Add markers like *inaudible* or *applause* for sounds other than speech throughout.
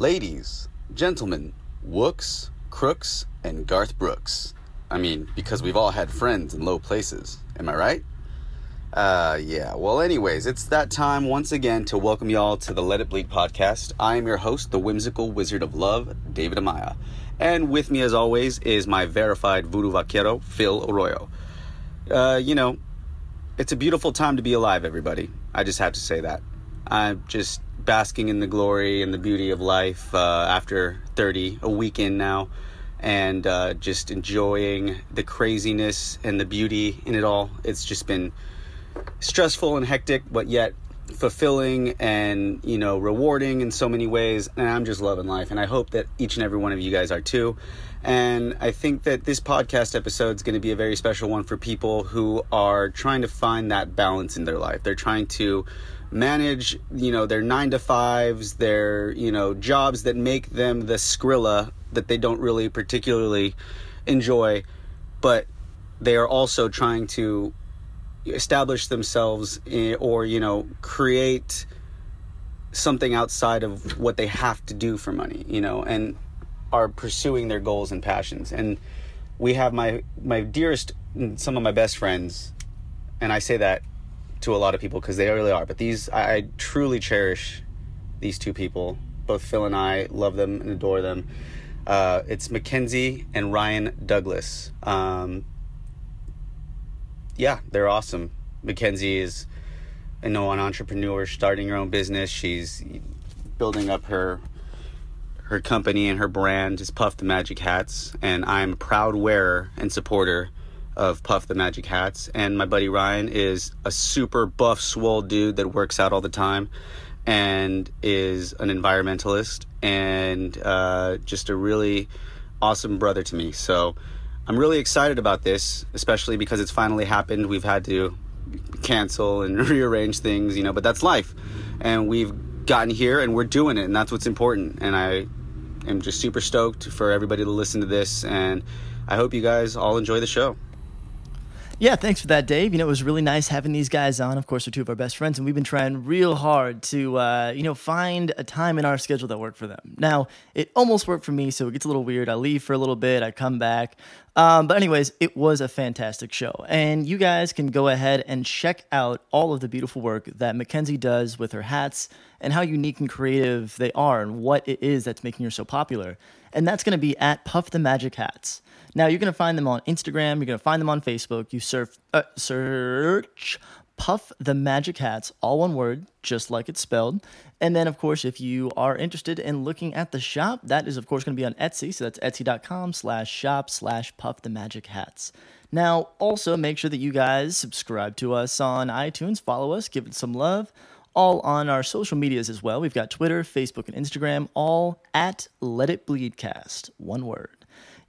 Ladies, gentlemen, Wooks, Crooks, and Garth Brooks. I mean, because we've all had friends in low places. Am I right? Uh, yeah. Well, anyways, it's that time once again to welcome y'all to the Let It Bleed podcast. I am your host, the whimsical wizard of love, David Amaya. And with me, as always, is my verified voodoo vaquero, Phil Arroyo. Uh, you know, it's a beautiful time to be alive, everybody. I just have to say that. I'm just basking in the glory and the beauty of life uh, after 30, a weekend now, and uh, just enjoying the craziness and the beauty in it all. It's just been stressful and hectic, but yet fulfilling and you know rewarding in so many ways and i'm just loving life and i hope that each and every one of you guys are too and i think that this podcast episode is going to be a very special one for people who are trying to find that balance in their life they're trying to manage you know their nine to fives their you know jobs that make them the skrilla that they don't really particularly enjoy but they are also trying to establish themselves in, or you know create something outside of what they have to do for money you know and are pursuing their goals and passions. And we have my my dearest some of my best friends and i say that to a lot of people because they really are but these I, I truly cherish these two people both phil and i love them and adore them uh, it's mackenzie and ryan douglas um, yeah, they're awesome. Mackenzie is, you know, an entrepreneur starting her own business. She's building up her her company and her brand is Puff the Magic Hats, and I'm a proud wearer and supporter of Puff the Magic Hats. And my buddy Ryan is a super buff, swole dude that works out all the time and is an environmentalist and uh, just a really awesome brother to me. So I'm really excited about this, especially because it's finally happened. We've had to cancel and *laughs* rearrange things, you know, but that's life. And we've gotten here and we're doing it, and that's what's important. And I am just super stoked for everybody to listen to this, and I hope you guys all enjoy the show. Yeah, thanks for that, Dave. You know, it was really nice having these guys on. Of course, they're two of our best friends, and we've been trying real hard to, uh, you know, find a time in our schedule that worked for them. Now, it almost worked for me, so it gets a little weird. I leave for a little bit, I come back. Um, but, anyways, it was a fantastic show. And you guys can go ahead and check out all of the beautiful work that Mackenzie does with her hats and how unique and creative they are and what it is that's making her so popular. And that's going to be at Puff the Magic Hats. Now you're gonna find them on Instagram. You're gonna find them on Facebook. You surf, uh, search Puff the Magic Hats, all one word, just like it's spelled. And then, of course, if you are interested in looking at the shop, that is, of course, going to be on Etsy. So that's etsy.com slash shop slash Puff the Magic Hats. Now, also make sure that you guys subscribe to us on iTunes, follow us, give it some love. All on our social medias as well. We've got Twitter, Facebook, and Instagram, all at Let It Bleedcast, one word.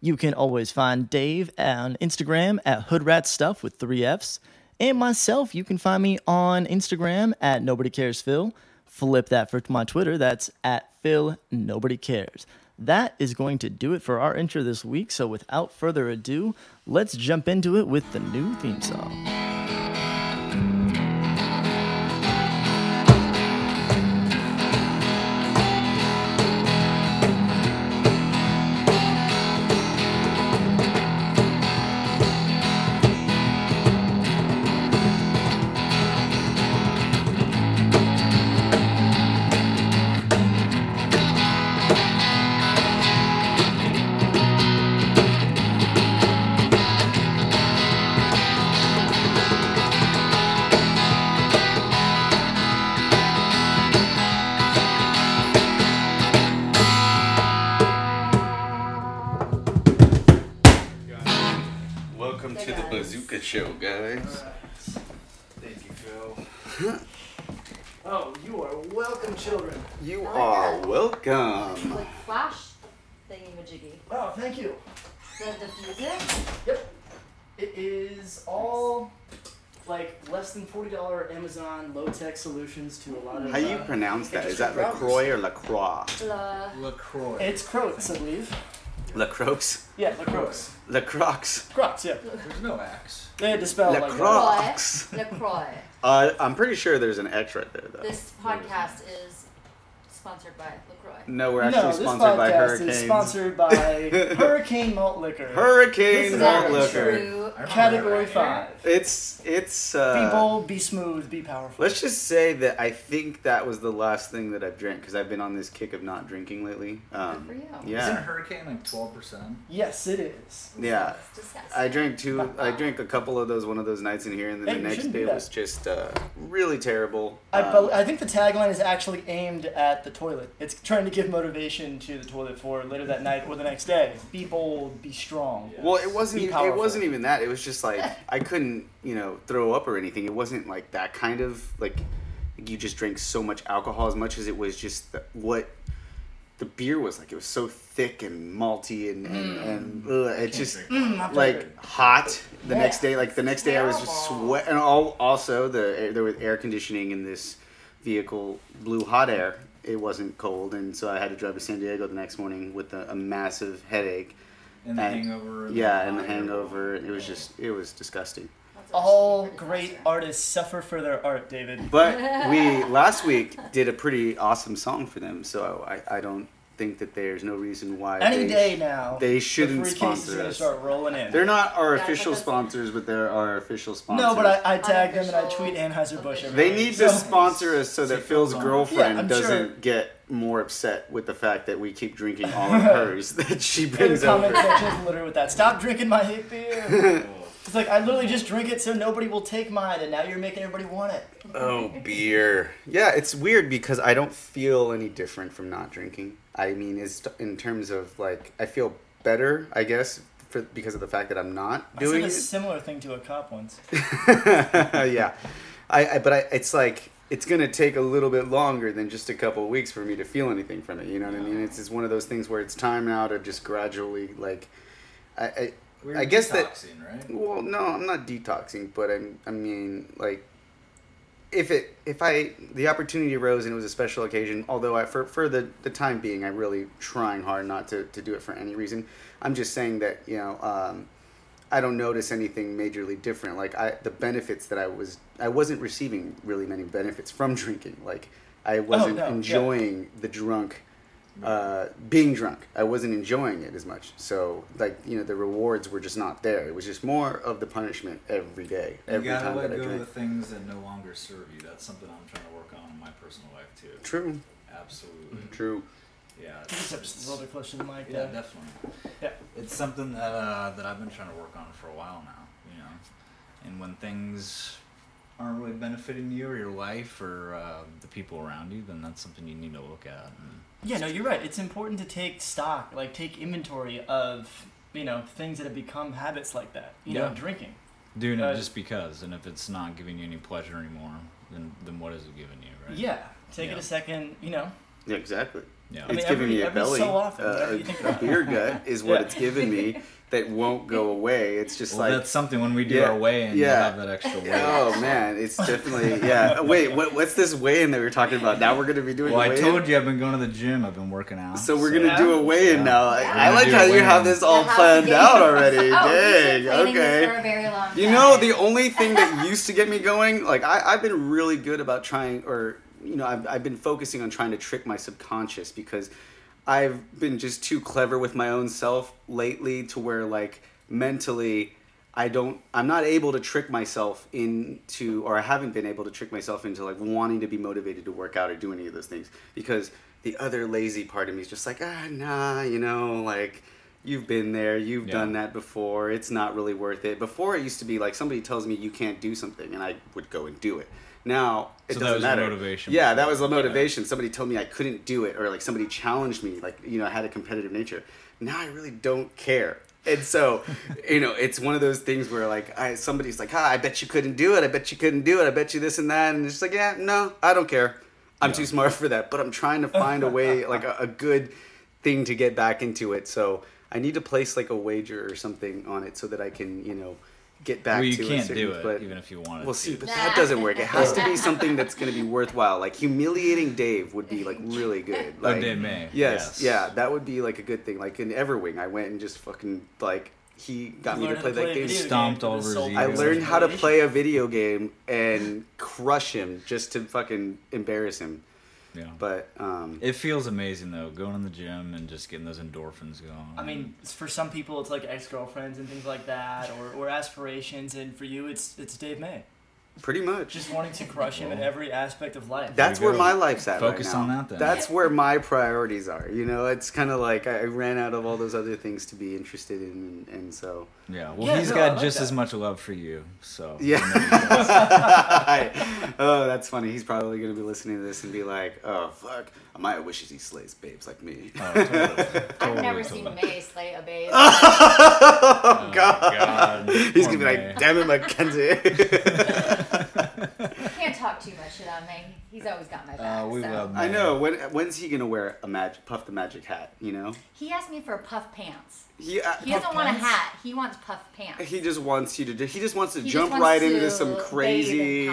You can always find Dave on Instagram at Hoodrat Stuff with three F's. And myself, you can find me on Instagram at Nobody Cares Phil. Flip that for my Twitter, that's at Phil. That is going to do it for our intro this week. So without further ado, let's jump into it with the new theme song. Tech solutions to a lot of. How do you uh, pronounce that? Is that LaCroix or LaCroix? La... LaCroix. It's Croats, I believe. LaCroix? Yeah, LaCroix. LaCroix. Crocs, yeah. There's no X. They had to spell La like Croix. LaCroix. Uh, I'm pretty sure there's an X right there, though. This podcast is sponsored by LaCroix. No, we're actually this sponsored by podcast Hurricanes. is sponsored by *laughs* Hurricane Malt Liquor. Hurricane Is malt that liquor. true? Category right five. It's it's. Uh, be bold, be smooth, be powerful. Let's just say that I think that was the last thing that I've drank because I've been on this kick of not drinking lately. Um, for you. Isn't Yeah, Hurricane like twelve percent? yes, it is. yeah. It's disgusting. I drank two. I *laughs* drank a couple of those one of those nights in here, and then Hey, the next day do was just uh, really terrible. I, Um, I think the tagline is actually aimed at the toilet. It's trying to give motivation to the toilet for later that night or the next day. Be bold, be strong. Yeah. Well, it wasn't. Be Even, it wasn't even that. It was just like *laughs* I couldn't, you know, throw up or anything. It wasn't like that kind of like you just drank so much alcohol as much as it was just the, what the beer was like. It was so thick and malty and and, and ugh, it just Mm, like hot the Yeah. next day. Like the next day, I was just Terrible. sweat. And all, also the there was air conditioning in this vehicle blew hot air. It wasn't cold, and so I had to drive to San Diego the next morning with a, a massive headache. And the and- hangover. And Yeah, and the hot air. hangover. It was just it was disgusting. All great artists suffer for their art, David. But *laughs* we last week did a pretty awesome song for them, so I, I don't think that there's no reason why Any they, day now, they shouldn't the free sponsor going us. start rolling in. They're not our Yeah, official sponsors, but they're our official sponsors. no, but I, I tag them and I Unofficial- tweet Anheuser Busch. They need to So- *laughs* sponsor us so that Phil's Phil's girlfriend Yeah, doesn't sure. get more upset with the fact that we keep drinking all of *laughs* hers that she In the brings comment over. section is littered with that. Stop drinking my hate beer. *laughs* It's like I literally just drink it so nobody will take mine, and now you're making everybody want it. Oh, beer. Yeah, it's weird because I don't feel any different from not drinking. I mean, it's in terms of like I feel better, I guess, for because of the fact that I'm not I doing said a it. similar thing to a cop once. *laughs* yeah, I, I but I, it's like it's gonna take a little bit longer than just a couple of weeks for me to feel anything from it. You know what I mean? It's it's one of those things where it's time now to just gradually like, I, I We're I guess that- detoxing, right? well, no, I'm not detoxing, but I'm, I mean, like, if it, if I, the opportunity arose and it was a special occasion, although I, for, for the, the time being, I'm really trying hard not to, to do it for any reason. I'm just saying that, you know, um, I don't notice anything majorly different. Like I, the benefits that I was, I wasn't receiving really many benefits from drinking. Like I wasn't no, yeah. enjoying the drunk, uh, being drunk. I wasn't enjoying it as much. So like you know, the rewards were just not there. It was just more of the punishment every day, You every gotta time let that I go of the things that no longer serve you. That's something I'm trying to work on in my personal life too. True, Absolutely. true. Yeah. You just have it's- to a little bit closer to the mic Yeah, definitely. Yeah. It's something that uh, that I've been trying to work on for a while now. You know, and when things aren't really benefiting you or your life or uh, the people around you, then that's something you need to look at. And Yeah, no, you're right. It's important to take stock, like take inventory of you know things that have become habits like that. You know, drinking. doing Uh, it just because, and if it's not giving you any pleasure anymore, then then what is it giving you, right? Yeah, take it a second. You know, Yeah, exactly. Yeah. I mean, it's giving every- me a belly. so often, uh, a, you think a beer gut is what Yeah. it's giving me *laughs* that won't go away. It's just well, like that's something when we do Yeah, our weigh in, yeah. you'll have that extra weight. Oh man, it's definitely yeah. Wait, what, what's this weigh-in that we are talking about? Now we're gonna be doing. Well, I weigh-in? told you I've been going to the gym. I've been working out. So we're gonna Yeah. do a weigh-in Yeah. now. We're I, like how you have this all Yeah, planned out *laughs* already. Oh, Dang. been planning this Okay. for a very long You know, the only thing that *laughs* used to get me going, like I, I've been really good about trying, or you know, I've, I've been focusing on trying to trick my subconscious because I've been just too clever with my own self lately to where like mentally I don't I'm not able to trick myself into or I haven't been able to trick myself into like wanting to be motivated to work out or do any of those things. Because the other lazy part of me is just like ah nah you know like you've been there you've Yeah. done that before it's not really worth it. Before it used to be like somebody tells me you can't do something and I would go and do it now it So doesn't matter. motivation yeah that was the motivation. Somebody told me I couldn't do it or like somebody challenged me like you know I had a competitive nature. Now I really don't care. And so you know it's one of those things where like I somebody's like ah I bet you couldn't do it. I bet you couldn't do it. I bet you this and that. And it's like yeah no I don't care. I'm Yeah. too smart for that. But I'm trying to find a way like a, a good thing to get back into it. So I need to place like a wager or something on it so that I can you know get back well, you to can't certain- do it but even if you wanted We'll to. see, but that doesn't work. It has to be something that's going to be worthwhile. Like humiliating Dave would be *laughs* like really good. Oh, Like, Dave May. Yes, Yes. yeah, that would be like a good thing. Like in Everwing, I went and just fucking like he got me to Learn play that a game. Stomped all over his I learned how to play a video game and crush him just to fucking embarrass him. Yeah. But um, It feels amazing though, going in the gym and just getting those endorphins going. I mean, for some people, it's like ex girlfriends and things like that, or, or aspirations, and for you, it's it's Dave May. pretty much. Just wanting to crush him in every aspect of life. That's where my life's at. Focus right now. on that then. That's where my priorities are. You know, it's kind of like I I ran out of all those other things to be interested in, and, and so yeah. Well, Yeah, he's no, got like just that. as much love for you. So yeah. you know, you guys- oh, that's funny. He's probably gonna be listening to this and be like, "Oh fuck, Amaya wishes he slays babes like me." oh, totally, *laughs* I've never totally. seen May slay a babe. *laughs* Oh, oh God. God. He's Poor gonna be May. like, "Damn it, Mackenzie." *laughs* You can't talk too much about May. He's always got my back. Uh, we so. love I May. know. When when's he gonna wear a magic puff the magic hat? You know, He asked me for puff pants. he uh, He doesn't want a pants? hat. He wants puff pants. he just wants you to. He just wants to He jump wants right to into some crazy,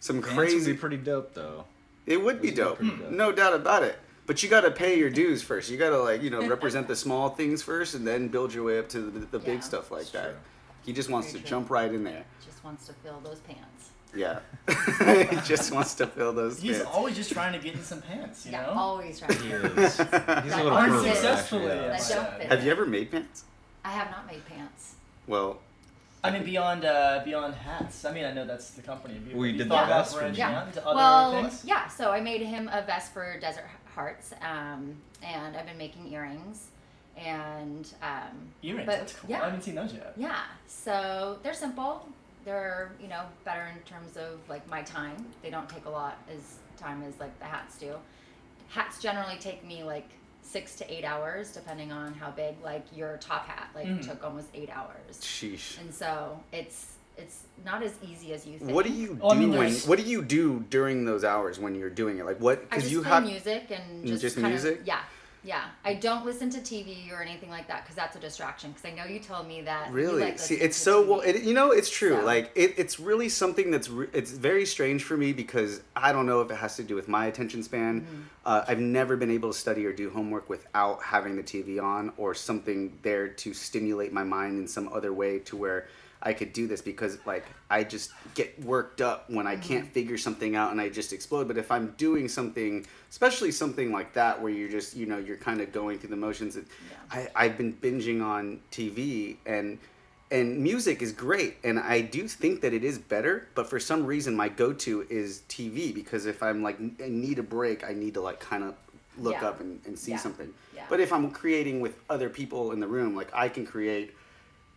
some Pants would crazy. be pretty dope though. It would be Those would be dope, no doubt about it. But you got to pay your dues first. You got to like you know represent the small things first, and then build your way up to the, the Yeah, big stuff like that. true. He just wants Very to true. jump right in there. Just wants to fill those pants. Yeah, *laughs* he just wants to fill those. He's pants. always just trying to get in some pants, you yeah, know? always trying He to. is. He's a little Aren't successfully, yeah. Yeah. Have you ever made pants? I have not made pants. Well, I mean, beyond uh, beyond hats. I mean, I know that's the company. Have you, We have did thought the about vest for branching him. other well, things? yeah. So I made him a vest for Desert Hearts, um, and I've been making earrings, and um, Earrings, but- that's cool. yeah. I haven't seen those yet. Yeah, so they're simple. They're you know better in terms of like my time. They don't take a lot as time as like the hats do. Hats generally take me like six to eight hours, depending on how big. Like your top hat, like Mhm. took almost eight hours, sheesh. and so it's it's not as easy as you think. What do you Well, I do mean, when? What do you do during those hours when you're doing it? Like what? I Because just you play have. music and Mm, just, just kind music? Of, yeah, yeah. I don't listen to TV or anything like that because that's a distraction. Because I know you told me that. you Really? like See, it's so TV. well. It, you know, it's true. So- Like it, it's really something that's. Re- it's very strange for me because I don't know if it has to do with my attention span. Mm-hmm. Uh, I've never been able to study or do homework without having the TV on or something there to stimulate my mind in some other way to where I could do this because like I just get worked up when I can't Mm-hmm. figure something out and I just explode. But if I'm doing something, especially something like that where you're just you know you're kind of going through the motions, it, I I've been binging on TV and and music is great and I do think that it is better. But for some reason, my go-to is TV because if I'm like I need a break, I need to like kind of look Yeah. up and, and see Yeah. something. Yeah. But if I'm creating with other people in the room, like I can create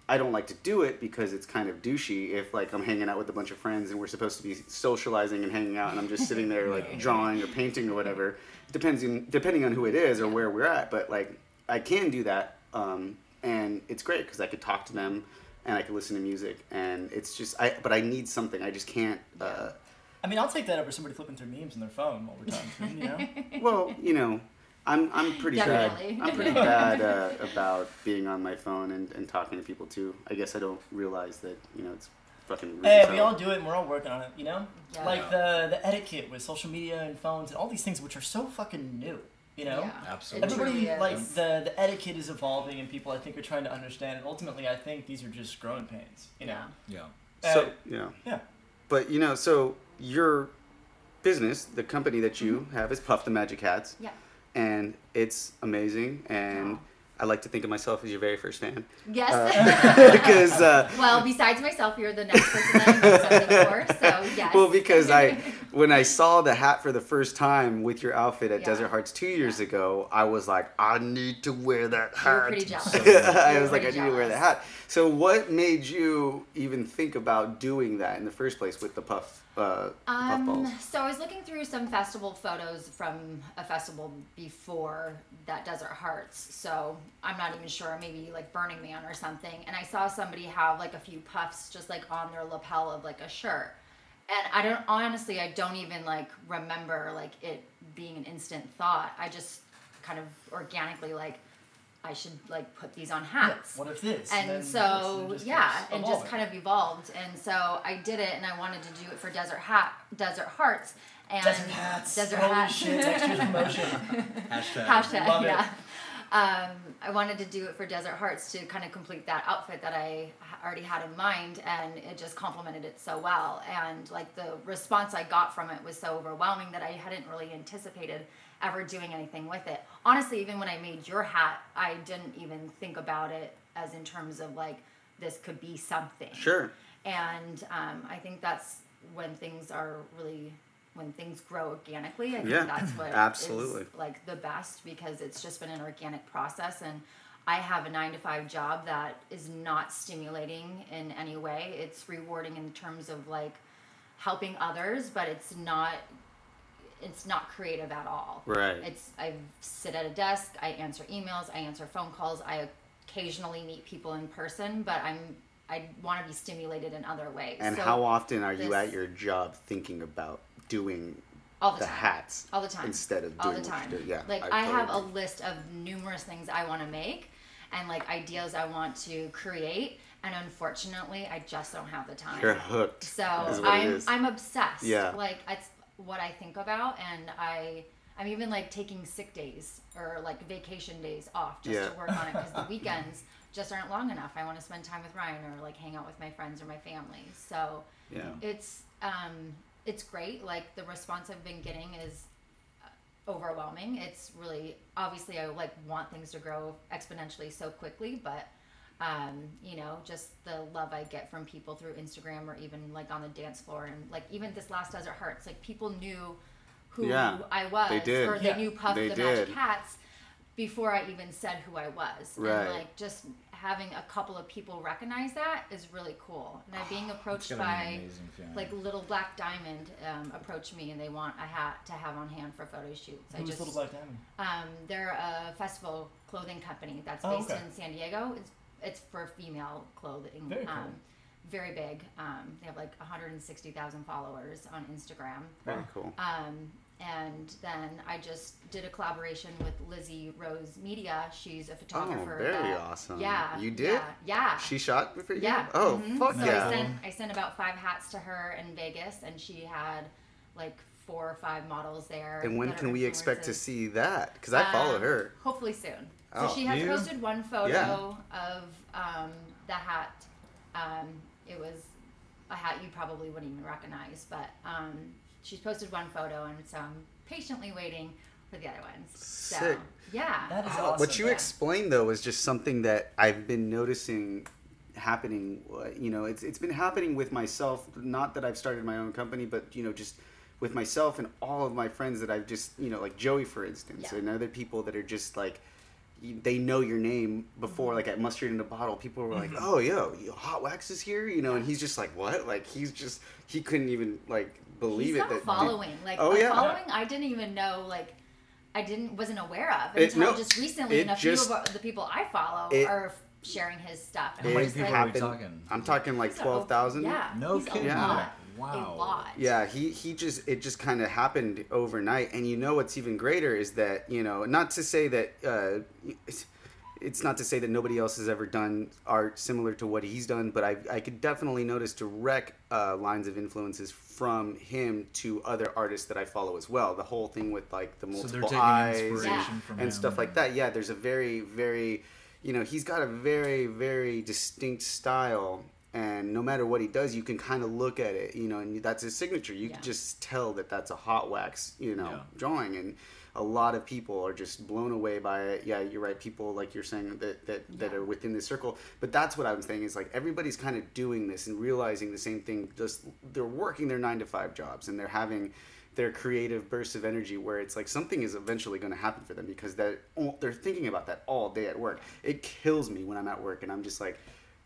I don't like to do it because it's kind of douchey if like I'm hanging out with a bunch of friends and we're supposed to be socializing and hanging out and I'm just sitting there like *laughs* drawing or painting or whatever. Depends on depending on who it is or where we're at, but like I can do that um, and it's great because I could talk to them and I could listen to music and it's just I but I need something. I just can't. Uh, I mean, I'll take that over somebody flipping through memes on their phone while we're talking. You know? *laughs* well, you know. I'm, I'm pretty Definitely. bad. I'm pretty *laughs* bad uh, about being on my phone and, and talking to people too. I guess I don't realize that you know it's fucking. rude Hey, as we all do it, and we're all working on it. You know, Yeah. like the the etiquette with social media and phones and all these things, which are so fucking new. You know, Yeah, Absolutely. it everybody truly is. like the the etiquette is evolving, and people I think are trying to understand. And ultimately, I think these are just growing pains. You know, Yeah. Yeah. So Uh, you know, yeah. but you know, so your business, the company that you have, is Puff the Magic Hats, Yeah. And it's amazing. And Aw. I like to think of myself as your very first fan Yes. *laughs* *laughs* because. Uh, well, besides myself, you're the next person that I something for. So yes. Well, because I, *laughs* when I saw the hat for the first time with your outfit at Yeah. Desert Hearts two years Yeah. ago, I was like, I need to wear that hat. You were hat. pretty jealous. I was like, I need to wear the jealous. hat. So, what made you even think about doing that in the first place with the puff, uh. Um, so I was looking through some festival photos from a festival before that Desert Hearts. So I'm not even sure, maybe like Burning Man or something. And I saw somebody have like a few puffs just like on their lapel of like a shirt. And I don't honestly, I don't even like remember like it being an instant thought. I just kind of organically like I should like put these on hats What if this? and then this, so and yeah keeps and just kind of evolved and so i did it and i wanted to do it for desert hat desert hearts and desert hats. desert Holy hats shit! Next year's promotion. *laughs* Hashtag. hashtag Love it. yeah um, I wanted to do it for Desert Hearts to kind of complete that outfit that I already had in mind, and it just complemented it so well. And like the response I got from it was so overwhelming that I hadn't really anticipated ever doing anything with it. Honestly, even when I made your hat, I didn't even think about it as in terms of like this could be something. Sure. And um, I think that's when things are really when things grow organically. I think Yeah, that's what *clears throat* absolutely. is like the best because it's just been an organic process and I have a nine to five job that is not stimulating in any way. It's rewarding in terms of like helping others, but it's not it's not creative at all. Right. It's I sit at a desk, I answer emails, I answer phone calls, I occasionally meet people in person, but I'm I want to be stimulated in other ways. And So, how often are you at your job thinking about doing all the, the hats all the time instead of doing all the time do? Yeah. like i, have a list of numerous things i want to make and like ideas i want to create and unfortunately i just don't have the time You're hooked. so i'm i'm obsessed Yeah. like it's what i think about and i i'm even like taking sick days or like vacation days off just Yeah. to work on it because the *laughs* weekends just aren't long enough i want to spend time with ryan or like hang out with my friends or my family so Yeah. it's um it's great like the response i've been getting is uh, overwhelming it's really obviously i like want things to grow exponentially so quickly but um you know just the love i get from people through instagram or even like on the dance floor and like even this last desert hearts like people knew who Yeah, i was they did. or they Yeah, knew puff they the did. magic hats before i even said who i was Right. and like just having a couple of people recognize that is really cool and i'm being approached It's be by like Little Black Diamond um, approached me and they want a hat to have on hand for photo shoots. I Who's just Little Black Diamond? um, they're a festival clothing company that's Oh, based okay. in San Diego. It's it's for female clothing. Very cool. Um, very big. Um, they have like 160,000 followers on Instagram. Very cool. Um, and then I just did a collaboration with Lizzie Rose Media. She's a photographer. Oh, very that- awesome. Yeah. You did? Yeah. yeah. She shot for you? Yeah. Oh, mhm. fuck so yeah. I sent I sent about five hats to her in Vegas, and she had like four or five models there. and when can we expect to see that? Because I follow Um, her. Hopefully soon. Oh, so she has you? posted one photo Yeah. of um, the hat. Um, it was a hat you probably wouldn't even recognize, but um, she's posted one photo, and so I'm patiently waiting for the other ones. So Sick. yeah. That is Oh, awesome. What you yeah. explained though is just something that I've been noticing happening. You know, it's it's been happening with myself. Not that I've started my own company, but you know, just with myself and all of my friends that I've just you know, like Joey for instance, Yeah. and other people that are just like. You- They know your name before, Mm-hmm. like at Mustard in a Bottle. People were like, "Oh, yo, you- Hot Wax is here," you know, and he's just like, "What?" Like he's just he couldn't even like believe He's it. got that following. Like Oh, a yeah. following I didn't even know like I didn't wasn't aware of It- until no, just recently it and a just- few of the people I follow it- are sharing his stuff. And How I'm many just people like, are we talking? I'm talking like twelve thousand. Yeah. No he's kidding. A Yeah. Lot. Wow. A lot. Yeah, he he just it just kind of happened overnight, and you know what's even greater is that you know not to say that uh, it's, it's not to say that nobody else has ever done art similar to what he's done, but I I could definitely notice direct uh, lines of influences from him to other artists that I follow as well. The whole thing with like the multiple taking eyes inspiration Yeah. from and him. stuff like that. Yeah, there's a very, very, you know, he's got a very, very distinct style, and no matter what he does, you can kind of look at it, you know, and that's his signature. You Yeah. can just tell that that's a hot wax, you know, Yeah. drawing, and a lot of people are just blown away by it. Yeah, you're right. People like you're saying that that that are within this circle, but that's what I'm saying is like everybody's kind of doing this and realizing the same thing. Just they're working their nine to five jobs and they're having their creative bursts of energy where it's like something is eventually going to happen for them because they're they're thinking about that all day at work. It kills me when I'm at work and I'm just like,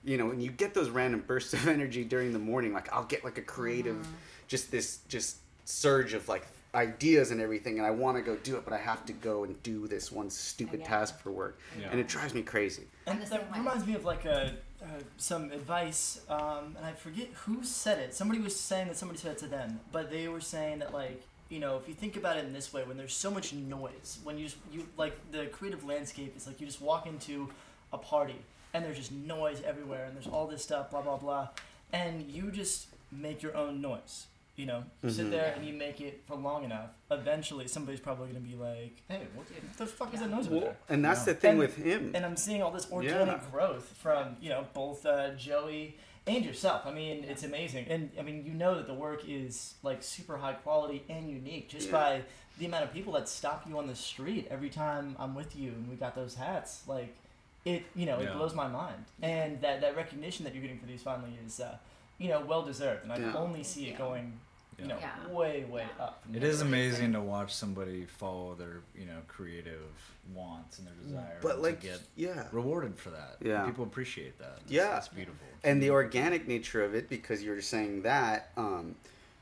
you know, and you get those random bursts of *laughs* energy during the morning, like I'll get like a creative, Mm-hmm. just this just surge of like ideas and everything, and I want to go do it, but I have to go and do this one stupid task for work, Yeah. and it drives me crazy. And that reminds me of like a, uh, some advice, um, and I forget who said it. Somebody was saying that somebody said it to them, but they were saying that like you know if you think about it in this way, when there's so much noise, when you just you like the creative landscape is like you just walk into a party and there's just noise everywhere and there's all this stuff, blah blah blah, and you just make your own noise. you know, you sit there and you make it for long enough. Eventually, somebody's probably gonna be like, "Hey, what the fuck is that noise over Well, there?" and that's Yeah. the thing And- with him. And I'm seeing all this organic Yeah. growth from you know both uh, Joey and yourself. I mean, it's amazing, and I mean, you know that the work is like super high quality and unique just Yeah. by the amount of people that stop you on the street every time I'm with you and we got those hats. Like, it you know it Yeah. blows my mind, and that that recognition that you're getting for these finally is uh, you know well deserved, and I Yeah. only see it Yeah. going you know Yeah. way way up. from It there. is amazing to watch somebody follow their, you know, creative wants and their desire But to like, get yeah, rewarded for that. Yeah. people appreciate that. It's, Yeah. it's beautiful. and the organic nature of it because you're saying that um,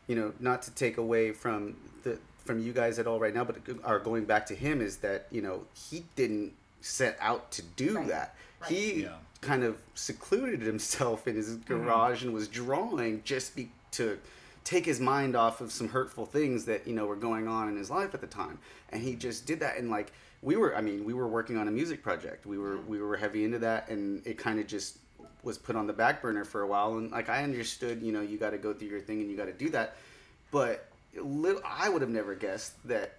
you know not to take away from the from you guys at all right now but are going back to him is that you know he didn't set out to do Right. that. Right. he Yeah. kind of secluded himself in his mm-hmm. garage and was drawing just be, to take his mind off of some hurtful things that you know were going on in his life at the time. And he just did that. And like we were i mean we were working on a music project. We were mm-hmm. we were heavy into that. And it kind of just was put on the back burner for a while. And like i understood you know you got to go through your thing and you got to do that. But little, i would have never guessed that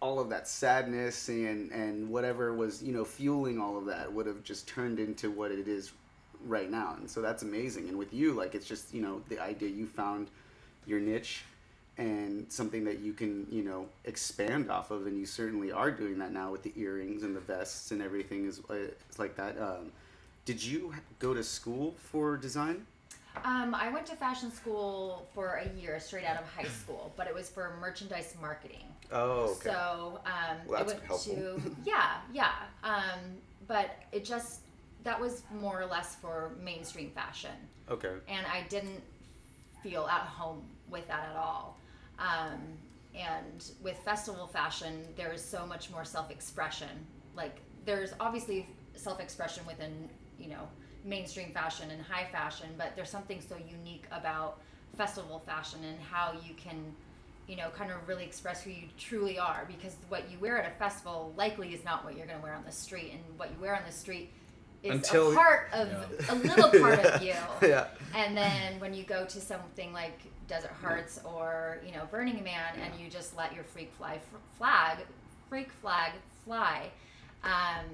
all of that sadness and and whatever was you know fueling all of that would have just turned into what it is right now. And so that's amazing. And with you like it's just you know the idea you found your niche and something that you can you know expand off of. And you certainly are doing that now with the earrings and the vests and everything is uh, it's like that. Um, did you go to school for design Um, I went to fashion school for a year straight out of high school, but it was for merchandise marketing. oh okay So um, Well, I went helpful. to *laughs* yeah, yeah. Um, but it just that was more or less for mainstream fashion, okay and I didn't feel at home with that at all. Um, and with festival fashion, there is so much more self-expression. Like there's obviously self-expression within you know mainstream fashion and high fashion, but there's something so unique about festival fashion and how you can you know, kind of really express who you truly are because what you wear at a festival likely is not what you're going to wear on the street, and what you wear on the street is Until- a part of Yeah. a little part of *laughs* you. yeah And then when you go to something like Desert Hearts or you know Burning Man, and you just let your freak fly flag, freak flag fly, um,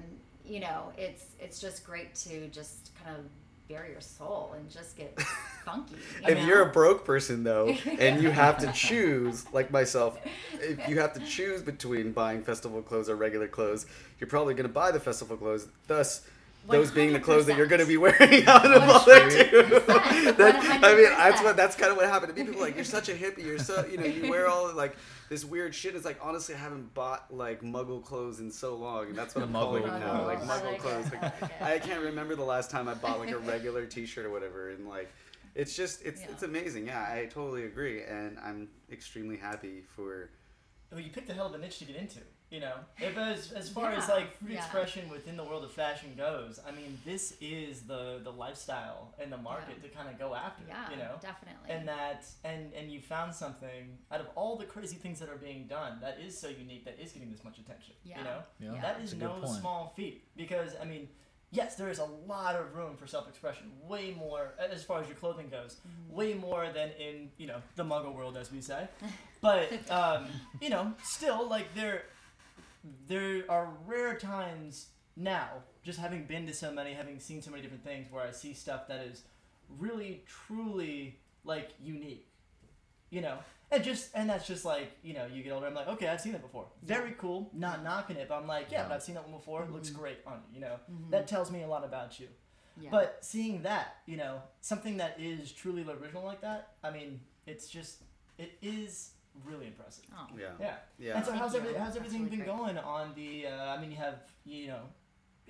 you know, it's it's just great to just kind of bare your soul and just get *laughs* funky. You if know? you're a broke person though *laughs* and you have to *laughs* choose like myself if you have to choose between buying festival clothes or regular clothes you're probably going to buy the festival clothes thus those being the clothes that you're going to be wearing out of all that too. That- I mean, that's what that's kind of what happened to me. People are like you're such a hippie. You're so you know you wear all like this weird shit. It's like honestly, I haven't bought like Muggle clothes in so long, and that's what I'm Muggle calling it now. Like Muggle like clothes. Like, *laughs* I. I can't remember the last time I bought like a *laughs* regular T-shirt or whatever, and like, it's just it's Yeah. it's amazing. Yeah, I totally agree, and I'm extremely happy for. well, you picked a hell of a niche to get into. You know, if as as far as like free yeah. expression within the world of fashion goes, I mean, this is the the lifestyle and the market to kind of go after. yeah, You know, definitely. and that and and you found something out of all the crazy things that are being done that is so unique that is getting this much attention. Yeah. You know, Yeah, Yeah. that's is a good no point. small feat because I mean. Yes, there is a lot of room for self-expression. Way more, as far as your clothing goes, Mm-hmm. way more than in you know the Muggle world, as we say. But *laughs* um, you know, still like there, there are rare times now, just having been to so many, having seen so many different things, where I see stuff that is really, truly like unique. You know, and just and that's just like you know, you get older. I'm like, okay, I've seen that before. Very cool. Not knocking it, but I'm like, yeah, but I've seen that one before. It looks mm-hmm. great on you. You know, mm-hmm. that tells me a lot about you. yeah. But seeing that, you know, something that is truly original like that, I mean, it's just, it is really impressive. oh. Yeah. Yeah. Yeah. And so how's, every, how's everything really been great. going on the, uh, I mean, you have, you know,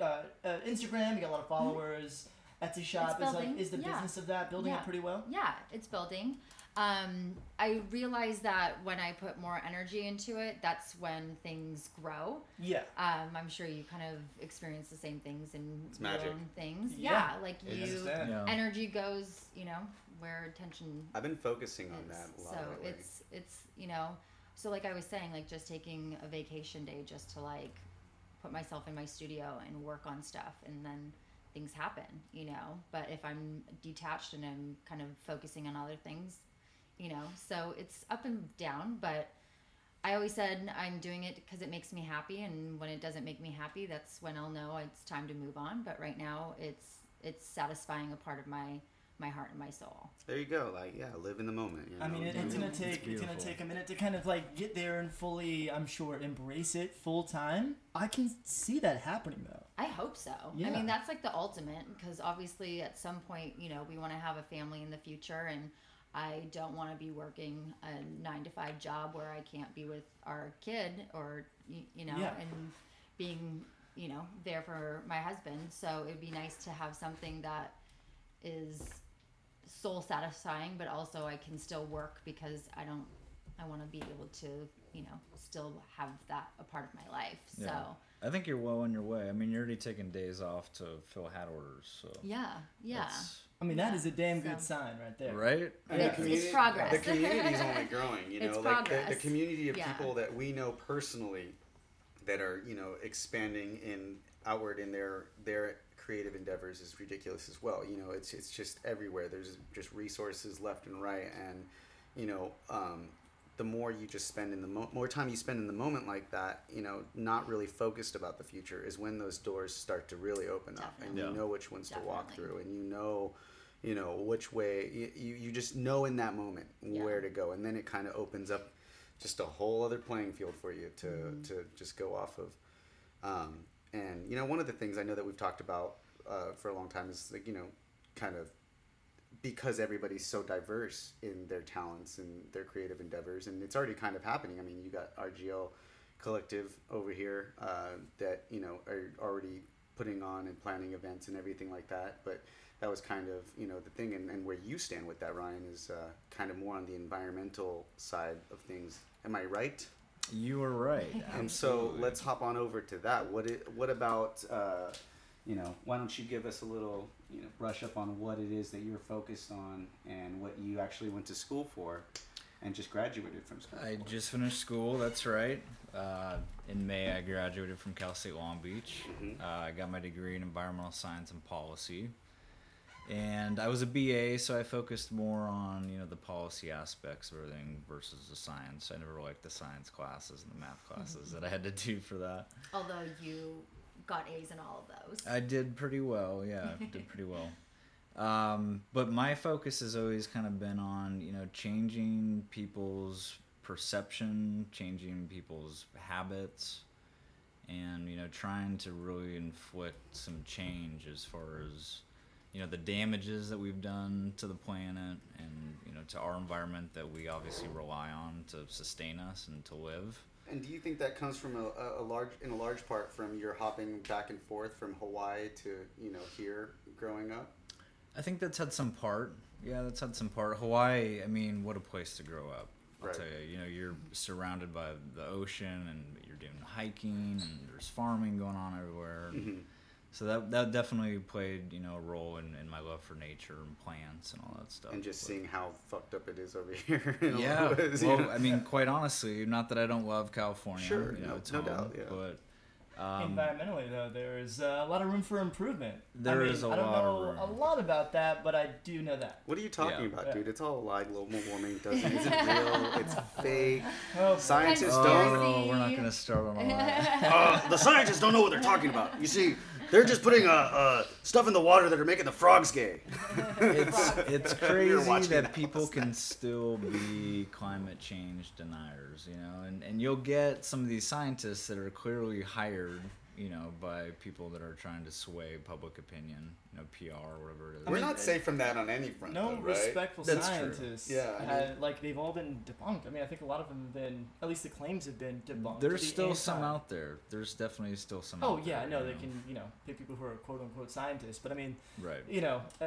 uh, uh, Instagram, you got a lot of followers, Etsy shop, is like, is the yeah. business of that building Yeah. up pretty well? Yeah, it's building. Um, I realize that when I put more energy into it, that's when things grow. Yeah. Um, I'm sure you kind of experience the same things in It's your magic. own things. Yeah. Yeah, like I you, energy goes, you know, where attention I've been focusing on that a lot So lately. it's it's you know, so like I was saying, like just taking a vacation day just to like put myself in my studio and work on stuff, and then things happen, you know. But if I'm detached and I'm kind of focusing on other things, you know. So it's up and down, but I always said I'm doing it because it makes me happy, and when it doesn't make me happy, that's when I'll know it's time to move on. But right now, it's it's satisfying a part of my my heart and my soul. There you go. Like, yeah, live in the moment. You know? I mean, it, it's gonna take it's, gonna take a minute to kind of like get there and fully, I'm sure, embrace it full time. I can see that happening though. I hope so. Yeah. I mean, that's like the ultimate because obviously, at some point, you know, we want to have a family in the future, and I don't want to be working a nine to five job where I can't be with our kid or, you, you know, Yeah. and being, you know, there for my husband. So it'd be nice to have something that is soul satisfying, but also I can still work because I don't. I want to be able to, you know, still have that a part of my life. So. Yeah. I think you're well on your way. I mean, you're already taking days off to fill hat orders, so Yeah, yeah. that's- I mean, that Yeah, is a damn so- good sign right there. right. And It's- it's progress. The community is *laughs* only growing. You know, It's like the, the community of Yeah. people that we know personally that are you know expanding in outward in their their creative endeavors is ridiculous as well. You know, it's it's just everywhere. There's just resources left and right, and you know. Um, the more you just spend in the mo- more time you spend in the moment like that, you know, not really focused about the future, is when those doors start to really open up, and you know which ones to walk through, and you know, you know which way you, you, you just know in that moment Yeah. where to go and then it kind of opens up just a whole other playing field for you to, Mm-hmm. to just go off of um, and you know one of the things i know that we've talked about uh, for a long time is like you know kind of because everybody's so diverse in their talents and their creative endeavors and it's already kind of happening. I mean you got rgl collective over here uh, that you know are already putting on and planning events and everything like that. But that was kind of you know the thing. And, and where you stand with that ryan is uh, kind of more on the environmental side of things. Am i right You were right. *laughs* and so let's hop on over to that what it, what about uh, you know why don't you give us a little you know brush up on what it is that you're focused on and what you actually went to school for and just graduated from school I for? just finished school. That's right. Uh, in May, I graduated from Cal State Long Beach. Mhm. Uh, I got my degree in environmental science and policy, and I was a BA, so I focused more on you know the policy aspects of everything versus the science. I never liked the science classes and the math classes that I had to do for that. Although you got A's in all of those. I did pretty well. Yeah, I did pretty well. Um, but my focus has always kind of been on you know changing people's perception, changing people's habits, and you know trying to really inflict some change as far as you know the damages that we've done to the planet and you know to our environment that we obviously rely on to sustain us and to live. and do you think that comes from a, a, large in a large part from your hopping back and forth from hawaii to you know here growing up I think that's had some part. Yeah, that's had some part. Hawaii, I mean, what a place to grow up. I'll Right. tell you, you know, you're surrounded by the ocean and you're doing hiking and there's farming going on everywhere. Mhm. So that that definitely played, you know, a role in, in my love for nature and plants and all that stuff. and just But- seeing how fucked up it is over *laughs* here in a lot yeah, of ways, you well, know? I mean, quite honestly, not that I don't love California. Sure, you know, no- it's no home, doubt, yeah. But um, Environmentally, though, there's uh, a lot of room for improvement. There I mean, is a I don't lot know of room. a lot about that, but I do know that. What are you talking Yeah. about, Yeah. dude? It's all a lie. Global warming *laughs* doesn't isn't real. It's fake. *laughs* Oh, Scientists oh, don't. we're not going to start on all that. Uh, the scientists don't know what they're talking about. You see, they're just putting uh, uh, stuff in the water that are making the frogs gay. it's *laughs* it's *laughs* crazy that that. people can still be climate change deniers, you know, and and you'll get some of these scientists that are clearly hired, you know, by people that are trying to sway public opinion, you know, PR or whatever it is. We're mean, not safe from that on any front. no though, right? respectful That's true. scientists. Yeah, I had- like they've all been debunked. I mean, I think a lot of them have been, at least the claims have been debunked. There's The still some out there. There's definitely still some. Oh out yeah, there, no, you they know. can, you know, pick people who are quote unquote scientists, but I mean, Right. you know, uh,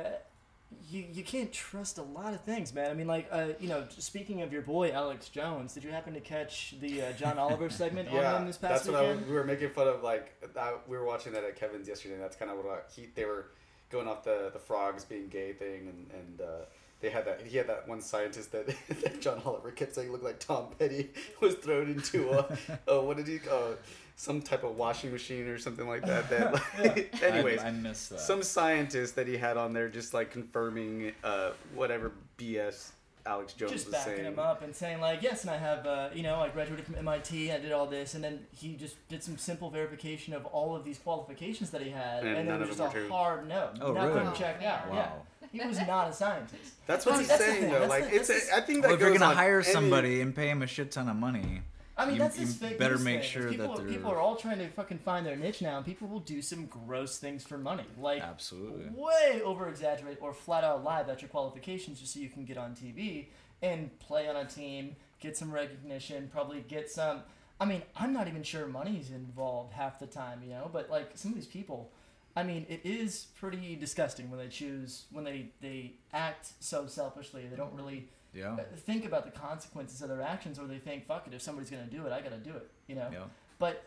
you you can't trust a lot of things, man. I mean, like, uh, you know, speaking of your boy Alex Jones, did you happen to catch the uh, John Oliver segment on *laughs* him this past that's what I, we were making fun of. Like that, we were watching that at Kevin's yesterday. And that's kind of what I, he, they were going off the the frogs being gay thing, and and uh, they had that. He had that one scientist that, *laughs* that John Oliver kept saying looked like Tom Petty *laughs* was thrown into a, a what did he uh, some type of washing machine or something like that. That *laughs* like, anyways, I, I missed that. some scientist that he had on there just like confirming uh, whatever BS Alex Jones just was backing saying. him up and saying like, yes, and I have, uh, you know, I graduated from MIT, I did all this, and then he just did some simple verification of all of these qualifications that he had, And and, none then of just a true. hard no, Oh, nothing really? checked out. man. Yeah, Wow. he was not a scientist. That's what That's- he's that's saying though. that's Like the- it's. that's A, I think that Well, if you're gonna on hire any- somebody and pay him a shit ton of money, I mean, You- that's this you fake better make thing, sure people, that they're- people are all trying to fucking find their niche now, and people will do some gross things for money, like absolutely. way over exaggerate or flat out lie about your qualifications just so you can get on TV and play on a team, get some recognition, probably get some. I mean, I'm not even sure money's involved half the time, you know, but like some of these people, I mean, it is pretty disgusting when they choose, when they, they act so selfishly. They don't really Yeah. Uh, think about the consequences of their actions or they think, fuck it, if somebody's to do it, I got to do it, you know? Yeah. but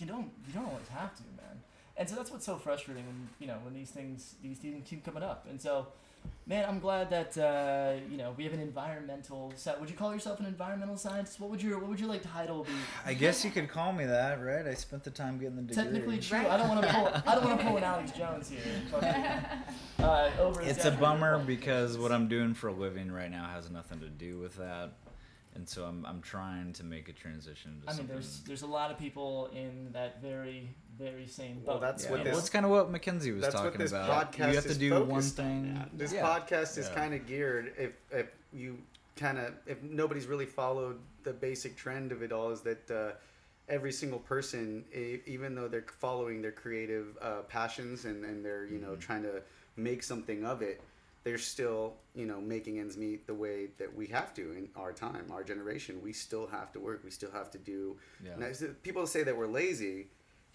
you don't you don't always have to man and so that's what's so frustrating when you know when these things these things keep coming up and so man i'm glad that uh, you know we have an environmental set would you call yourself an environmental scientist what would your what would your like title be I guess you could call me that, right? I spent the time getting the degree. technically true Right. i don't want to pull i don't want to pull an *laughs* alex jones here Fucking, *laughs* uh, over It's a bummer because what I'm doing for a living right now has nothing to do with that, and so I'm I'm trying to make a transition. To i mean something- there's there's a lot of people in that very very same boat Well, that's Yeah. what this- well, it's kind of what Mackenzie was That's what talking this about. podcast you have to is do one focused on, thing. yeah. This Yeah. podcast is Yeah. kind of geared if if you kind of if nobody's really followed the basic trend of it all is that uh, every single person even though they're following their creative uh, passions and, and they're you know Mm-hmm. trying to make something of it they're still you know making ends meet the way that we have to in our time our generation we still have to work we still have to do Yeah. now, so people say that we're lazy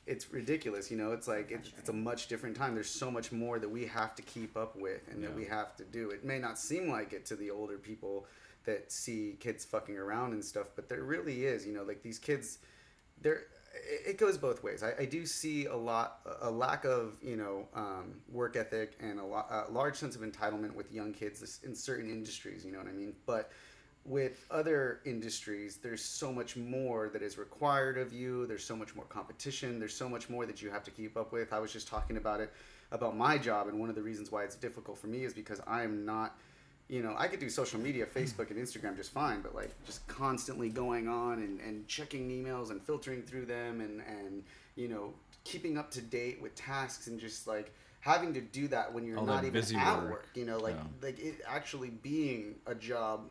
it's ridiculous you know? It's like it's, it's a much different time. There's so much more that we have to keep up with and that we have to do. It may not seem like it to the older people that see kids fucking around and stuff but there really is you know? Like these kids there it it goes both ways. I, I do see a lot a lack of you know um, work ethic and a, lot, a large sense of entitlement with young kids in certain industries you know what i mean? But with other industries there's so much more that is required of you there's so much more competition there's so much more that you have to keep up with i was just talking about it about my job and one of the reasons why it's difficult for me is because i am not you know i could do social media facebook and instagram just fine but like just constantly going on and, and checking emails and filtering through them and and you know keeping up to date with tasks and just like having to do that when you're All not even at work. work you know like Yeah. like it actually being a job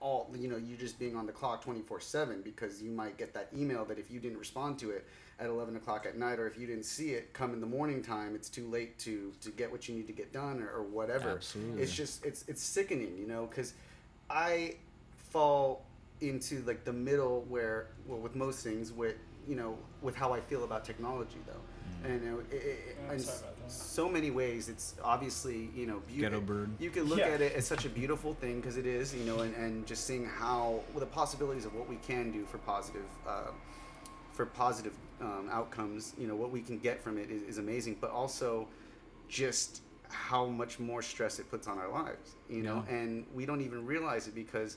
all you know you just being on the clock 24 7 because you might get that email that if you didn't respond to it at 11 o'clock at night or if you didn't see it come in the morning time it's too late to to get what you need to get done or, or whatever Absolutely. it's just it's it's sickening you know because i fall into like the middle where well with most things with you know with how i feel about technology though Mm. and you know, it, it, I'm in sorry about that. so many ways it's obviously you know beautiful Ghetto bird. you can look Yeah. at it as such a beautiful thing because it is, you know, and, and just seeing how well, the possibilities of what we can do for positive, uh, for positive um, outcomes, you know, what we can get from it is, is amazing. But also, just how much more stress it puts on our lives, you know, Yeah. and we don't even realize it because.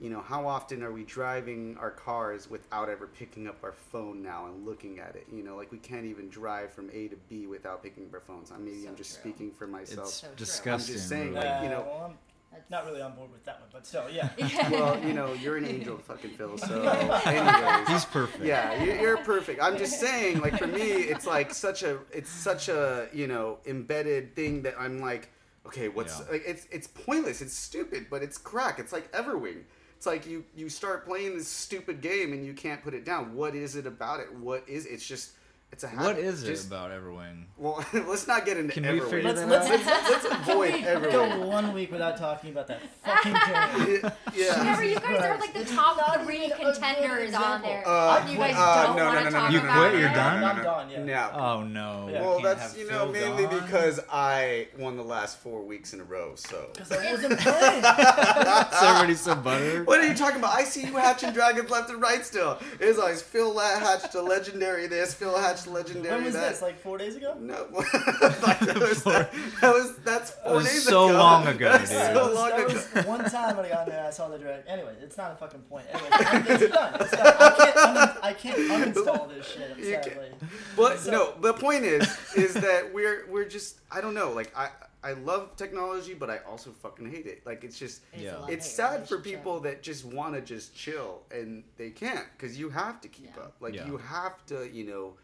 You know, how often are we driving our cars without ever picking up our phone now and looking at it? You know, like we can't even drive from A to B without picking up our phones. I maybe So I'm just true. speaking for myself. It's So disgusting. I'm just saying, like, you Uh, know- well, I'm not really on board with that one but still yeah *laughs* well, you know, you're an angel, fucking Phil. *laughs* So, anyways, He's perfect. yeah, you- you're perfect. I'm just saying, like for me, it's like such a, it's such a, you know, embedded thing that I'm like, okay, what's Yeah. like, it's it's pointless, it's stupid, but it's crack. It's like Everwing. It's like you you start playing this stupid game and you can't put it down. What is it about it? What is it's just it's a habit. What is it Just- about Everwing? Well, *laughs* let's not get into Can we Everwing. figure let's that let's, out? let's, Let's avoid *laughs* can we Everwing. go one week without talking about that fucking game *laughs* yeah. Remember, you guys are like the top three even a good contenders on there. Uh, you guys uh, don't no, want no, to no, no, talk no, You no, about quit? it. You're done? I'm done yeah Yeah. Oh no. Yeah. Well, that's you know mainly gone. because I won the last four weeks in a row. So because I wasn't playing everybody's so buttered. what are you talking about? I see you hatching dragons left and right. Still, it's always Phil La- hatched a legendary this, Phil hatched slash legendary. When was that, this? Like four days ago? No, *laughs* like that, was, that was that's four was days so ago. long ago, That's dude. That So long ago. one time when I got there, I saw the direct. Anyway, it's not a fucking point. Anyway, it's done. It's done. I can't, un- I can't uninstall this shit. *laughs* You can't- Sadly. But So- no, the point is, is that we're we're just I don't know. Like I I love technology, but I also fucking hate it. Like it's just Yeah. it's sad for people that just want to just chill and they can't because you have to keep Yeah. up. Like Yeah. you have to, you know,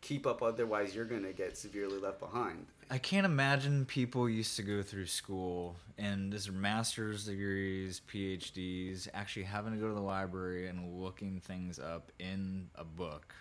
keep up. Otherwise, you're gonna get severely left behind. I can't imagine people used to go through school and this master's degrees, PhDs, actually having to go to the library and looking things up in a book.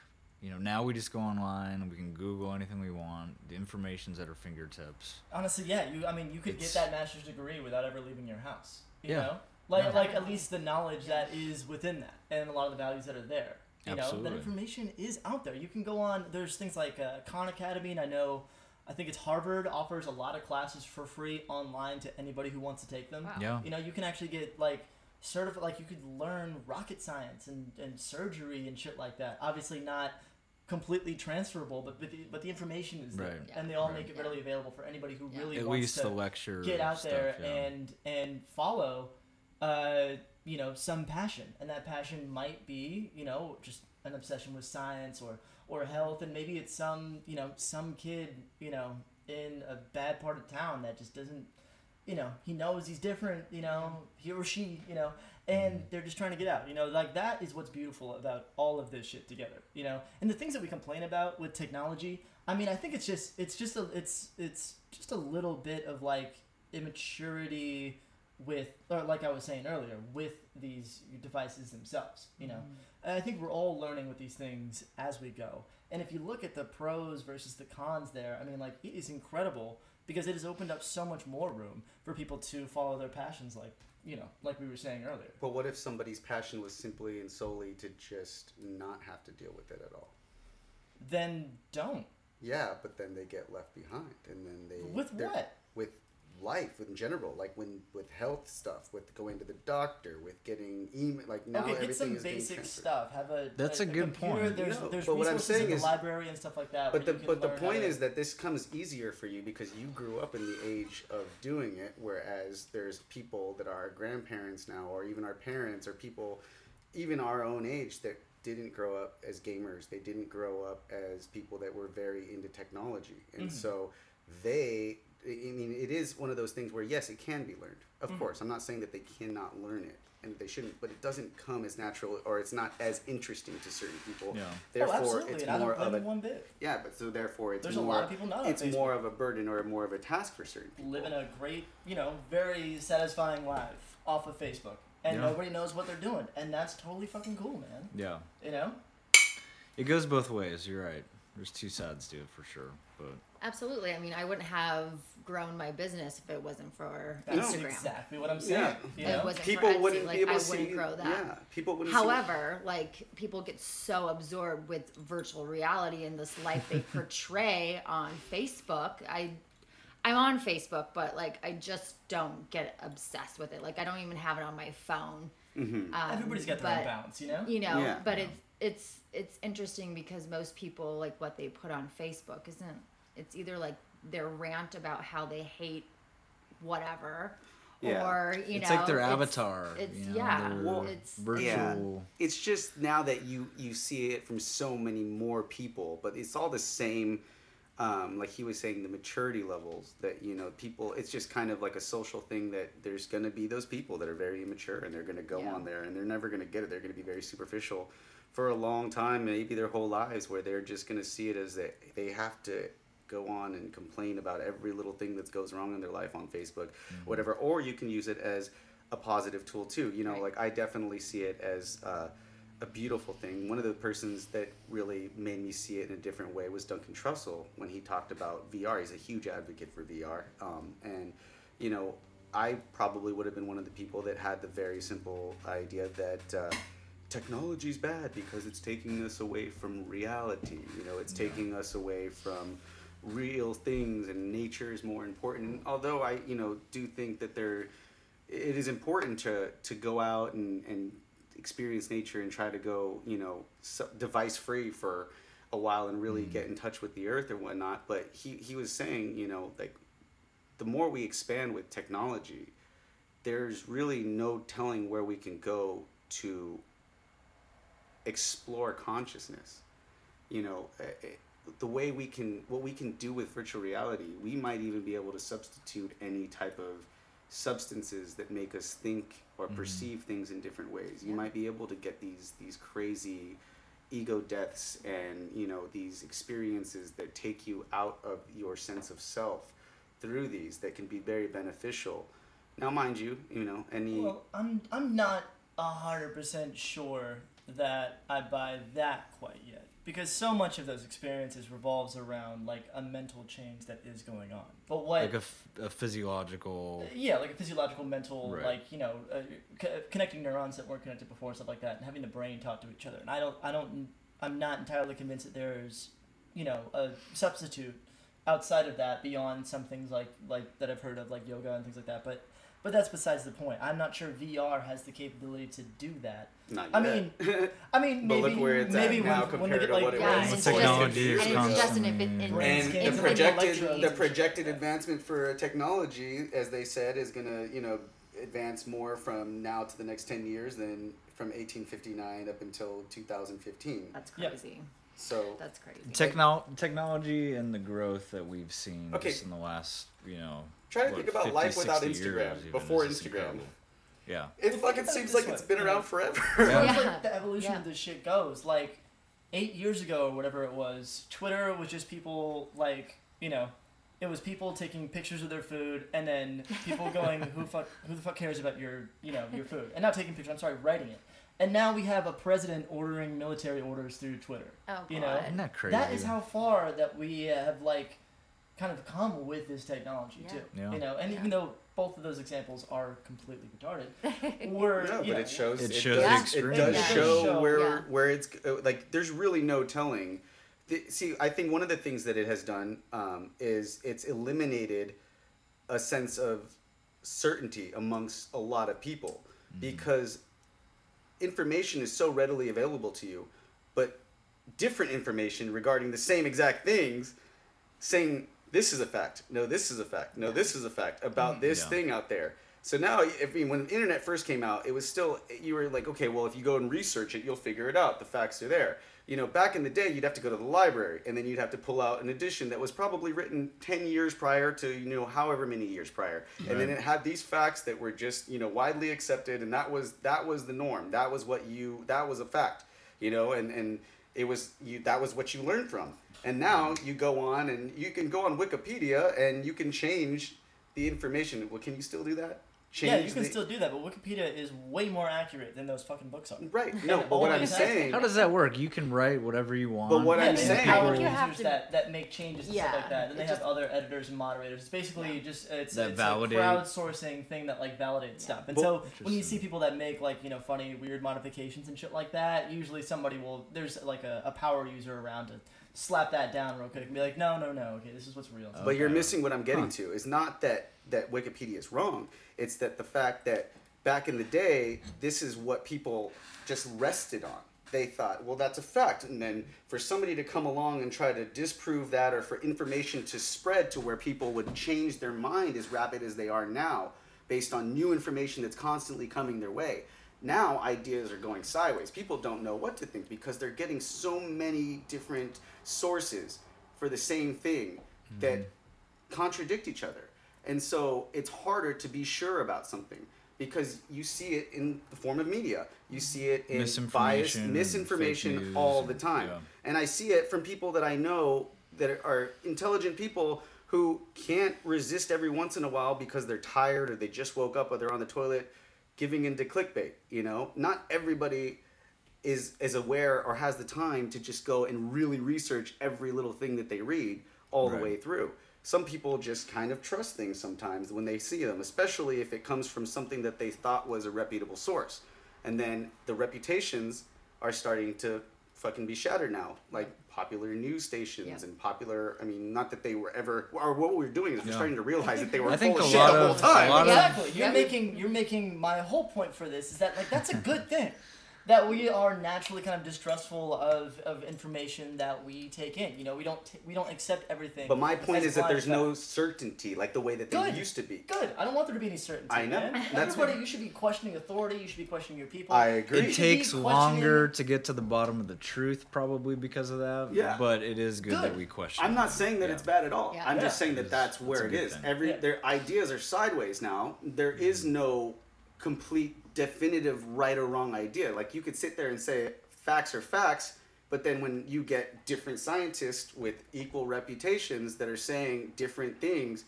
You know, now we just go online, we can Google anything we want. The information's at our fingertips. Honestly, yeah. You, I mean, you could It's- get that master's degree without ever leaving your house. You Yeah. know, like Yeah. like at least the knowledge that is within that, and a lot of the values that are there. You know, that information is out there. You can go on. There's things like uh, Khan Academy, and I know. I think it's Harvard offers a lot of classes for free online to anybody who wants to take them. Wow. Yeah. You know, you can actually get like certified, like you could learn rocket science and, and surgery and shit like that. Obviously not completely transferable, but but the, but the information is there, Right. Yeah. and they all Right. make it readily available for anybody who Yeah. really At wants least to the lecture get out stuff, there yeah. and and follow, uh, you know, some passion, and that passion might be you know just an obsession with science or or health, and maybe it's some you know some kid you know in a bad part of town that just doesn't you know he knows he's different you know he or she you know and mm. they're just trying to get out you know like that is what's beautiful about all of this shit together you know and the things that we complain about with technology i mean i think it's just it's just a it's it's just a little bit of like immaturity with or like i was saying earlier with these devices themselves you know? Mm. And i think we're all learning with these things as we go. And if you look at the pros versus the cons there i mean like it is incredible because it has opened up so much more room for people to follow their passions like you know like we were saying earlier. But what if somebody's passion was simply and solely to just not have to deal with it at all? then don't. Yeah, but then they get left behind, and then they with they're- what? with life in general, like when with health stuff, with going to the doctor, with getting email, like now okay, everything get some is being basic stuff. Have a That's a good computer. point. There's No, there's but what I'm saying in the is- library and stuff like that. But the where you can but the point to- is that this comes easier for you because you grew up in the age of doing it, whereas there's people that are our grandparents now, or even our parents, or people, even our own age that didn't grow up as gamers. They didn't grow up as people that were very into technology, and Mhm. so they. I mean, it is one of those things where yes, it can be learned. Of Mhm. course, I'm not saying that they cannot learn it and they shouldn't, but it doesn't come as natural or it's not as interesting to certain people. Yeah. oh, Therefore, absolutely, it's and I more don't of a one bit. yeah, but so therefore it's There's a more, lot of people not it's Facebook. more of a burden or more of a task for certain people. living a great, you know, very satisfying life off of Facebook, and Yeah. nobody knows what they're doing, and that's totally fucking cool, man. Yeah. You know? It goes both ways. You're right. There's two sides to it for sure. But Absolutely. I mean, I wouldn't have grown my business if it wasn't for That's Instagram. exactly what I'm saying. Yeah. You It know? wasn't People for Etsy, wouldn't like, be able I to wouldn't see. grow that. Yeah, people wouldn't. see- However, like people get so absorbed with virtual reality and this life they *laughs* portray on Facebook. I I'm on Facebook, but like I just don't get obsessed with it. Like I don't even have it on my phone. Mhm. Um, Everybody's got their but, own balance, you know? You know, Yeah. but it's it's it's interesting because most people like what they put on Facebook isn't. It's either like their rant about how they hate whatever, Yeah. or you know it's know, like their avatar. It's you know, yeah, Well, it's virtual. Yeah. It's just now that you you see it from so many more people, but it's all the same. Um, like he was saying, the maturity levels that you know people. It's just kind of like a social thing that there's going to be those people that are very immature and they're going to go Yeah. on there and they're never going to get it. They're going to be very superficial for a long time, maybe their whole lives, where they're just going to see it as that they have to go on and complain about every little thing that goes wrong in their life on Facebook, whatever. Or you can use it as a positive tool too. You know, Right. like I definitely see it as uh, a beautiful thing. One of the persons that really made me see it in a different way was Duncan Trussell when he talked about VR. He's a huge advocate for VR, um, and you know, I probably would have been one of the people that had the very simple idea that. Uh, Technology's bad because it's taking us away from reality. You know, it's taking us away from real things, and nature is more important. And although I, you know, do think that there, it is important to to go out and and experience nature and try to go, you know, device free for a while and really mm. get in touch with the earth or whatnot. But he he was saying, you know, like the more we expand with technology, there's really no telling where we can go to explore consciousness. You know, eh, eh, the way we can, what we can do with virtual reality, we might even be able to substitute any type of substances that make us think or perceive things in different ways. You Yeah. might be able to get these these crazy ego deaths and you know these experiences that take you out of your sense of self through these that can be very beneficial. Now, mind you, you know any Well, I'm I'm not hundred percent sure that I buy that quite yet because so much of those experiences revolves around like a mental change that is going on. But what like a, f- a physiological. yeah, like a physiological, mental, Right. like you know, uh, co- connecting neurons that weren't connected before, stuff like that, and having the brain talk to each other. And I don't, I don't, I'm not entirely convinced that there's, you know, a substitute outside of that beyond some things like like that I've heard of, like yoga and things like that. But but that's besides the point. I'm not sure VR has the capability to do that. not I yet. mean, *laughs* I mean, maybe look where it's at maybe now when, when they compared get to like what it Yeah, was just, technology is and it's just an constantly- in, in, Brain and the projected the projected advancement for technology, as they said, is gonna you know advance more from now to the next ten years than from 1859 up until 2015. That's Yeah. crazy. So That's crazy. Techno- technology and the growth that we've seen Okay. just in the last, you know, Try to what, think about 50, life without Instagram, before Instagram. Yeah. it Well, fucking think about it seems this like it's been around forever. It's Yeah. like the evolution of this shit goes. Like eight years ago or whatever it was, Twitter was just people like you know, it was people taking pictures of their food and then people *laughs* going, "Who fuck? Who the fuck cares about your you know your food?" And not taking pictures. I'm sorry, writing it. And now we have a president ordering military orders through Twitter. Oh, You know, God. Isn't that crazy? That is how far that we have like kind of come with this technology Yeah. too. Yeah. You know, and Yeah. even though both of those examples are completely retarded, *laughs* we're No, but know, it shows. It It, shows does, the it does extreme. show, It does show, where yeah. where it's uh, like. There's really no telling. The, see, I think one of the things that it has done um, is it's eliminated a sense of certainty amongst a lot of people because information is so readily available to you, but different information regarding the same exact things, saying this is a fact, no, this is a fact, no, this is a fact about mm, this Yeah. thing out there. So now, if mean, when the internet first came out, it was still you were like, okay, well, if you go and research it, you'll figure it out. The facts are there. You know, back in the day, you'd have to go to the library, and then you'd have to pull out an edition that was probably written ten years prior to you know however many years prior, and then it had these facts that were just you know widely accepted, and that was that was the norm. That was what you that was a fact. You know, and and it was you that was what you learned from. And now you go on and you can go on Wikipedia and you can change the information. Well, can you still do that? Change yeah, you can the- still do that, but Wikipedia is way more accurate than those fucking books are. Right. No, but what I'm *laughs* saying. How does that work? You can write whatever you want. But what yeah, I'm saying- empower I think you have users to- that, that make changes and stuff Yeah, like that. Then they just- have other editors and moderators. It's basically just it's, That it's validate- a crowdsourcing thing that like validates stuff. And But- so when you see people that make like you know funny weird modifications and shit like that, usually somebody will there's like a, a power user around to slap that down real quick and be like, no, no, no, okay, this is what's real. But you're missing what I'm getting Huh. to. Is not that that Wikipedia is wrong. It's that the fact that back in the day, this is what people just rested on. They thought, well, that's a fact, and then for somebody to come along and try to disprove that, or for information to spread to where people would change their mind as rapid as they are now, based on new information that's constantly coming their way. Now ideas are going sideways. People don't know what to think because they're getting so many different sources for the same thing mm-hmm. that contradict each other. And so it's harder to be sure about something because you see it in the form of media. You see it in bias, Misinformation and misinformation all the time. yeah. And I see it from people that I know that are intelligent people who can't resist every once in a while because they're tired or they just woke up or they're on the toilet giving into clickbait, you know? Not everybody is is aware or has the time to just go and really research every little thing that they read all Right. the way through. Some people just kind of trust things sometimes when they see them, especially if it comes from something that they thought was a reputable source. And then the reputations are starting to fucking be shattered now, like popular news stations Yeah. and popular. I mean, not that they were ever, or what we were doing is we're Yeah. starting to realize that they *laughs* were I think full of a shit lot the whole time. lot of- Exactly. You're Yeah. making you're making my whole point for this is that like that's a good thing. That we are naturally kind of distrustful of, of information that we take in. You know, we don't t- we don't accept everything. But my point is that blind there's no certainty like the way that there Good. used to be. Good. I don't want there to be any certainty. I know. Man. That's Everybody, what- you should be questioning authority. You should be questioning your people. I agree. It takes longer to get to the bottom of the truth, probably because of that. Yeah. But it is good, Good. that we question. I'm not saying that Yeah. it's bad at all. Yeah. I'm Yeah. just saying that that's where it's it a good is. thing. Every Yeah. their ideas are sideways now. There is mm-hmm. no complete definitive right or wrong idea. Like you could sit there and say facts are facts, but then when you get different scientists with equal reputations that are saying different things,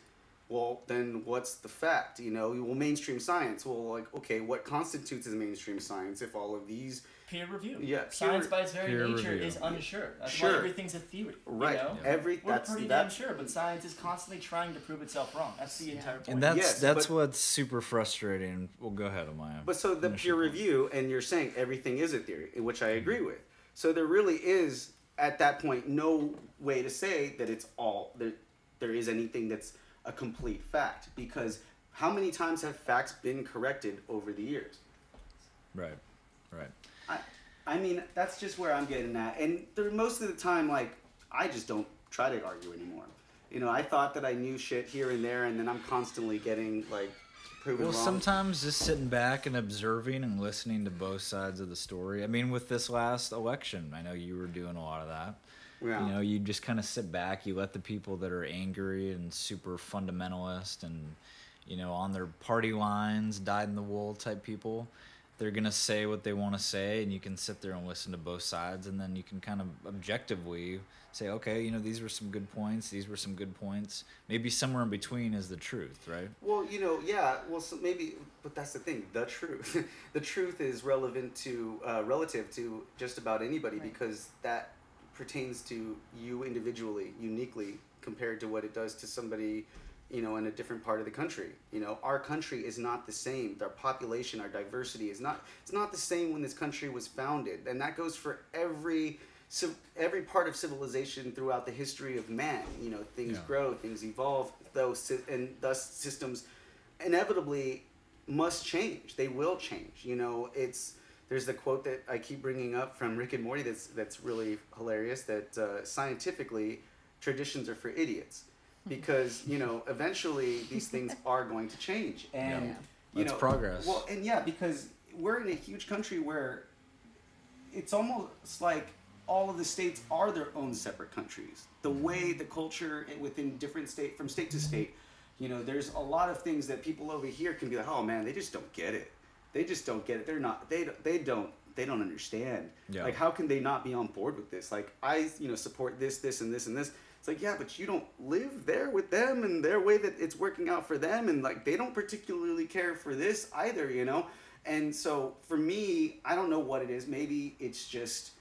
well, then what's the fact? You know, well, mainstream science. Well, like, okay, what constitutes as mainstream science if all of these peer review. Yeah, Science peer- by its very peer nature review. is unsure. That's Sure. why everything's a theory. right? You know? Every We're that's pretty that, damn sure, but science is constantly trying to prove itself wrong. That's the entire point. And that's Yes, that's but- what's super frustrating. Well, go ahead, Amaya. But so the peer your point. review, and you're saying everything is a theory, which I mm-hmm. agree with. So there really is, at that point, no way to say that it's all there. There is anything that's a complete fact because how many times have facts been corrected over the years? Right, right. I, I mean, that's just where I'm getting at. And there, most of the time, like, I just don't try to argue anymore. You know, I thought that I knew shit here and there, and then I'm constantly getting like proven Well, wrong. sometimes just sitting back and observing and listening to both sides of the story. I mean, with this last election, I know you were doing a lot of that. Yeah. You know, you just kind of sit back. You let the people that are angry and super fundamentalist and, you know, on their party lines, dyed in the wool type people. They're gonna say what they want to say, and you can sit there and listen to both sides, and then you can kind of objectively say, okay, you know, these were some good points. These were some good points. Maybe somewhere in between is the truth, right? Well, you know, yeah. Well, so maybe, but that's the thing. The truth, *laughs* the truth is relevant to, uh, relative to just about anybody Right. because that pertains to you individually, uniquely, compared to what it does to somebody, you know, in a different part of the country. You know, our country is not the same. Our population, our diversity is not. It's not the same when this country was founded, and that goes for every. civ- every part of civilization throughout the history of man, you know, things Yeah. grow, things evolve, sy- and thus systems inevitably must change. They will change. You know, it's there's the quote that I keep bringing up from Rick and Morty that's that's really hilarious. That uh, scientifically, traditions are for idiots, *laughs* because you know eventually these things *laughs* are going to change, and Yeah. you That's know progress. Well, and yeah, because we're in a huge country where it's almost like all of the states are their own separate countries. The way the culture within different state from state to state, you know, there's a lot of things that people over here can be like, oh man, they just don't get it. They just don't get it. They're not. They don't- they don't. They don't understand. Yeah. Like, how can they not be on board with this? Like, I you know support this, this, and this, and this. It's like, yeah, but you don't live there with them and their way that it's working out for them, and like they don't particularly care for this either, you know. And so for me, I don't know what it is. Maybe it's just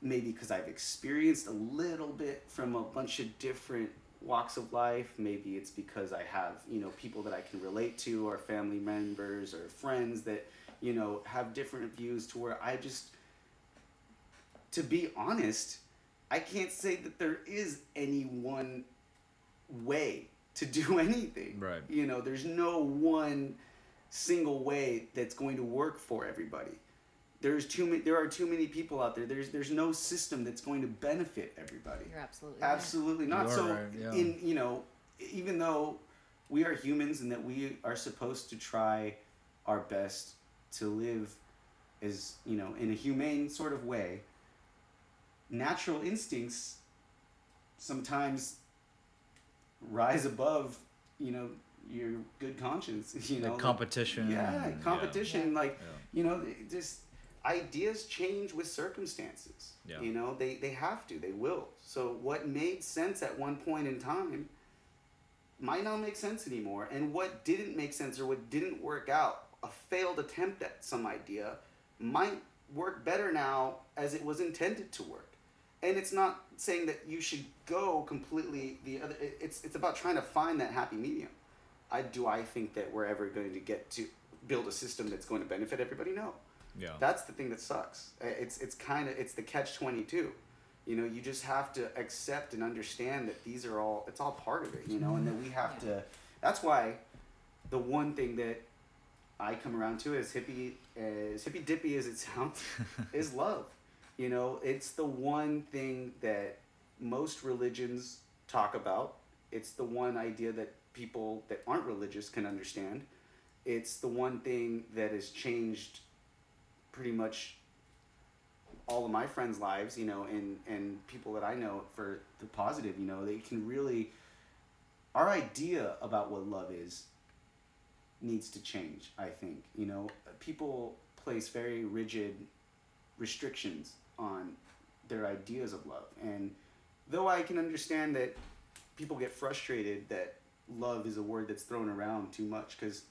maybe because I've experienced a little bit from a bunch of different walks of life. Maybe it's because I have, you know, people that I can relate to, or family members, or friends that, you know, have different views to where I just, to be honest, I can't say that there is any one way to do *laughs* anything. Right. You know, there's no one single way that's going to work for everybody. There's too many. There are too many people out there. There's there's no system that's going to benefit everybody. You're absolutely right. Absolutely not. You are so right, yeah. in you know, even though we are humans and that we are supposed to try our best to live as you know in a humane sort of way, natural instincts sometimes rise above you know your good conscience. *laughs* You know, Like competition. yeah, and- competition. Like Yeah. you know, just ideas change with circumstances. Yeah. You know, they they have to. They will. So what made sense at one point in time might not make sense anymore, and what didn't make sense or what didn't work out, a failed attempt at some idea, might work better now as it was intended to work. And it's not saying that you should go completely the other. It's it's about trying to find that happy medium. I do I think that we're ever going to get to build a system that's going to benefit everybody? No. Yeah. That's the thing that sucks. It's it's kind of it's the catch twenty two. You know, you just have to accept and understand that these are all it's all part of it. You know, and that we have to. That's why the one thing that I come around to, as hippie as hippy dippy as it *laughs* sounds, *laughs* is love. You know, it's the one thing that most religions talk about. It's the one idea that people that aren't religious can understand. It's the one thing that has changed pretty much all of my friends' lives, you know, and and people that I know for the positive, you know, they can really our idea about what love is needs to change, I think. You know, people place very rigid restrictions on their ideas of love. And though I can understand that people get frustrated that love is a word that's thrown around too much because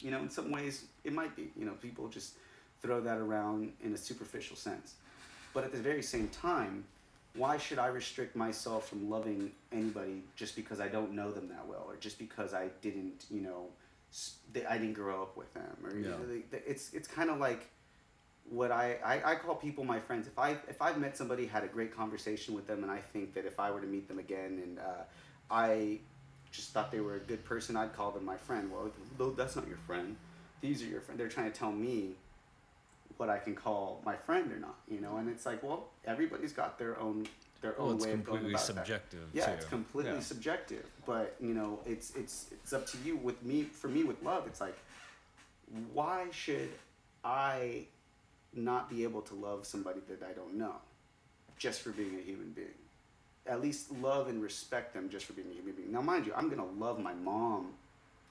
you know in some ways it might be you know people just throw that around in a superficial sense but at the very same time why should i restrict myself from loving anybody just because i don't know them that well or just because i didn't you know i didn't grow up with them or you Yeah. know, they- they- it's it's kind of like what I, I, I call people my friends. If I if I've met somebody, had a great conversation with them, and I think that if I were to meet them again, and uh, I just thought they were a good person, I'd call them my friend. Well, that's not your friend. These are your friend. They're trying to tell me what I can call my friend or not. You know, and it's like, well, everybody's got their own their own it's way of going completely about that. subjective. Yeah, too. it's completely Yeah. subjective. But you know, it's it's it's up to you. With me, for me, with love, it's like, why should I not be able to love somebody that I don't know, just for being a human being? At least love and respect them just for being a human being. Now, mind you, I'm gonna love my mom,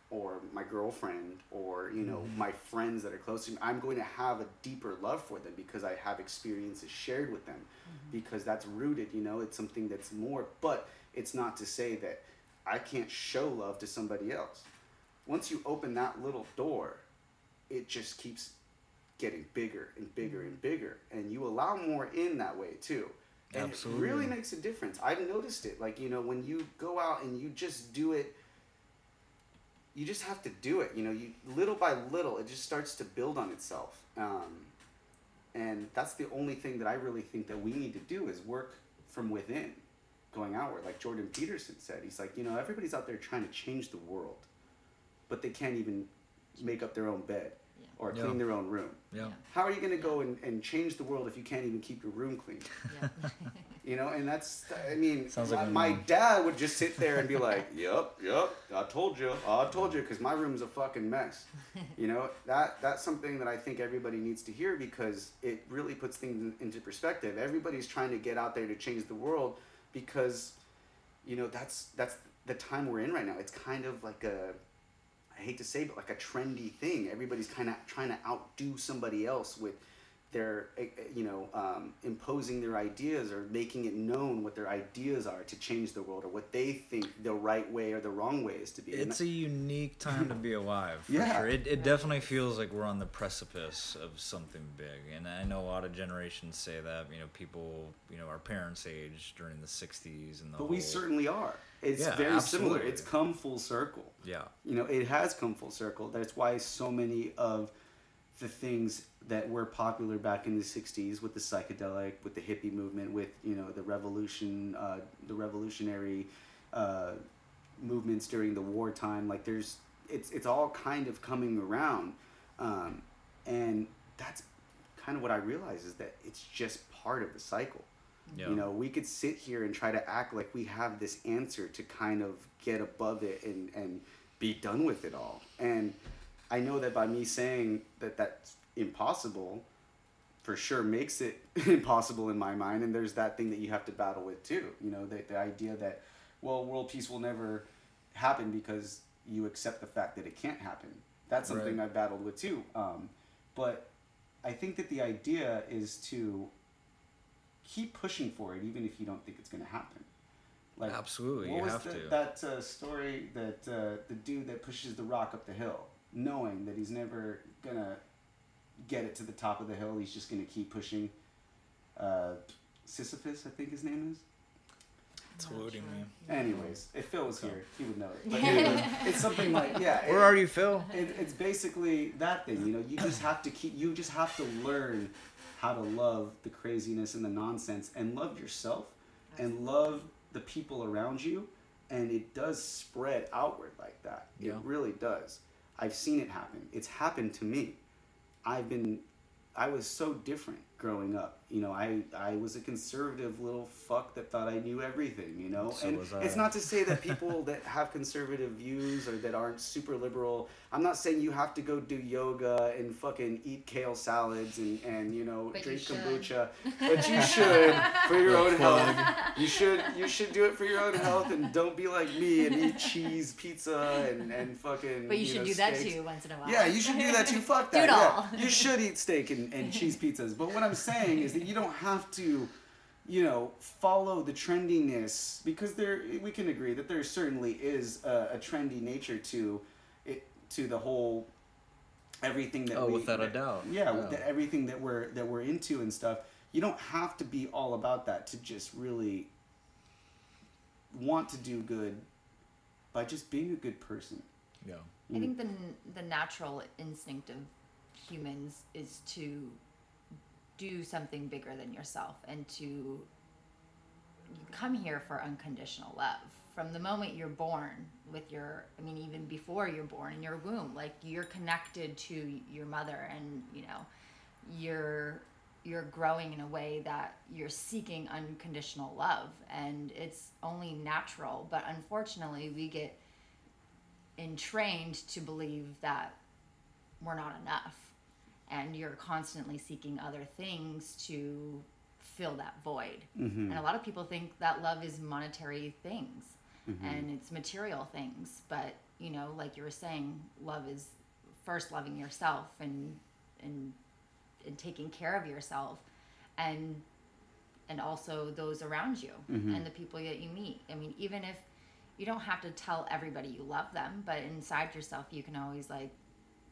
or my girlfriend, or you know mm-hmm. my friends that are close to me. I'm going to have a deeper love for them because I have experiences shared with them, mm-hmm. because that's rooted. You know, it's something that's more. But it's not to say that I can't show love to somebody else. Once you open that little door, it just keeps getting bigger and bigger mm-hmm. and bigger and you allow more in that way too and it really makes a difference i've noticed it like you know when you go out and you just do it you just have to do it you know you little by little it just starts to build on itself um, and that's the only thing that i really think that we need to do is work from within going outward like jordan peterson said he's like you know everybody's out there trying to change the world but they can't even make up their own bed Yeah. or Yeah. clean their own room Yeah. how are you going to go and, and change the world if you can't even keep your room clean Yeah. *laughs* you know and that's i mean like my mom. dad would just sit there and be like *laughs* yep yep i told you i told you because my room's a fucking mess *laughs* you know that that's something that i think everybody needs to hear because it really puts things in, into perspective everybody's trying to get out there to change the world because you know that's that's the time we're in right now it's kind of like a I hate to say, but like a trendy thing. Everybody's kind of trying to outdo somebody else with their, eh, eh, you know, um, imposing their ideas or making it known what their ideas are to change the world or what they think the right way or the wrong way is to be. And It's a unique time to be *laughs* alive. For Yeah. Sure. It, it definitely feels like we're on the precipice of something big. And I know a lot of generations say that, you know, people, you know, our parents' age during the 60s and the but we certainly are. It's Yeah, very similar. It's come full circle. Yeah. you know it has come full circle that's why so many of the things that were popular back in the 60s with the psychedelic with the hippie movement with you know the revolution uh, the revolutionary uh, movements during the wartime like there's it's it's all kind of coming around um, and that's kind of what i realize is that it's just part of the cycle Yeah. you know, we could sit here and try to act like we have this answer to kind of get above it and, and be done with it all. And I know that by me saying that that's impossible, for sure makes it *laughs* impossible in my mind. And there's that thing that you have to battle with too. You know, the, the idea that, well, world peace will never happen because you accept the fact that it can't happen. That's something Right. I battled with too. Um, but I think that the idea is to keep pushing for it, even if you don't think it's going to happen. Like Absolutely, what you was have the, to. that uh, story that uh, the dude that pushes the rock up the hill, knowing that he's never gonna get it to the top of the hill, he's just gonna keep pushing. Uh, Sisyphus, I think his name is. It's Not eluding sure. me. Anyways, if Phil was here, he would know it. *laughs* But anyways, it's something like yeah. *laughs* Where it- are you, Phil? it, it's basically that thing you know you just have to keep you just have to learn how to love the craziness and the nonsense and love yourself and love the people around you and it does spread outward like that Yeah. it really does I've seen it happen. It's happened to me. I've been I was so different growing up. You know, I I was a conservative little fuck that thought I knew everything. You know, So and was I. it's not to say that *laughs* people that have conservative views or that aren't super liberal. I'm not saying you have to go do yoga and fucking eat kale salads and and you know But drink should. kombucha, *laughs* but you should for your own health. You should you should do it for your own health and don't be like me and eat cheese pizza and and fucking. But you should know, do that too once in a while. Yeah, you should do that too. Fuck *laughs* Do that. it Yeah. all. You should eat steak and, and cheese pizzas. But what I'm saying is that you don't have to, you know, follow the trendiness because there we can agree that there certainly is a, a trendy nature to it to the whole everything that Oh, we, without a doubt. Yeah, with Yeah. the, everything that we're that we're into and stuff. You don't have to be all about that to just really want to do good by just being a good person. Yeah. I think mm. the the natural instinct of humans is to do something bigger than yourself and to come here for unconditional love. From the moment you're born with your i mean even before you're born in your womb like you're connected to your mother and you know you're you're growing in a way that you're seeking unconditional love. And it's only natural but unfortunately we get entrained to believe that we're not enough and you're constantly seeking other things to fill that void. Mm-hmm. and a lot of people think that love is monetary things and it's material things but you know like you were saying love is first loving yourself and and and taking care of yourself and and also those around you and the people that you meet. I mean even if you don't have to tell everybody you love them but inside yourself you can always like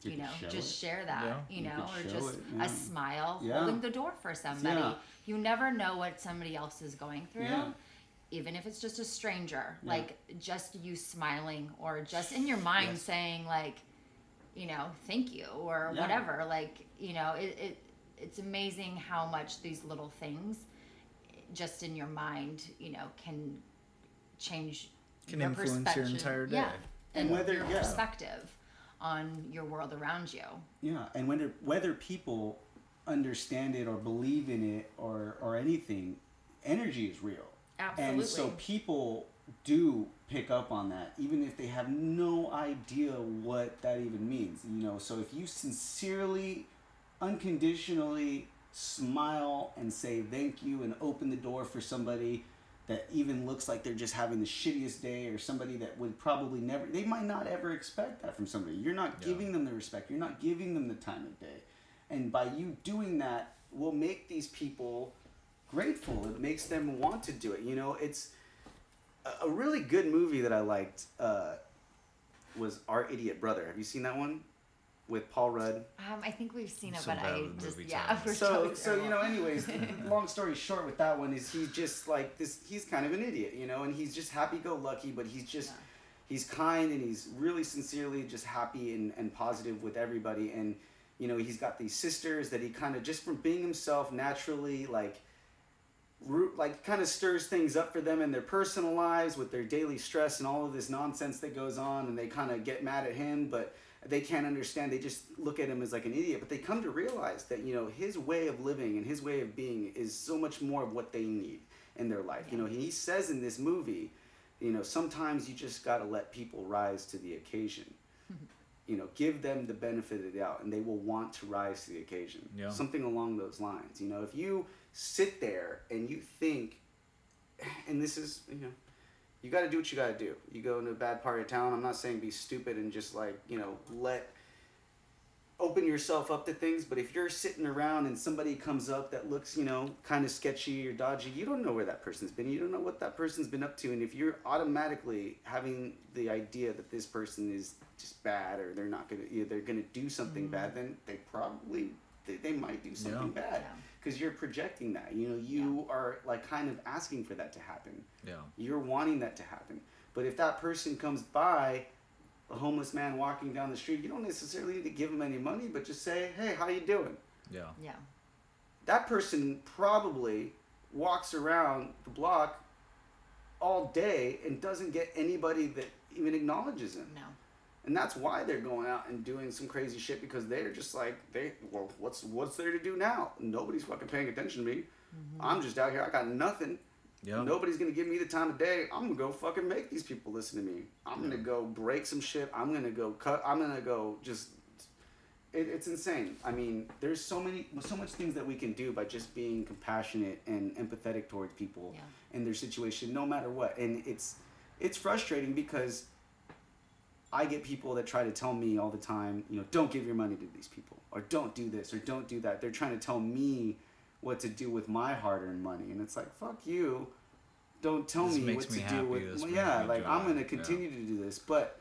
You you, know just it. share that Yeah. you You know could or just it, yeah. a smile Yeah. holding the door for somebody Yeah. you never know what somebody else is going through Yeah. even if it's just a stranger Yeah. like just you smiling or just in your mind Yes. saying like you know thank you or Yeah. whatever like you know it, it it's amazing how much these little things just in your mind you know can change Can your influence your entire day. yeah And and whether- your yeah. perspective on your world around you Yeah, and whether whether people understand it or believe in it or or anything, energy is real. absolutely And so people do pick up on that, even if they have no idea what that even means. You know, so if you sincerely, unconditionally smile and say thank you and open the door for somebody that even looks like they're just having the shittiest day or somebody that would probably never they might not ever expect that from somebody. You're not Yeah. giving them the respect. You're not giving them the time of day. And by you doing that will make these people grateful. It makes them want to do it. You know it's a, a really good movie that i liked uh, was our idiot brother. Have you seen that one with paul rudd um, i think we've seen it Some but i just yeah times. *laughs* we're so so you know anyways *laughs* long story short with that one is he's just like this he's kind of an idiot you know and he's just happy-go-lucky but he's just Yeah. he's kind and he's really sincerely just happy and, and positive with everybody and you know he's got these sisters that he kind of just from being himself naturally like root like kind of stirs things up for them in their personal lives with their daily stress and all of this nonsense that goes on and they kind of get mad at him but they can't understand they just look at him as like an idiot but they come to realize that you know his way of living and his way of being is so much more of what they need in their life. You know he says in this movie you know sometimes you just got to let people rise to the occasion. Mm-hmm. You know give them the benefit of the doubt and they will want to rise to the occasion. Yeah. something along those lines. You know if you sit there and you think and this is you know you got to do what you got to do you go into a bad part of town i'm not saying be stupid and just like you know let open yourself up to things but if you're sitting around and somebody comes up that looks you know kind of sketchy or dodgy you don't know where that person's been you don't know what that person's been up to and if you're automatically having the idea that this person is just bad or they're not gonna you know, they're gonna do something mm-hmm. bad then they probably they, they might do something Yeah. bad Yeah. Because you're projecting that you know you are like kind of asking for that to happen Yeah. you're wanting that to happen. But if that person comes by, a homeless man walking down the street, you don't necessarily need to give him any money, but just say, "Hey, how you doing?" Yeah. yeah That person probably walks around the block all day and doesn't get anybody that even acknowledges him. no and that's why they're going out and doing some crazy shit because they're just like they well what's what's there to do now? Nobody's fucking paying attention to me. Mm-hmm. I'm just out here. I got nothing. Yeah. nobody's gonna give me the time of day. I'm gonna go fucking make these people listen to me. I'm gonna go break some shit. I'm gonna go cut i'm gonna go just it, it's insane. I mean there's so many so much things that we can do by just being compassionate and empathetic towards people Yeah. in their situation no matter what. And it's it's frustrating because I get people that try to tell me all the time, you know, don't give your money to these people, or don't do this, or don't do that. They're trying to tell me what to do with my hard-earned money, and it's like, fuck you. Don't tell This me what me to happy, do with. Well, yeah, like I'm gonna yeah. continue to do this, but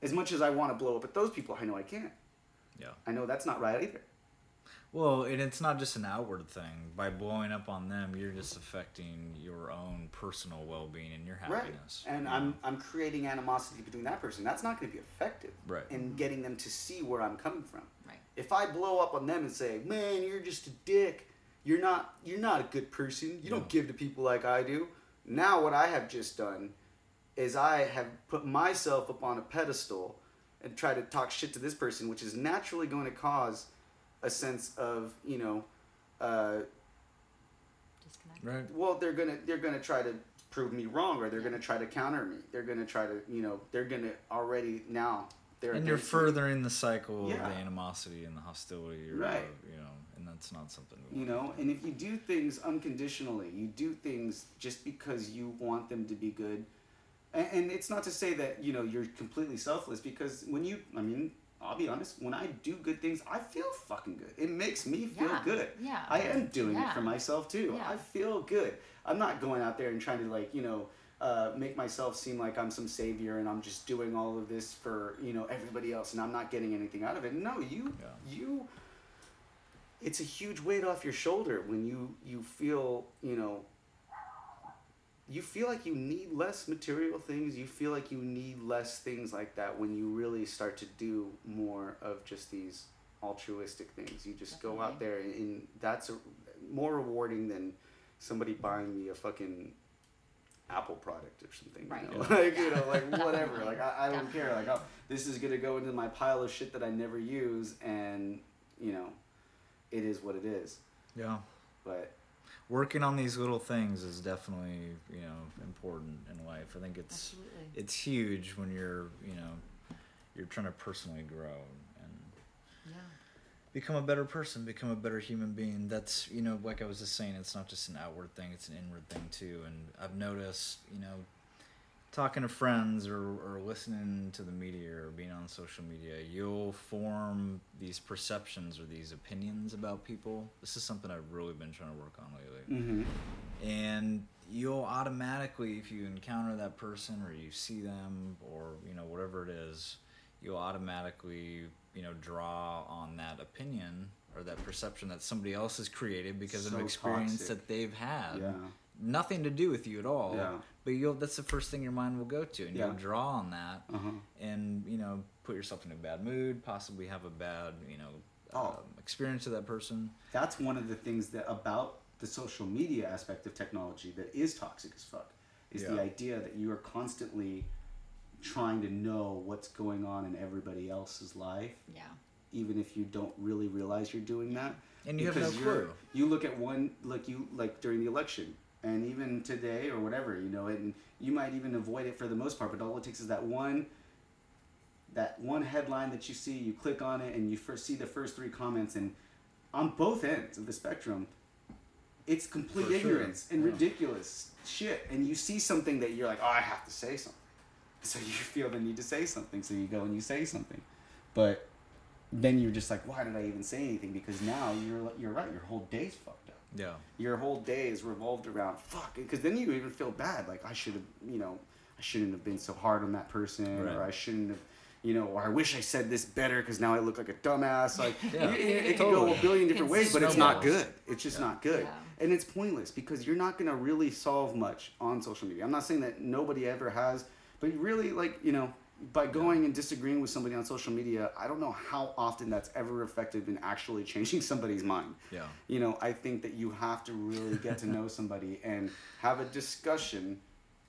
as much as I want to blow up at those people, I know I can't. Yeah. I know that's not right either. Well, and it's not just an outward thing. By blowing up on them, you're just affecting your own personal well-being and your happiness. Right. And you I'm? I'm creating animosity between that person. That's not going to be effective. Right. In getting them to see where I'm coming from. Right. If I blow up on them and say, "Man, you're just a dick. You're not you're not a good person. You don't give to people like I do." Now what I have just done is I have put myself up on a pedestal and try to talk shit to this person, which is naturally going to cause a sense of, you know, uh, Disconnect. right. well they're gonna they're gonna try to prove me wrong or they're gonna try to counter me they're gonna try to you know they're gonna already now they're And you're against me. furthering the cycle Yeah. of the animosity and the hostility, or, Right. you know, and that's not something. We you know and if you do things unconditionally you do things just because you want them to be good and, and it's not to say that you know you're completely selfless because when you i mean i'll be honest when i do good things i feel fucking good it makes me feel Yeah, good yeah. i am doing it for myself too Yeah. i feel good i'm not going out there and trying to like you know uh, make myself seem like I'm some savior and I'm just doing all of this for you know everybody else and I'm not getting anything out of it. No, you Yeah. you it's a huge weight off your shoulder when you you feel you know you feel like you need less material things you feel like you need less things like that when you really start to do more of just these altruistic things. You just go out there and, and that's a, more rewarding than somebody buying me a fucking apple product or something Right. you know? *laughs* Like you know like *laughs* whatever. Like i, I don't care. Like oh, this is gonna go into my pile of shit that i never use and you know it is what it is. Yeah. but Working on these little things is definitely, you know, important in life. I think it's Absolutely. it's huge when you're, you know, you're trying to personally grow and Yeah. become a better person, become a better human being. That's, you know, like I was just saying, it's not just an outward thing, it's an inward thing too. And I've noticed, you know, talking to friends or, or listening to the media or being on social media, you'll form these perceptions or these opinions about people. This is something I've really been trying to work on lately mm-hmm. and you'll automatically if you encounter that person or you see them or you know whatever it is you'll automatically you know draw on that opinion or that perception that somebody else has created because of an experience toxic. that they've had Yeah. nothing to do with you at all Yeah. But you'll that's the first thing your mind will go to and Yeah. you'll draw on that uh-huh and you know put yourself in a bad mood possibly have a bad you know Oh. um, experience with that person that's one of the things that about the social media aspect of technology that is toxic as fuck is the idea that you are constantly trying to know what's going on in everybody else's life Yeah. even if you don't really realize you're doing that And you have no clue. you look at one like you like during the election and even today or whatever you know and you might even avoid it for the most part but all it takes is that one that one headline that you see you click on it and you first see the first three comments and on both ends of the spectrum it's complete For sure. ignorance and Yeah. ridiculous shit and you see something that you're like oh i have to say something *laughs* so you feel the need to say something so you go and you say something but then you're just like why did i even say anything because now you're you're right your whole day's fucked up yeah. Your whole day is revolved around fuck because then you even feel bad like i should have you know i shouldn't have been so hard on that person Right. or i shouldn't have you know or i wish i said this better because now i look like a dumbass like *laughs* Yeah, it, it, it can go a billion different It's ways but it's not good. It's just Yeah. not good. Yeah. and it's pointless because you're not going to really solve much on social media. I'm not saying that nobody ever has but really like you know by going and disagreeing with somebody on social media i don't know how often that's ever effective in actually *laughs* changing somebody's mind yeah you know, I think that you have to really get to know somebody *laughs* and have a discussion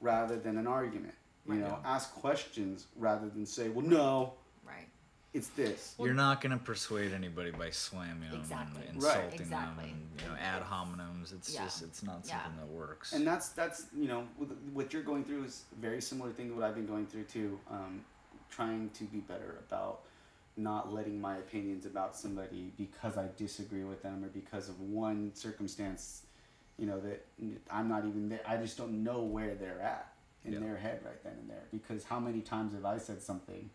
rather than an argument. You know, ask questions rather than say, "Well, no. It's this." You're not gonna persuade anybody by slamming them Exactly. and Right. insulting Exactly. them and you know ad hominems. It's Yeah. just it's not Yeah. something that works. and that's that's you know what you're going through is a very similar thing to what I've been going through too. Um, trying to be better about not letting my opinions about somebody because I disagree with them or because of one circumstance, you know that I'm not even there. I just don't know where they're at in Yeah. their head right then and there. Because how many times have I said something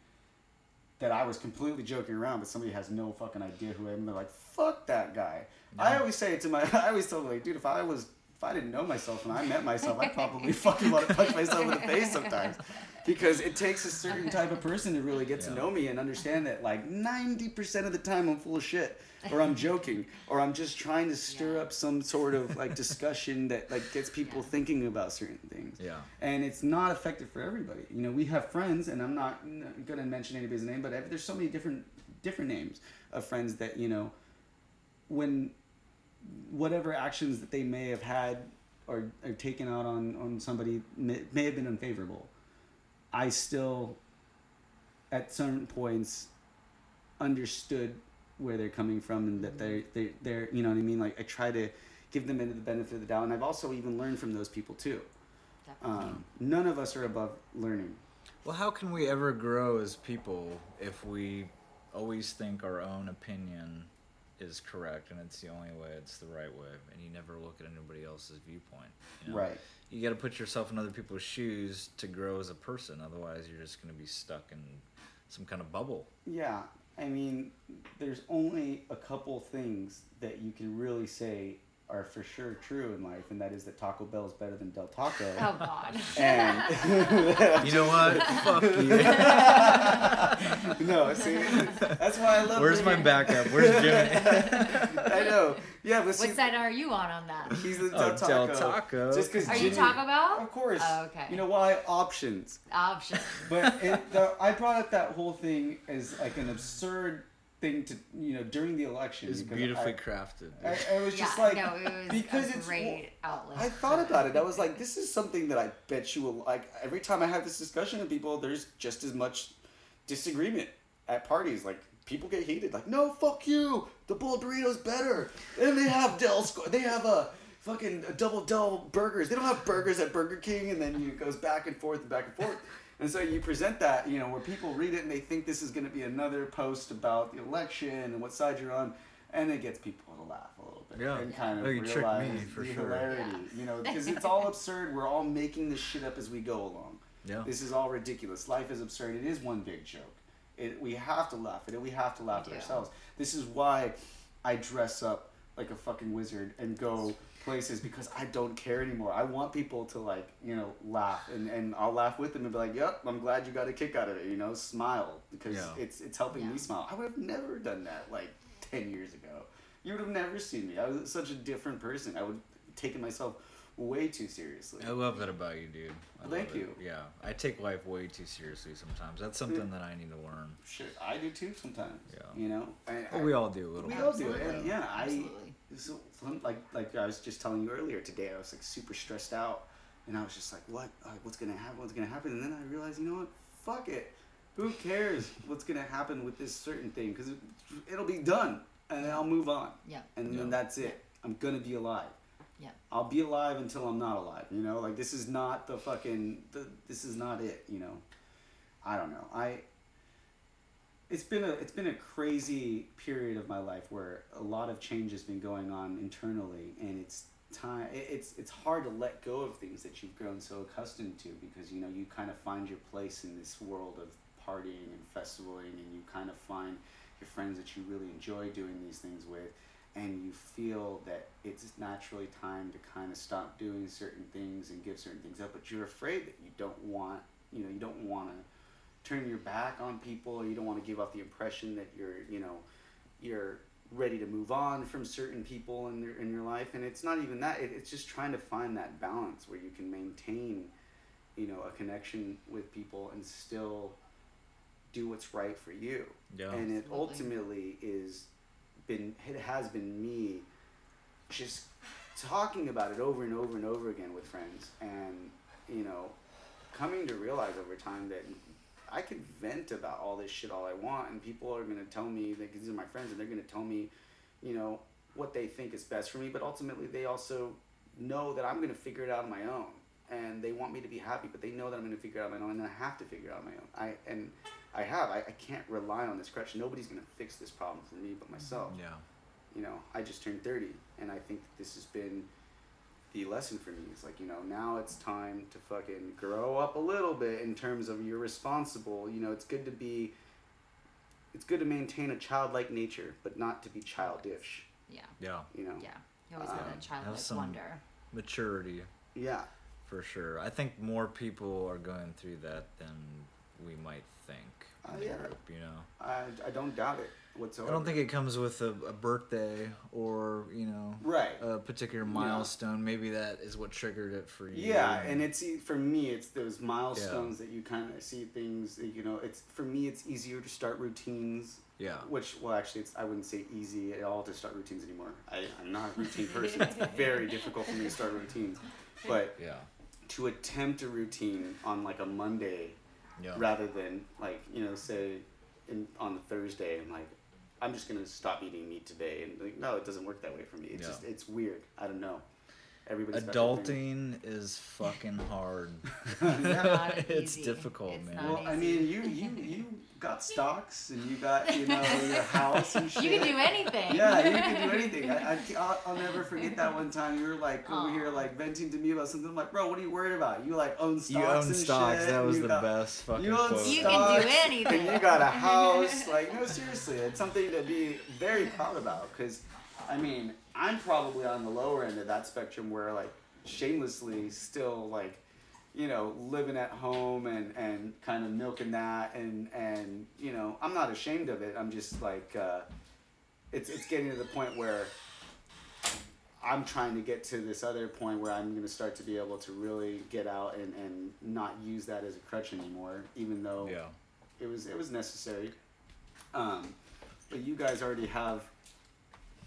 that I was completely joking around, but somebody has no fucking idea who I am. They're like, "Fuck that guy." I always say it to my. *laughs* I always tell them like, dude, if I was, if I didn't know myself and I met myself, I'd *laughs* probably fucking want to punch myself in the face sometimes, *laughs* because it takes a certain type of person to really get to know me and understand that like ninety percent of the time I'm full of shit, or I'm joking, or I'm just trying to stir Yeah. up some sort of like discussion that like gets people Yeah. thinking about certain things yeah. and it's not effective for everybody. You know, we have friends, and I'm not gonna mention anybody's name, but there's so many different different names of friends that you know, when whatever actions that they may have had or, or taken out on on somebody may, may have been unfavorable. I still, at certain points, understood where they're coming from and that they're they they're you know what I mean. Like I try to give them into the benefit of the doubt, and I've also even learned from those people too. Um, none of us are above learning. Well, how can we ever grow as people if we always think our own opinion is correct and it's the only way, it's the right way, and you never look at anybody else's viewpoint? You know? Right. You got to put yourself in other people's shoes to grow as a person. Otherwise, you're just going to be stuck in some kind of bubble. Yeah. I mean, there's only a couple things that you can really say are for sure true in life, and that is that Taco Bell is better than Del Taco. oh God. And *laughs* You know what? Fuck you. *laughs* no, see, that's why I love. It. Where's my backup? Where's *laughs* Jimmy? I know. Yeah, but see, What side are you on on that? he's the Oh, Del Taco. Del Taco. Just because Are you Taco Bell? Of course. Oh, okay. You know why? Options. Options. But it, the, I brought up that whole thing as like an absurd thing to you know during the election. It's because beautifully I, crafted. I, I was just yeah, like no, it was because a it's great outlet. I thought about it. I was like, this is something that I bet you will like. Every time I have this discussion with people, there's just as much disagreement at parties. Like people get heated. Like, no, fuck you. The bowl burrito's better. And they have Del. They have a fucking double Del burgers. They don't have burgers at Burger King. And then it goes back and forth and back and forth. And so you present that, you know, where people read it and they think this is going to be another post about the election and what side you're on, and it gets people to laugh a little bit Yeah. and kind of Oh, you realize me, for the sure. hilarity, Yeah. you know, because it's all absurd. We're all making this shit up as we go along. Yeah. This is all ridiculous. Life is absurd. It is one big joke. It, we have to laugh at it. We have to laugh We at do. ourselves. This is why I dress up like a fucking wizard and go places because I don't care anymore. I want people to like, you know, laugh and, and I'll laugh with them and be like, "Yep, I'm glad you got a kick out of it." You know, smile because Yeah. it's it's helping me smile. I would have never done that like 10 years ago. You would have never seen me. I was such a different person. I would have taken myself way too seriously. I love that about you, dude. I Thank love it. you. Yeah, I take life way too seriously sometimes. That's something that I need to learn. Shit, I do too sometimes. Yeah. You know, I, Well, we all do a little we bit. all do. Absolutely. And yeah, I Absolutely. So, like like I was just telling you earlier today. I was like super stressed out, and I was just like, what? Uh, what's gonna happen? What's gonna happen? And then I realized, you know what? Fuck it. Who cares what's gonna happen with this certain thing? Because it, it'll be done, and then I'll move on, Yeah. and then Yeah. that's it. I'm gonna be alive. Yeah. I'll be alive until I'm not alive. You know, like this is not the fucking. The, this is not it. You know, I don't know. I. It's been a it's been a crazy period of my life where a lot of change has been going on internally, and it's time. It's it's hard to let go of things that you've grown so accustomed to because you know you kind of find your place in this world of partying and festivaling, and you kind of find your friends that you really enjoy doing these things with and you feel that it's naturally time to kind of stop doing certain things and give certain things up but you're afraid that you don't want you know you don't want to turn your back on people. Or you don't want to give off the impression that you're you know you're ready to move on from certain people in your in your life. And it's not even that it, it's just trying to find that balance where you can maintain you know a connection with people and still do what's right for you. Yeah. and it ultimately is been it has been me just talking about it over and over and over again with friends. And you know coming to realize over time that I could vent about all this shit all I want, and people are gonna tell me that these are my friends, and they're gonna tell me, you know, what they think is best for me. But ultimately, they also know that I'm gonna figure it out on my own, and they want me to be happy, but they know that I'm gonna figure it out on my own, and I have to figure it out on my own. I and I have. I, I can't rely on this crutch. Nobody's gonna fix this problem for me but myself Yeah. you know, I just turned 30 and I think that this has been the lesson for me. is like, you know, now it's time to fucking grow up a little bit in terms of you're responsible. You know, it's good to be it's good to maintain a childlike nature, but not to be childish, Yeah. Yeah. you know. Yeah. You always have Um, that childlike have some- wonder. Maturity, Yeah. for sure. I think more people are going through that than we might think. In the yeah. group, you know. I, I don't doubt it I don't think it comes with a, a birthday or you know Right. a particular milestone. Maybe that is what triggered it for you. Yeah, and it's e- for me. It's those milestones that you kind of see things. You know, it's for me. It's easier to start routines. Yeah. Which, well, actually, it's I wouldn't say easy at all to start routines anymore. I, I'm not a routine person. it's *laughs* very difficult for me to start routines. But yeah, to attempt a routine on like a Monday, yeah, rather than like you know say, in on the Thursday, I'm like, I'm just gonna stop eating meat today, and like, no, it doesn't work that way for me. It's Yeah. just it's weird. I don't know. Everybody's got. Adulting is fucking hard. *laughs* It's *laughs* easy. difficult, It's man. not Well, I mean, you you you got stocks and you got you know *laughs* your house and shit. You can do anything. Yeah, you can do anything. I, I, I'll, I'll never forget that one time you were like over Aw. here like venting to me about something. I'm like, bro, what are you worried about? You like own stocks. you own and stocks. shit, That was you the got- best fucking You own quote. You can do anything. And you got a house. Like, no, seriously, it's something to be very proud about. Because, I mean, I'm probably on the lower end of that spectrum where like shamelessly still like you know living at home and and kind of milking that and and you know i'm not ashamed of it i'm just like uh it's it's getting to the point where i'm trying to get to this other point where i'm going to start to be able to really get out and and not use that as a crutch anymore even though Yeah. it was it was necessary. Um, but you guys already have,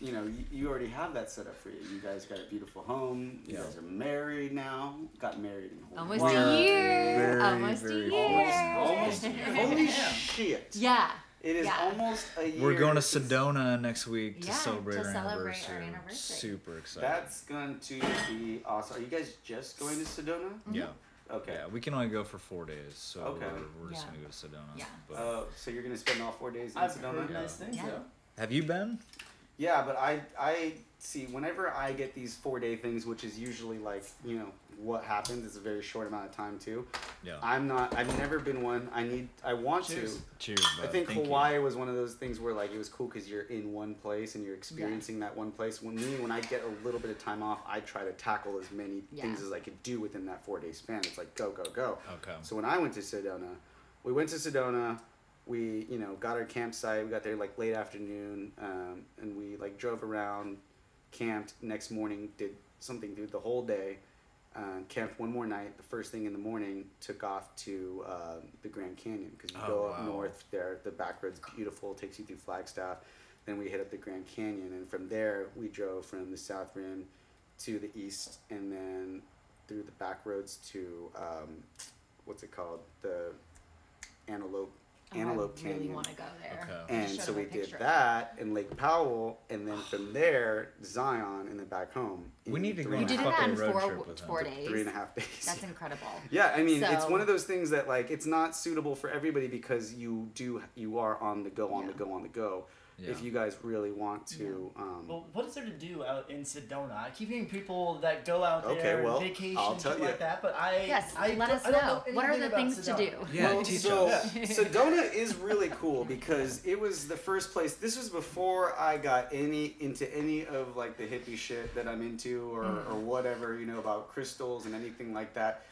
you know, you, you already have that set up for you. You guys got a beautiful home. You Yeah. guys are married now. Got married in Almost Hawaii. a year. very, Almost very a year. Almost. Holy *laughs* shit! Yeah. It is Yeah. almost a year. We're going to Sedona next week to Yeah, celebrate, to our, celebrate our anniversary. anniversary. Super excited. That's going to be awesome. Are you guys just going to Sedona? yeah. Okay. Yeah, we can only go for four days, so Okay. we're, we're just Yeah. gonna go to Sedona. Yeah. But Uh, so you're gonna spend all four days in I've Sedona? heard nice things. Yeah. Yeah. have you been? Yeah, but I I see whenever I get these four day things, which is usually like you know what happens. It's a very short amount of time too. Yeah. I'm not. I've never been one. I need. I want Cheers. to. Cheers. I think Thank you. Hawaii was one of those things where like it was cool because you're in one place and you're experiencing that one place. When me, when I get a little bit of time off, I try to tackle as many things as I could do within that four day span. It's like go go go. Okay. So when I went to Sedona, we went to Sedona. We you know got our campsite. We got there like late afternoon, um, and we like drove around, camped. Next morning, did something through the whole day. Uh, camped one more night. The first thing in the morning, took off to uh, the Grand Canyon because you Oh, go up wow. north there. The back road's beautiful. Takes you through Flagstaff. Then we hit up the Grand Canyon, and from there we drove from the South Rim to the east, and then through the back roads to um, what's it called? The Antelope Antelope I really Canyon. want to go there. Okay. And so we did that in Lake Powell, and then from *sighs* there Zion, and then back home. We need to go on and a a You did half- that fucking in road four, trip with him. four days. three and a half days. That's incredible. *laughs* Yeah, I mean, it's So- one of those things that like it's not suitable for everybody because you do you are on the go, on the go, on the go. If you guys really want to, um, Well, what is there to do out in Sedona? I keep hearing people that go out there, Okay, well, vacation, I'll tell you. like that, but I Yes, I let us I don't know. What are the about things to do? Yeah, well, teach so us. *laughs* Sedona is really cool because it was the first place. This was before I got any into any of like the hippie shit that I'm into or, Mm. or whatever you know about crystals and anything like that.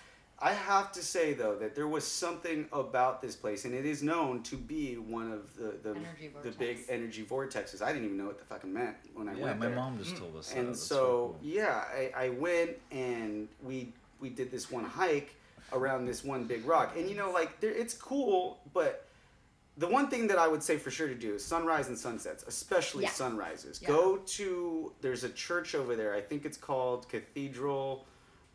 I have to say though that there was something about this place, and it is known to be one of the the, Energy the big energy vortexes. I didn't even know what the fucking meant when I Yeah, went Yeah, my there mom just told us that. and That's so cool. yeah I, I went and we we did this one hike around this one big rock and you know like there, it's cool but the one thing that i would say for sure to do is sunrise and sunsets especially Yeah. sunrises Yeah. go to there's a church over there i think it's called cathedral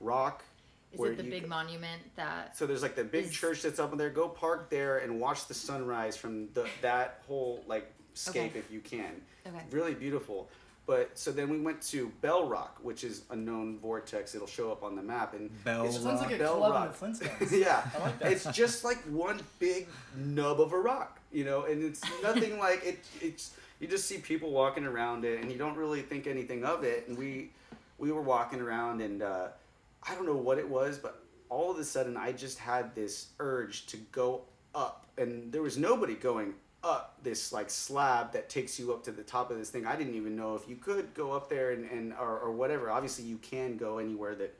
rock Is where it the big go- monument that? So there's like the big Is- church that's up in there. Go park there and watch the sunrise from the, that whole like scape Okay. if you can. Okay. Really beautiful. But so then we went to Bell Rock, which is a known vortex. It'll show up on the map and Bell it's Sounds like a Bell club Rock. in the Flintstones. *laughs* yeah, like that. it's just like one big nub of a rock, you know, and it's *laughs* nothing like it. It's you just see people walking around it, and you don't really think anything of it. And we we were walking around, and uh, I don't know what it was, but all of a sudden, I just had this urge to go up, and there was nobody going up this like slab that takes you up to the top of this thing. I didn't even know if you could go up there and, and or, or whatever. Obviously, you can go anywhere that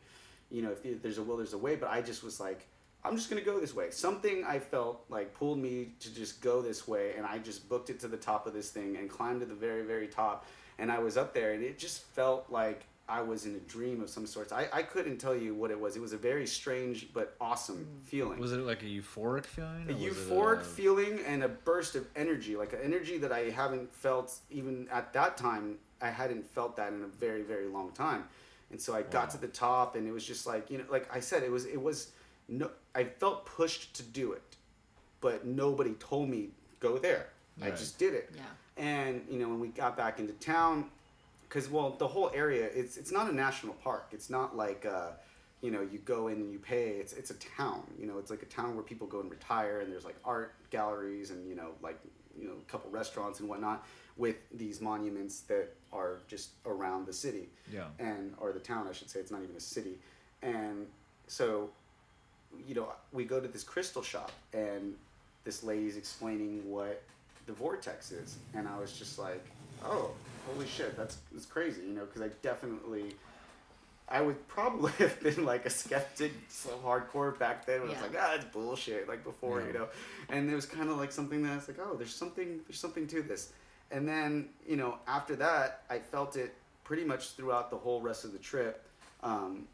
you know, if there's a will, there's a way. But I just was like, I'm just gonna go this way. Something I felt like pulled me to just go this way, and I just booked it to the top of this thing and climbed to the very, very top. And I was up there, and it just felt like I was in a dream of some sorts. I, I couldn't tell you what it was. It was a very strange but awesome mm. feeling Was it like a euphoric feeling? a or was it euphoric a- feeling and a burst of energy, like an energy that I haven't felt even at that time. I hadn't felt that in a very, very long time. And so I got to the top, and it was just like you know, like I said, it was it was no. I felt pushed to do it, but nobody told me go there. I just did it. Yeah. And you know, when we got back into town, because well, the whole area it's it's not a national park. It's not like uh, you know you go in and you pay. It's it's a town. You know, it's like a town where people go and retire, and there's like art galleries and you know like you know a couple restaurants and whatnot with these monuments that are just around the city Yeah. and or the town I should say it's not even a city and so you know we go to this crystal shop and this lady's explaining what the vortex is and I was just like oh holy shit that's that's crazy you know because I definitely I would probably *laughs* have been like a skeptic so hardcore back then when I was like ah it's bullshit like before you know and it was kind of like something that I was like oh there's something there's something to this and then you know after that I felt it pretty much throughout the whole rest of the trip um,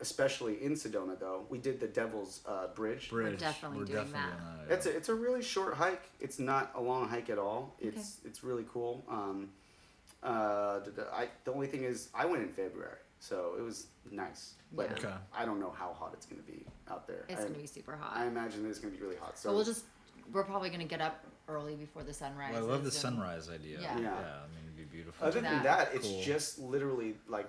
especially in Sedona though we did the Devil's uh, Bridge Bridge. definitely doing that. on that, it's a, it's a really short hike. It's not a long hike at all. It's it's really cool. Um, uh, the, the- I, the only thing is I went in February, so it was nice. But Yeah. Okay. I don't know how hot it's gonna be out there. It's gonna be super hot. I imagine it's gonna be really hot. So but we'll just we're probably gonna get up early before the sunrise. Well, I love the sunrise idea. Yeah. Yeah. Yeah. I mean, it'd be beautiful. other than that. that, it's just literally like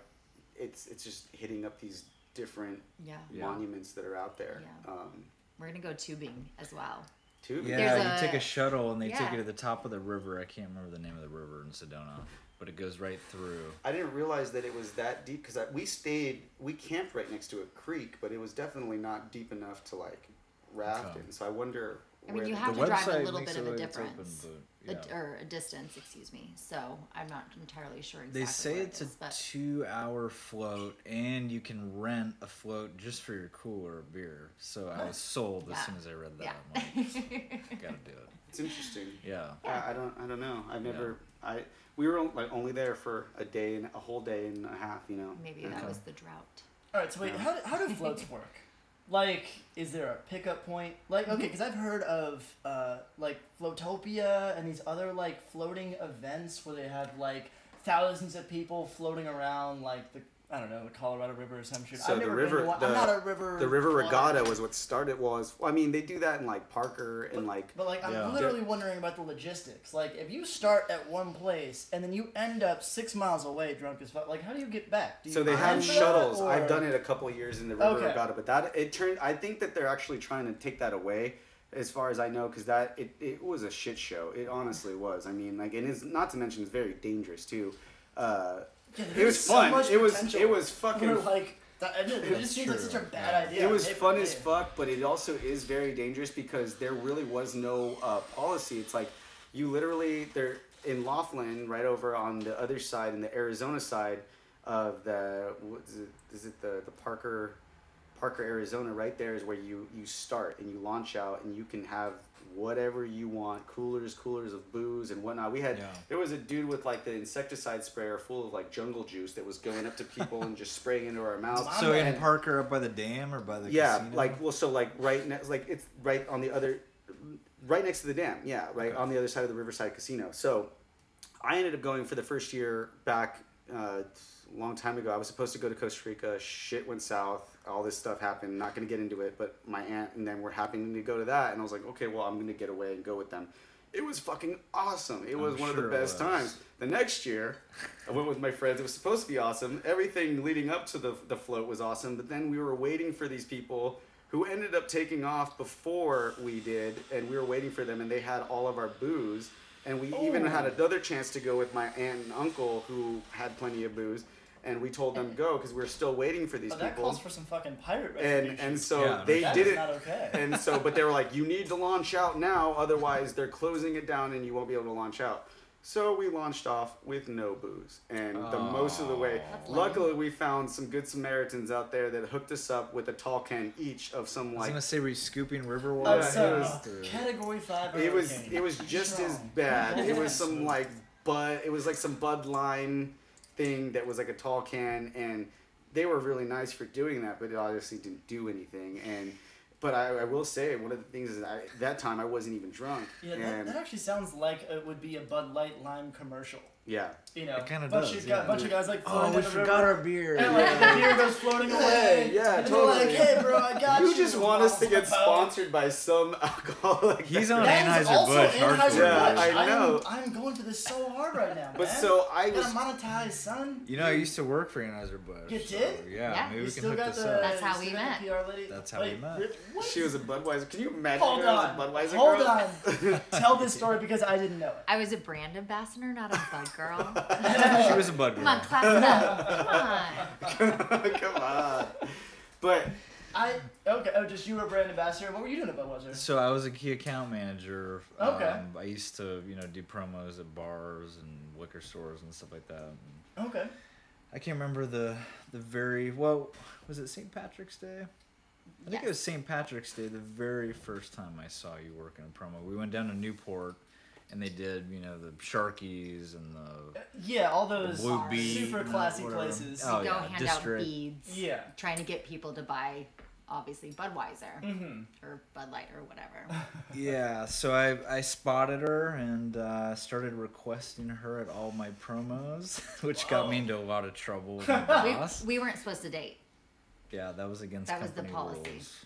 it's it's just hitting up these different Yeah. Yeah. monuments that are out there. Yeah. Um, We're gonna go tubing as well. too. Yeah, There's you a- take a shuttle and they take you to the top of the river. I can't remember the name of the river in Sedona, but it goes right through. I didn't realize that it was that deep because we stayed, we camped right next to a creek, but it was definitely not deep enough to like raft Okay. in. So I wonder. I mean, you have to drive a little bit of a look it's open, difference, but, a, or a distance, excuse me. So I'm not entirely sure exactly. They say where it it's a but two-hour float, and you can rent a float just for your cooler of beer. So I was *laughs* sold as soon as I read that. yeah. I'm like, gotta do it. It's interesting. Yeah. I, I don't. I don't know. I've never. I we were like only there for a day and a whole day and a half. You know. Maybe And- that Okay. was the drought. All right, so wait, how, how do floats *laughs* work? Like, is there a pickup point? Like, okay, because I've heard of uh, like Floatopia and these other like floating events where they have like thousands of people floating around like the I don't know the Colorado River or some shit. So I've the never river- been to one. the- I'm not a river. The River climber. Regatta was what started. Was I mean they do that in like Parker and like. But like, I'm Yeah. literally wondering about the logistics. Like, if you start at one place and then you end up six miles away, drunk as fuck, like, how do you get back? Do you So they have shuttles. or- I've done it a couple of years in the River Okay. Regatta, but that it turned. I think that they're actually trying to take that away, as far as I know, because that it, it was a shit show. It honestly was. I mean, like, and it's not to mention it's very dangerous too. Uh, Yeah, it was so fun. much it was potential it was for, fucking. like that, it just That's seems like such a bad Yeah. idea. It was Maybe- fun as fuck, but it also is very dangerous because there really was no uh, policy. It's like you literally they're in Laughlin, right over on the other side, in the Arizona side of the what is it? Is it the the Parker Parker, Arizona? Right there is where you you start and you launch out, and you can have whatever you want coolers coolers of booze and whatnot we had Yeah. there was a dude with like the insecticide sprayer full of like jungle juice that was going up to people and just spraying into our mouths So in And- Parker, up by the dam or by the yeah, casino? like well, so like right next, like it's right on the other, right next to the dam. Yeah, right Okay. on the other side of the Riverside Casino. So, I ended up going for the first year back uh, a long time ago. I was supposed to go to Costa Rica. Shit went south. All this stuff happened. Not going to get into it, but my aunt and them were happening to go to that, and I was like, okay, well, I'm going to get away and go with them. It was fucking awesome. It was I'm one of the best times. The next year, I went with my friends. It was supposed to be awesome. Everything leading up to the the float was awesome, but then we were waiting for these people who ended up taking off before we did, and we were waiting for them, and they had all of our booze. And we even Oh. had another chance to go with my aunt and uncle who had plenty of booze, and we told them go because we are still waiting for these Oh, that people. calls for some fucking pirate and retribution. and so Yeah, they That did is it. not okay. And so, but they were like, you need to launch out now, otherwise they're closing it down and you won't be able to launch out. So we launched off with no booze, and the most of the way. That's Luckily, we found some good Samaritans out there that hooked us up with a tall can each of some like. I was gonna say, were you scooping river Oh, water? Yeah, so it was- uh, category five. It was hurricane. it was just as bad. It was some like Bud. It was like some Bud Line thing that was like a tall can, and they were really nice for doing that, but it obviously didn't do anything. And but I, I will say one of the things is I, that time I wasn't even drunk. Yeah, that, that actually sounds like it would be a Bud Light lime commercial. Yeah. You know, It kinda bunch does, Of, guy- yeah. bunch of guys like Oh, we down the forgot river, our beer. and like the beer goes floating away. yeah, and totally. They're like, hey, bro, I got you. You just want us to get sponsored by some *laughs* alcoholic. He's beverage. on That is Anheuser-Busch. Anheuser-Busch. Yeah, I know. I'm, I'm going for this so hard right now, But man. so I Gotta was monetize, son. You know, I used to work for Anheuser Busch. You did? yeah, Yeah. maybe You we can still hook got this the. up. That's how we met. the PR? That's how we met. re- What? she was a Budweiser. Can you imagine Hold her on. as a Budweiser Hold on. *laughs* Tell this story because I didn't know it. I was a brand ambassador, not a bud girl. She was a Bud Come on, girl. class it up. Come on. *laughs* Come on. But I okay. Oh, just you were brand ambassador. What were you doing at Budweiser? So I was a key account manager. Okay. Um, I used to, you know, do promos at bars and liquor stores and stuff like that. And Okay. I can't remember the the very well. Was it St. Patrick's Day? I think it was St. Patrick's Day. The very first time I saw you working a promo, we went down to Newport, and they did, you know, the Sharkeez and the Yeah, all those Blue Bee, super and classy whatever. places. Oh, Go yeah, hand district. out beads. Yeah. Trying to get people to buy, obviously, Budweiser Mm-hmm. or Bud Light or whatever. *laughs* Yeah, so I I spotted her and uh, started requesting her at all my promos, *laughs* which got me into a lot of trouble with my *laughs* boss. we, we weren't supposed to date. yeah, that was against That was the policy. rules.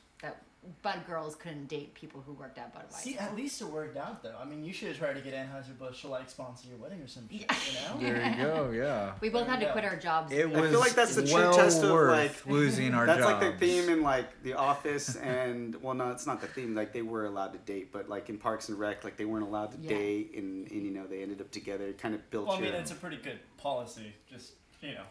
That Bud girls couldn't date people who worked at Budweiser. See, at least it worked out though. I mean, you should have tried to get Anheuser Busch to like sponsor your wedding or some shit. *laughs* You know? There you go. Yeah. we both There had to go. quit our jobs. It I was feel like that's the true well test of, worth like- losing our That's like the theme in like The Office, and well, no, it's not the theme. Like they were allowed to date, but like in Parks and Rec, like they weren't allowed to Yeah. date, and, and you know they ended up together. It kind of built Well, I your. mean, it's a pretty good policy. Just you know.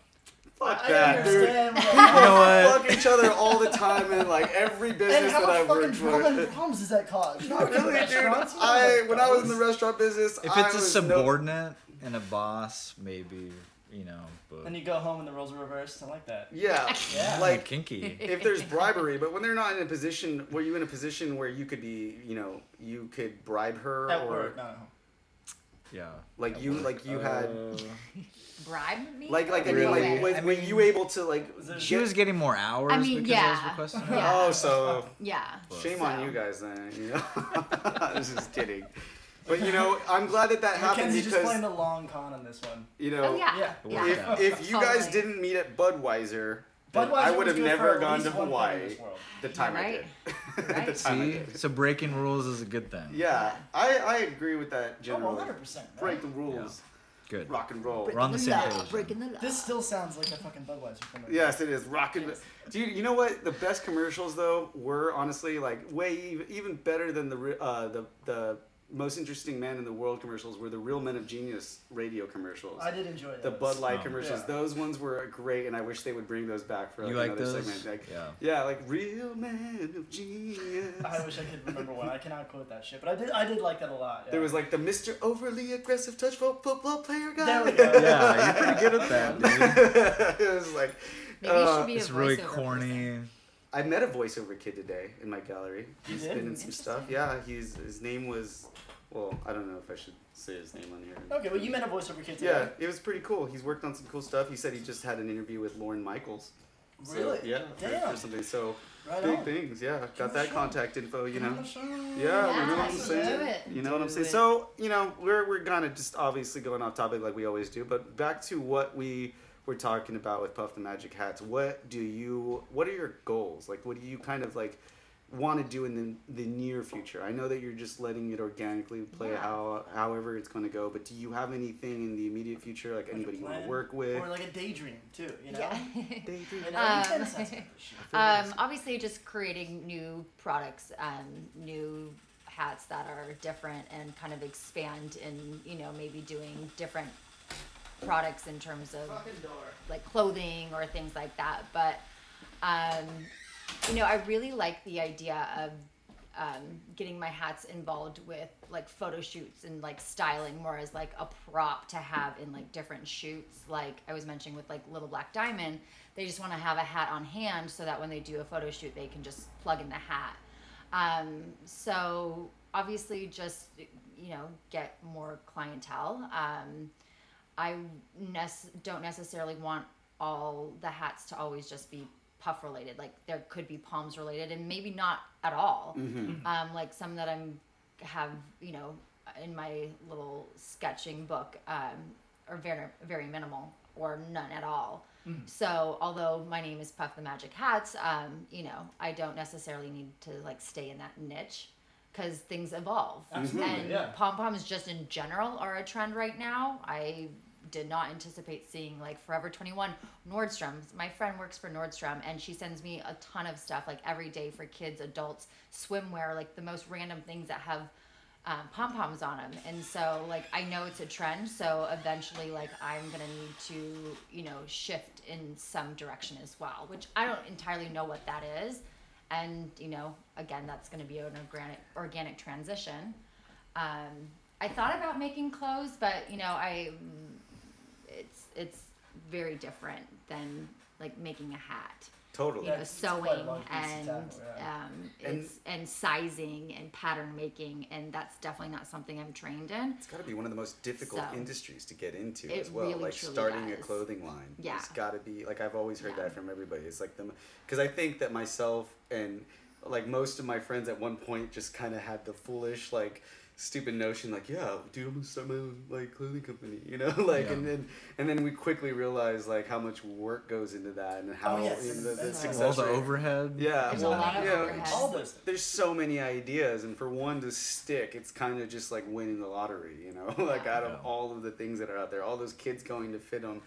Fuck I that, dude. understand. You know what? Fuck each other all the time in like every and business how that I've fucking worked drama and for. problems does that cause? You know, Not really, dude. restaurants, you know, I when I was in the restaurant business, If I it's a was no- subordinate and a boss, maybe you know, but And you go home and the roles are reversed. I like that. yeah, Yeah. like kinky. if there's bribery, but when they're not in a position were you in a position where you could be, you know, you could bribe her At or work, not at home. Yeah. like you like you had *laughs* Bribe me? like like I mean Really? like was, I were you able to like Was she get- was getting more hours I mean, because I was yeah. requesting her. Yeah. oh so Yeah. shame So- on you guys then you know *laughs* *laughs* I was just kidding but you know I'm glad that that happened Mackenzie's just because playing the long con on this one. you know Oh yeah. Yeah. Yeah. Yeah. if if you guys Totally. didn't meet at Budweiser then Budweiser I would have never gone to least one thing in Hawaii this the time I right. did You're *laughs* the right. time I See, did so breaking rules is a good thing. yeah I I agree with that Oh, generally 100%. break the rules Good. rock and roll We're on the Breaking same page. Breaking the law. This still sounds like a fucking Budweiser commercial. Yes, it is. Rockin' Yes. Dude, you know what? The best commercials though were honestly like way even, even better than the uh, the the most interesting man in the world commercials were the Real Men of Genius radio commercials. I did enjoy that. the Bud Light Oh. commercials. Yeah. Those ones were great, and I wish they would bring those back for like, You like another those? segment. Like, Yeah. yeah, like Real Man of Genius. I wish I could remember one. I cannot quote that shit, but I did. I did like that a lot. Yeah. There was like the Mr. Overly Aggressive Touch fo- Football Player guy. There we *laughs* go. Yeah, you're pretty good at that, dude. *laughs* it was like Maybe you uh, should be It's really corny. person. I met a voiceover kid today in my gallery. He's been in some stuff. Yeah, he's his name was well, I don't know if I should say his name on here. Okay, well, you met a voiceover kid today. Yeah, it was pretty cool. He's worked on some cool stuff. He said he just had an interview with Lorne Michaels. So, Really? yeah. for- Damn. For something. So Right big on. things. Yeah, got Come that contact info. You know. Yeah, Yeah, you know what I'm saying. You know what I'm saying. it. So you know we're we're kind of just obviously going off topic like we always do, but back to what we we're talking about with Puff the Magic Hats. What do you? What are your goals? Like, what do you kind of like want to do in the the near future? I know that you're just letting it organically play Yeah. how however it's going to go. But do you have anything in the immediate future? Like Like anybody you want to work with? or like a daydream too. You know. Yeah. *laughs* Daydream? You know, Um, you fantasize about this shit. Um, obviously, just creating new products, um, new hats that are different and kind of expand and you know maybe doing different products in terms of like clothing or things like that. But um, you know, I really like the idea of um, getting my hats involved with like photo shoots and like styling more as like a prop to have in like different shoots. Like I was mentioning with like Little Black Diamond, they just want to have a hat on hand so that when they do a photo shoot, they can just plug in the hat. Um, so obviously, just you know, get more clientele. Um, I nec- don't necessarily want all the hats to always just be puff related. Like there could be palms related, and maybe not at all. Um, like some that I'm have you know in my little sketching book um, are very very minimal or none at all. So although my name is Puff the Magic Hats, um, you know I don't necessarily need to like stay in that niche because things evolve. Absolutely, and yeah. pom poms just in general are a trend right now. I did not anticipate seeing like Forever 21, Nordstrom. My friend works for Nordstrom and she sends me a ton of stuff like every day for kids, adults, swimwear, like the most random things that have um, pom poms on them. And so, like, I know it's a trend. So eventually, like, I'm going to need to, you know, shift in some direction as well, which I don't entirely know what that is. And, you know, again, that's going to be an organic, organic transition. Um, I thought about making clothes, but, you know, I, mm, it's, it's very different than like making a hat Totally. you know, That's- it's quite a sewing large piece to and tackle, yeah. um, And- it's and sizing and pattern making, and that's definitely not something I'm trained in. It's got to be one of the most difficult So, industries to get into it as well. really, like truly starting a clothing line. Yeah. It's got to be like I've always heard Yeah. that from everybody. It's like the because I think that myself and like most of my friends at one point just kind of had the foolish like stupid notion like yeah dude i'm gonna start my own like clothing company you know *laughs* like Yeah. and then and then we quickly realized like how much work goes into that and how oh, yes. you know, the, the success all the rate. overhead. Yeah, There's a well, lot of you know, overhead. All those things. there's so many ideas, and for one to stick, it's kind of just like winning the lottery, you know. *laughs* like out of all of the things that are out there, all those kids going to FIDM,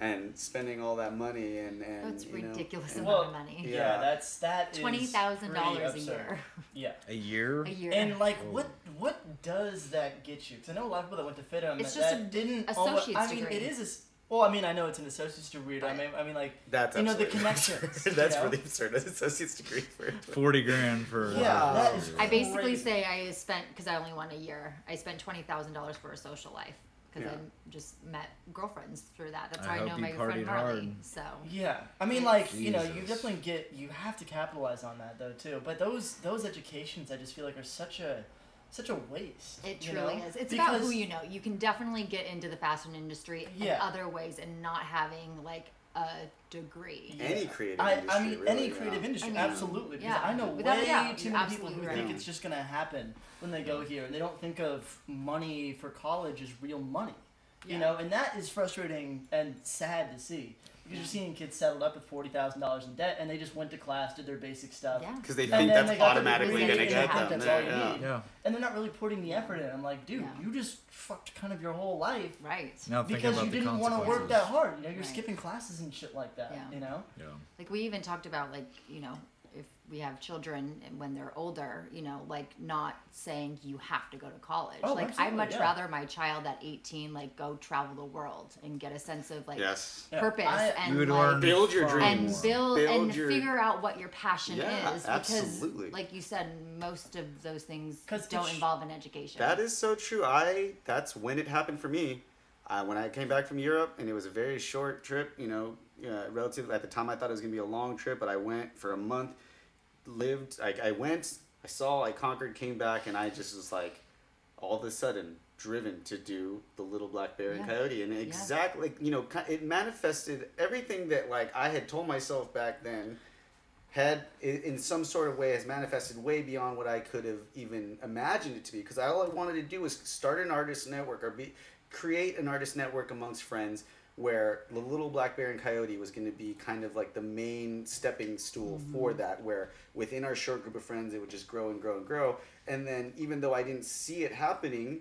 and spending all that money, and and That's you know, ridiculous and- amount Well, of money. Yeah, Yeah. that's that is Twenty thousand dollars a year. Yeah. A year. A year. And like, what what does that get you? Because I know a lot of people that went to FIDM It's that, just that a didn't. associate's I mean, degree. it is. A, s- well, I mean, I know it's an associate's degree. but I mean, I mean, like, That's you know, the absurd. *laughs* connections. *laughs* you That's know? really absurd. An associate's degree for *laughs* Forty grand for. Yeah, that is I basically say I spent because I only won a year. I spent twenty thousand dollars for a social life because Yeah. I just met girlfriends through that. That's I how I, hope know my friend partied Marley. hard. So Yeah, I mean, like you know, you definitely get you have to capitalize on that though too. But those those educations, I just feel like are such a such a waste. It truly know? is. It's about who you know. You can definitely get into the fashion industry Yeah. in other ways and not having like a degree. any creative I, industry. I mean, really, any yeah. creative industry, I mean, absolutely. Because yeah, I know without a way doubt, too many people who right. think it's just gonna happen when they go here, and they don't think of money for college as real money. You know, and that is frustrating and sad to see because you're seeing kids settled up with forty thousand dollars in debt, and they just went to class, did their basic stuff, Yeah. Because they And think that's they got automatically going to get they them think that's there. all you Yeah. need. Yeah. and they're not really putting the effort in. I'm like, dude, Yeah. you just fucked kind of your whole life Right. thinking because you didn't want to work that hard. You know, you're Right. skipping classes and shit like that. Yeah. You know. Yeah. Like we even talked about like you know if we have children and when they're older, you know, like not saying you have to go to college. Oh, like I'd much yeah. rather my child at 18 like go travel the world and get a sense of like Yes. Yeah, purpose I- and like Build your far and build, Build and your- figure out what your passion Yeah, is because absolutely. like you said most of those things don't involve an education That is so true. I that's when it happened for me. Uh, when I came back from Europe, and it was a very short trip. You know, uh, relative at the time, I thought it was gonna be a long trip, but I went for a month, lived. I, I went, I saw, I conquered, came back, and I just was like, all of a sudden, driven to do the Little Black Bear and Coyote, and exactly, you know, it manifested everything that like I had told myself back then had in some sort of way has manifested way beyond what I could have even imagined it to be. Because all I wanted to do was start an artist network or be create an artist network amongst friends where the little black bear and coyote was going to be kind of like the main stepping stool for mm-hmm. that where within our short group of friends it would just grow and grow and grow. And then even though i didn't see it happening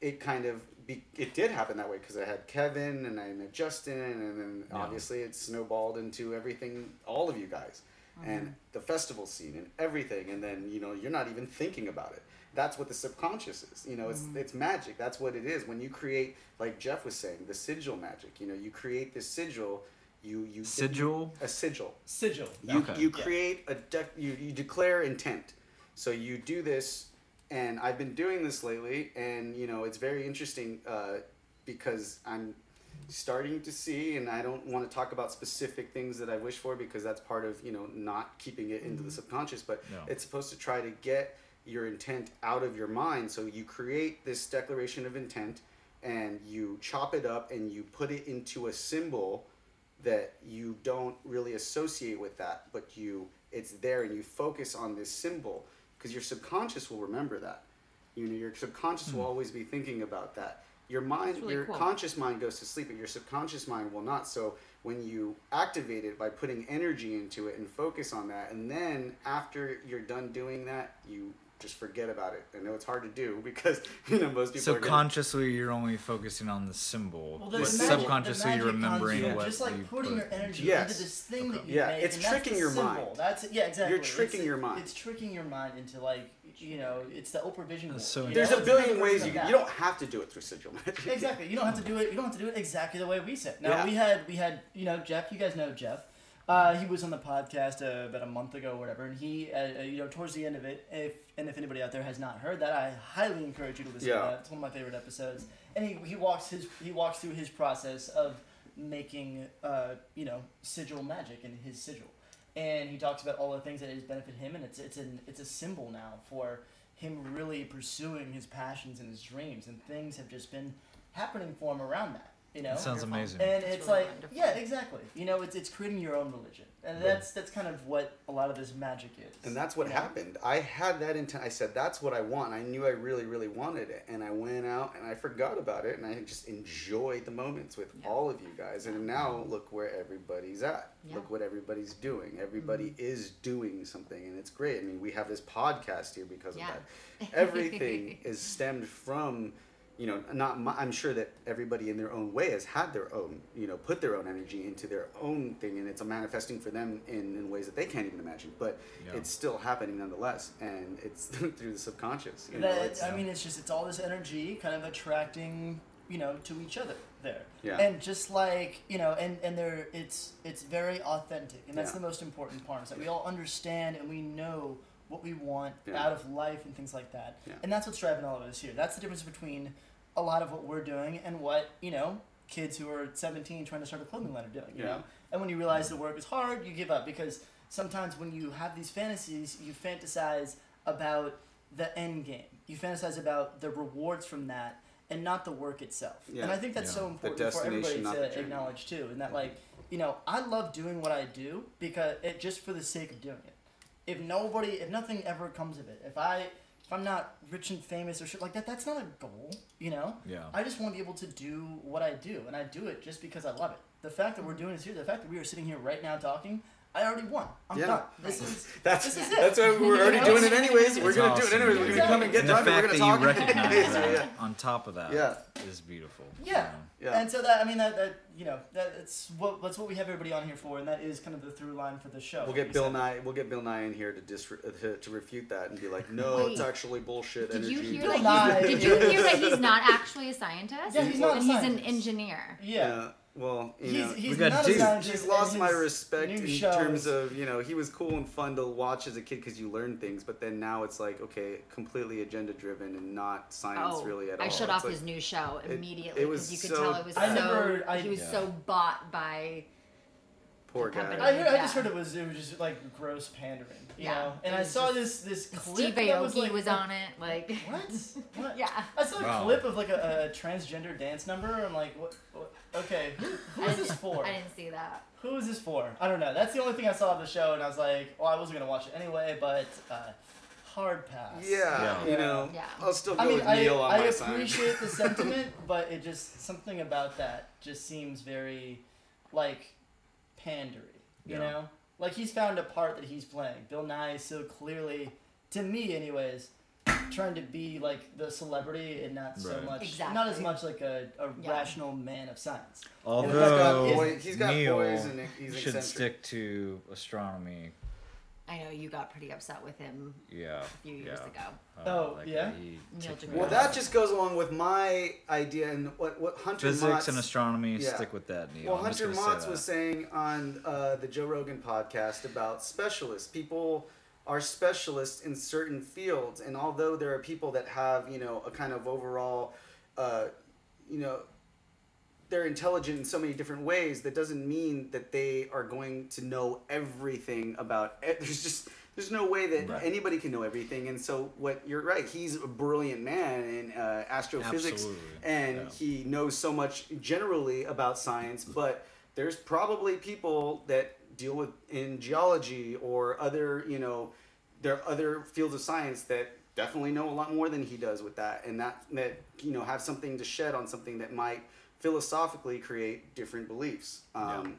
it kind of be, it did happen that way because I had Kevin and I met Justin and then Yeah. obviously it snowballed into everything all of you guys and the festival scene and everything and then you know you're not even thinking about it that's what the subconscious is you know it's it's magic that's what it is when you create like Jeff was saying the sigil magic you know you create this sigil you you Sigil? a sigil Sigil. you, Okay. you Yeah. create a dec you, you declare intent so you do this and i've been doing this lately and you know it's very interesting uh, because i'm starting to see and i don't want to talk about specific things that i wish for because that's part of you know not keeping it into the mm-hmm. subconscious but Yeah. it's supposed to try to get your intent out of your mind. So you create this declaration of intent and you chop it up and you put it into a symbol that you don't really associate with that but you it's there and you focus on this symbol because your subconscious will remember that. You know your subconscious will hmm. always be thinking about that your mind really your cool. conscious mind goes to sleep but your subconscious mind will not so when you activate it by putting energy into it and focus on that and then after you're done doing that you just forget about it i know it's hard to do *laughs* because you know most people So are gonna- consciously, you're only focusing on the symbol, Well, but the magic- subconsciously, the you're magic remembering from what just like you putting put. your energy Yes. into this thing that you Yeah, make, it's and that's tricking the your symbol. mind. That's yeah, exactly. You're tricking It's- your mind. It's tricking your mind into like you know, it's the Oprah vision board. That's so there's know? a billion ways you that. you don't have to do it through sigil magic *laughs* Exactly. You don't have to do it. You don't have to do it exactly the way we said. Now Yeah. we had we had you know Jeff. You guys know Jeff. Uh, he was on the podcast uh, about a month ago, or whatever, and he, uh, uh, you know, towards the end of it, if and if anybody out there has not heard that, I highly encourage you to listen Yeah. to that. It's one of my favorite episodes, and he, he walks his he walks through his process of making, uh, you know, sigil magic in his sigil, and he talks about all the things that has benefit him, and it's it's an it's a symbol now for him really pursuing his passions and his dreams, and things have just been happening for him around that. You know, That sounds amazing. and That's it's really like, wonderful. yeah, exactly. You know, it's it's creating your own religion, and that's that's kind of what a lot of this magic is. And that's what you know? happened. I had that intent. I said, that's what I want. I knew I really, really wanted it. And I went out and I forgot about it. And I just enjoyed the moments with Yeah. all of you guys. And now look where everybody's at. Yeah. Look what everybody's doing. Mm-hmm. Everybody is doing something. And it's great. I mean, we have this podcast here because Yeah. of that. *laughs* Everything is stemmed from. You know, not my, I'm sure that everybody in their own way has had their own, you know, put their own energy into their own thing, and it's a manifesting for them in, in ways that they can't even imagine. But Yeah. it's still happening nonetheless, and it's *laughs* through the subconscious. You know, it's, I mean, it's just it's all this energy kind of attracting, you know, to each other there. Yeah. And just like you know, and and they're it's it's very authentic, and that's Yeah. the most important part is that we all understand and we know what we want Yeah. out of life and things like that. Yeah. And that's what's driving all of us here. That's the difference between a lot of what we're doing and what you know kids who are 17 trying to start a clothing line are doing. You know, and when you realize the work is hard, you give up because sometimes when you have these fantasies, you fantasize about the end game. You fantasize about the rewards from that and not the work itself. Yeah. And I think that's Yeah. so important for everybody to acknowledge too. And that like, you know, I love doing what I do because it just for the sake of doing it. If nobody, if nothing ever comes of it, if I, if I'm not rich and famous or shit like that, that's not a goal, you know. Yeah. I just want to be able to do what I do, and I do it just because I love it. The fact that we're mm-hmm. doing this here, the fact that we are sitting here right now talking, I already won. I'm Yeah. done. This is that's this is *laughs* it. that's why we're already doing it anyways. We're gonna do it anyways. We're gonna come and get and the and fact We're gonna you talk. recognize anyways. that yeah. on top of that is Yeah. beautiful. Yeah. Yeah. And so that I mean that, that you know that it's what that's what we have everybody on here for, and that is kind of the through line for the show. We'll get Bill said. Nye. We'll get Bill Nye in here to dis- uh, to, to refute that and be like, no, Wait. it's actually bullshit Did energy. you hear Bill that? Nye He's, did you hear that he's *laughs* not actually a scientist? Yeah, he's not a and he's an scientist. engineer. Yeah. Well, you He's, know, he's We got not Duke. scientist. he's lost my respect in shows- terms of you know he was cool and fun to watch as a kid because you learn things, but then now it's like okay, completely agenda driven and not science Oh, really at all. I shut It's off like- his new show immediately because you could so tell it was I so never- I- he was Yeah. so bought by poor guy. I, heard, I just heard it was it was just like gross pandering, you Yeah, know. And I saw this this clip Steve that was Aoki like, was on it. Like *laughs* What? *laughs* What? yeah. I saw a Wow. clip of like a, a transgender dance number. I'm like, what? what okay, who, who this *laughs* for? I didn't see that. Who is this for? I don't know. That's the only thing I saw of the show, and I was like, well, I wasn't gonna watch it anyway, but uh, hard pass. Yeah, you know, Yeah. I'll still go I mean, with I, Neil on I my side. appreciate the sentiment, but it just something about that just seems very like pandery. You Yeah. know, like he's found a part that he's playing. Bill Nye is so clearly, to me, anyways, trying to be like the celebrity and not so Right. much, not as much like a, a Yeah. rational man of science. Although Although boy- he's got Neil boys and he's should eccentric. stick to astronomy. I know you got pretty upset with him Yeah. a few years yeah. ago. Uh, Oh, like, yeah? Neil ticked me deGrasse. Well, that just goes along with my idea and what what Hunter physics Motz, and astronomy. yeah. Stick with that, Neil. Well, I'm just Hunter gonna say Motz was saying on uh, the Joe Rogan podcast about specialists. People are specialists in certain fields, and although there are people that have you know a kind of overall, uh, you know, they're intelligent in so many different ways. That doesn't mean that they are going to know everything about. e- *laughs* There's just there's no way that Right. anybody can know everything. And so what you're right. He's a brilliant man in uh, astrophysics, Absolutely. and Yeah. he knows so much generally about science. But there's probably people that deal with in geology or other you know there are other fields of science that definitely know a lot more than he does with that and that that you know have something to shed on something that might philosophically create different beliefs um,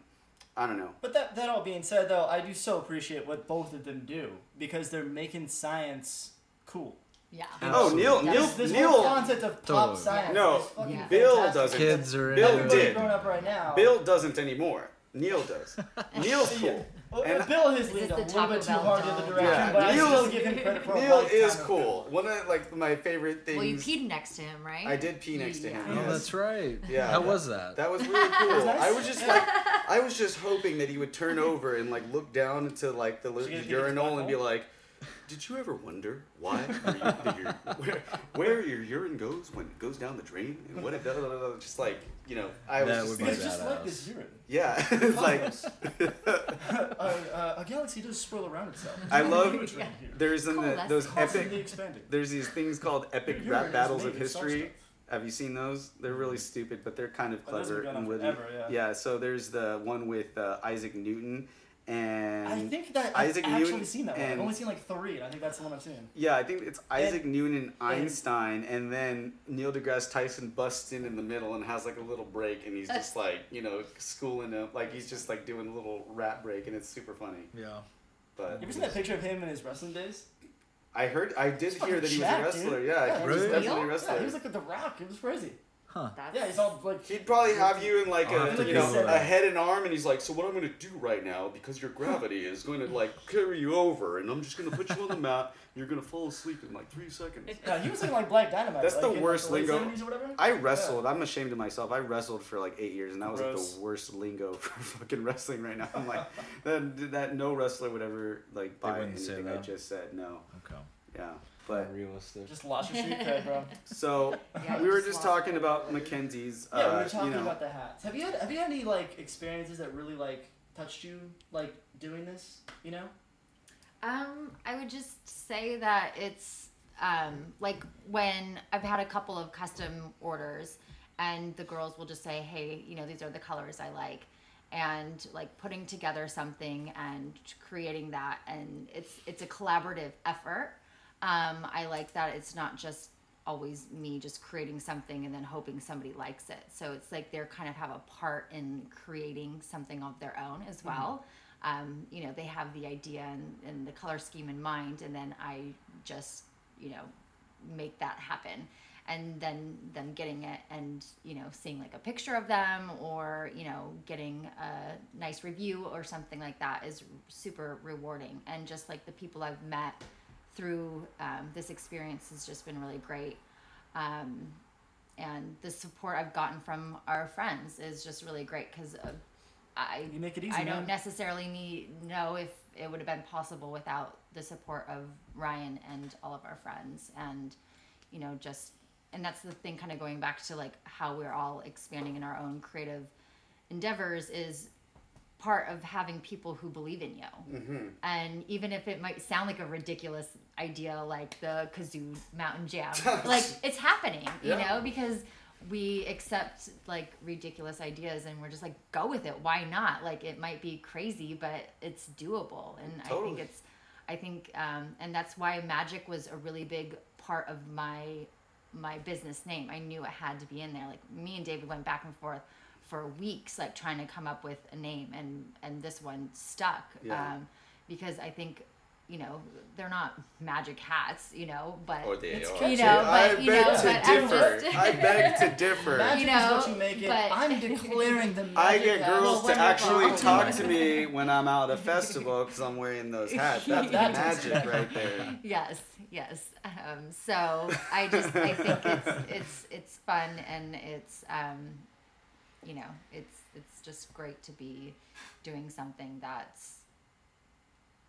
i don't know But that that all being said, though, I do so appreciate what both of them do because they're making science cool. Yeah. oh neil Yes. neil This, this neil whole concept of pop Totally. science No, Yeah. bill fantastic. doesn't Kids are bill into did growing up right now. bill doesn't anymore neil does *laughs* neil's cool Well, and- Bill has Is leaned a the little Taco bit too Bell hard the dog? other direction, Yeah, but I Neil's- still give him credit for a neil is cool one of like my favorite things Well, you peed next to him, right? i did pee next to him Yeah. Oh, that's right. Yeah. How was that? That was really cool. nice. I was just like, *laughs* I was just hoping that he would turn over and like look down into like the, the urinal and be like, "Did you ever wonder why your, your, *laughs* where, where your urine goes when it goes down the drain and what it does?" *laughs* Just like you know, I was That just would be like, just like this urine. yeah, *laughs* it's like *laughs* *laughs* uh, uh, a galaxy does swirl around itself. I love. It's right here. There's in Cool, the, those epic. expanding. There's these things called epic Your rap battles of made of some history. Have you seen those? They're really stupid, but they're kind of those have clever been and witty. forever, yeah. So there's the one with uh, Isaac Newton and I think that I've Isaac actually Newton seen that one. I've only seen like three, and I think that's the one I've seen. Yeah, I think it's Isaac Newton and Einstein, and then Neil deGrasse Tyson busts in in the middle and has like a little break, and he's just *laughs* like, you know, schooling him, like he's just like doing a little rap break, and it's super funny. Yeah. But You ever seen that picture of him in his wrestling days? I heard, I did hear that he was a wrestler. dude. Yeah, Yeah, he was really? definitely a Real? wrestler. Yeah, he was like the Rock. It was crazy. Huh. That's Yeah, he's all like. He'd probably have you in like I'll have a, to you know, Google a that. head and arm, and he's like, "So what I'm gonna do right now, because your gravity is going *laughs* to like carry you over, and I'm just gonna put you on the mat. And you're gonna fall asleep in like three seconds." Yeah, he was looking like Black Dynamite. That's like, the in, like, worst late lingo. 70s or whatever. I wrestled. I'm ashamed of myself. I wrestled for like eight years, and that was like Gross. the worst lingo *laughs* for fucking wrestling right now. I'm like, that that no wrestler would ever like buy wouldn't say anything I that. just said. No, Okay. yeah, but realistic. Just lost your street cred, bro. *laughs* so *laughs* Yeah, we were just just talking it. about Mackenzie's. Yeah, we uh, were talking you know, about the hats. Have you had Have you had any like experiences that really like touched you, like doing this? You know? Um, I would just say that it's um, like when I've had a couple of custom orders, and the girls will just say, "Hey, you know, these are the colors I like," and like putting together something and creating that, and it's it's a collaborative effort. Um, I like that it's not just always me just creating something and then hoping somebody likes it. So it's like they're kind of have a part in creating something of their own as well. Um, you know, they have the idea and, and the color scheme in mind, and then I just, you know, make that happen. And then them getting it and, you know, seeing like a picture of them or, you know, getting a nice review or something like that is super rewarding. And just like the people I've met through um, this experience has just been really great. Um, and the support I've gotten from our friends is just really great because uh, I You make it easy, I man. don't necessarily need know if it would have been possible without the support of Ryan and all of our friends and you know just and that's the thing kind of going back to like how we're all expanding in our own creative endeavors is part of having people who believe in you Mm-hmm. and even if it might sound like a ridiculous idea like the kazoo mountain jam *laughs* like it's happening you Yeah. know because we accept like ridiculous ideas and we're just like go with it why not like it might be crazy but it's doable and i think it's I think, um, and that's why magic was a really big part of my my business name. I knew it had to be in there. Like me and David went back and forth for weeks, like trying to come up with a name, and and this one stuck Yeah. um, because I think. You know, they're not magic hats, you know, but Or they It's are. you know, I but you beg know, to but I'm differ. just I *laughs* beg to differ. Magic You is what know, you make it. but- I'm *laughs* declaring the magic I get girls Well, to actually talk to me *laughs* when I'm out at a festival because I'm wearing those hats. That's That magic right there. yes yes um, so i just i think it's it's it's fun and it's um you know it's it's just great to be doing something that's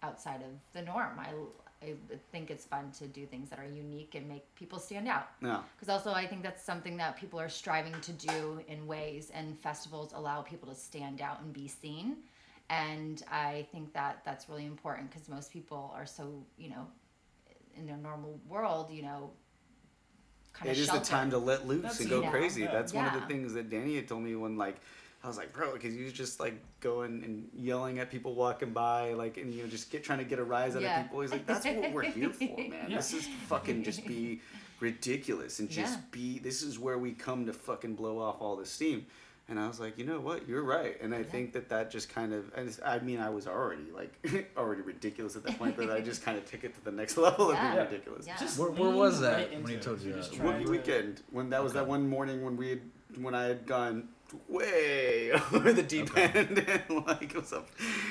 outside of the norm. I i think it's fun to do things that are unique and make people stand out. No. because also i think that's something that people are striving to do in ways and festivals allow people to stand out and be seen. And i think that that's really important because most people are so you know in their normal world you know kind It of is the time to let loose That's- and go you know, crazy. yeah. That's one of the things that Danny had told me when like I was like, bro, because you was just like going and yelling at people walking by, like, and you know, just get trying to get a rise out Yeah. of people. He's like, that's what we're here for, man. *laughs* Yeah. This is fucking just be *laughs* ridiculous and just Yeah. be. This is where we come to fucking blow off all the steam. And I was like, you know what, you're right. And I think that that just kind of, and I mean, I was already like *laughs* already ridiculous at that point, but I just kind of took it to the next *laughs* level of being ridiculous. Yeah. Just Where- where was that right when he told you that? just Wookiee to- weekend when that was that one morning when we had when I had gone way *laughs* over the deep end *laughs* and like was up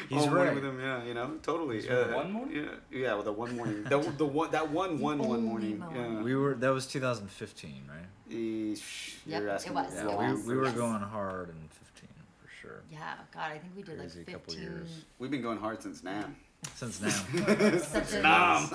He's all right. with him. Yeah, you know, totally. So uh, one morning? Yeah, yeah, with the one *laughs* morning. the, the one that one one one only morning. morning. Yeah. We were that was 2015, right? Eesh, Yep, you're it asking was, me it the Yeah, we, we were Yes. going hard in 15 for sure. yeah god i think we did Crazy like couple 15 years. We've been going hard since now. Since now. such a Nom.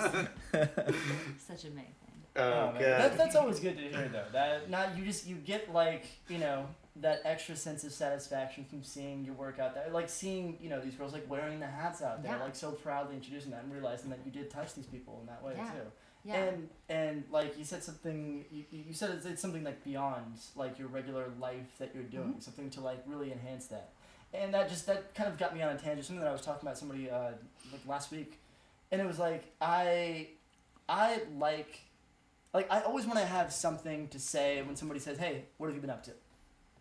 such a May thing Oh Oh, god. man. That, that's always good to hear, though. That not you just you get like you know that extra sense of satisfaction from seeing your work out there, like seeing you know these girls like wearing the hats out there, Yeah. like so proudly introducing that and realizing that you did touch these people in that way Yeah. too. yeah And and like you said something, you, you said it's, it's something like beyond like your regular life that you're doing, Mm-hmm. something to like really enhance that. And that just that kind of got me on a tangent. Something that I was talking about somebody uh, like last week, and it was like I I like like I always want to have something to say when somebody says, "Hey, what have you been up to?"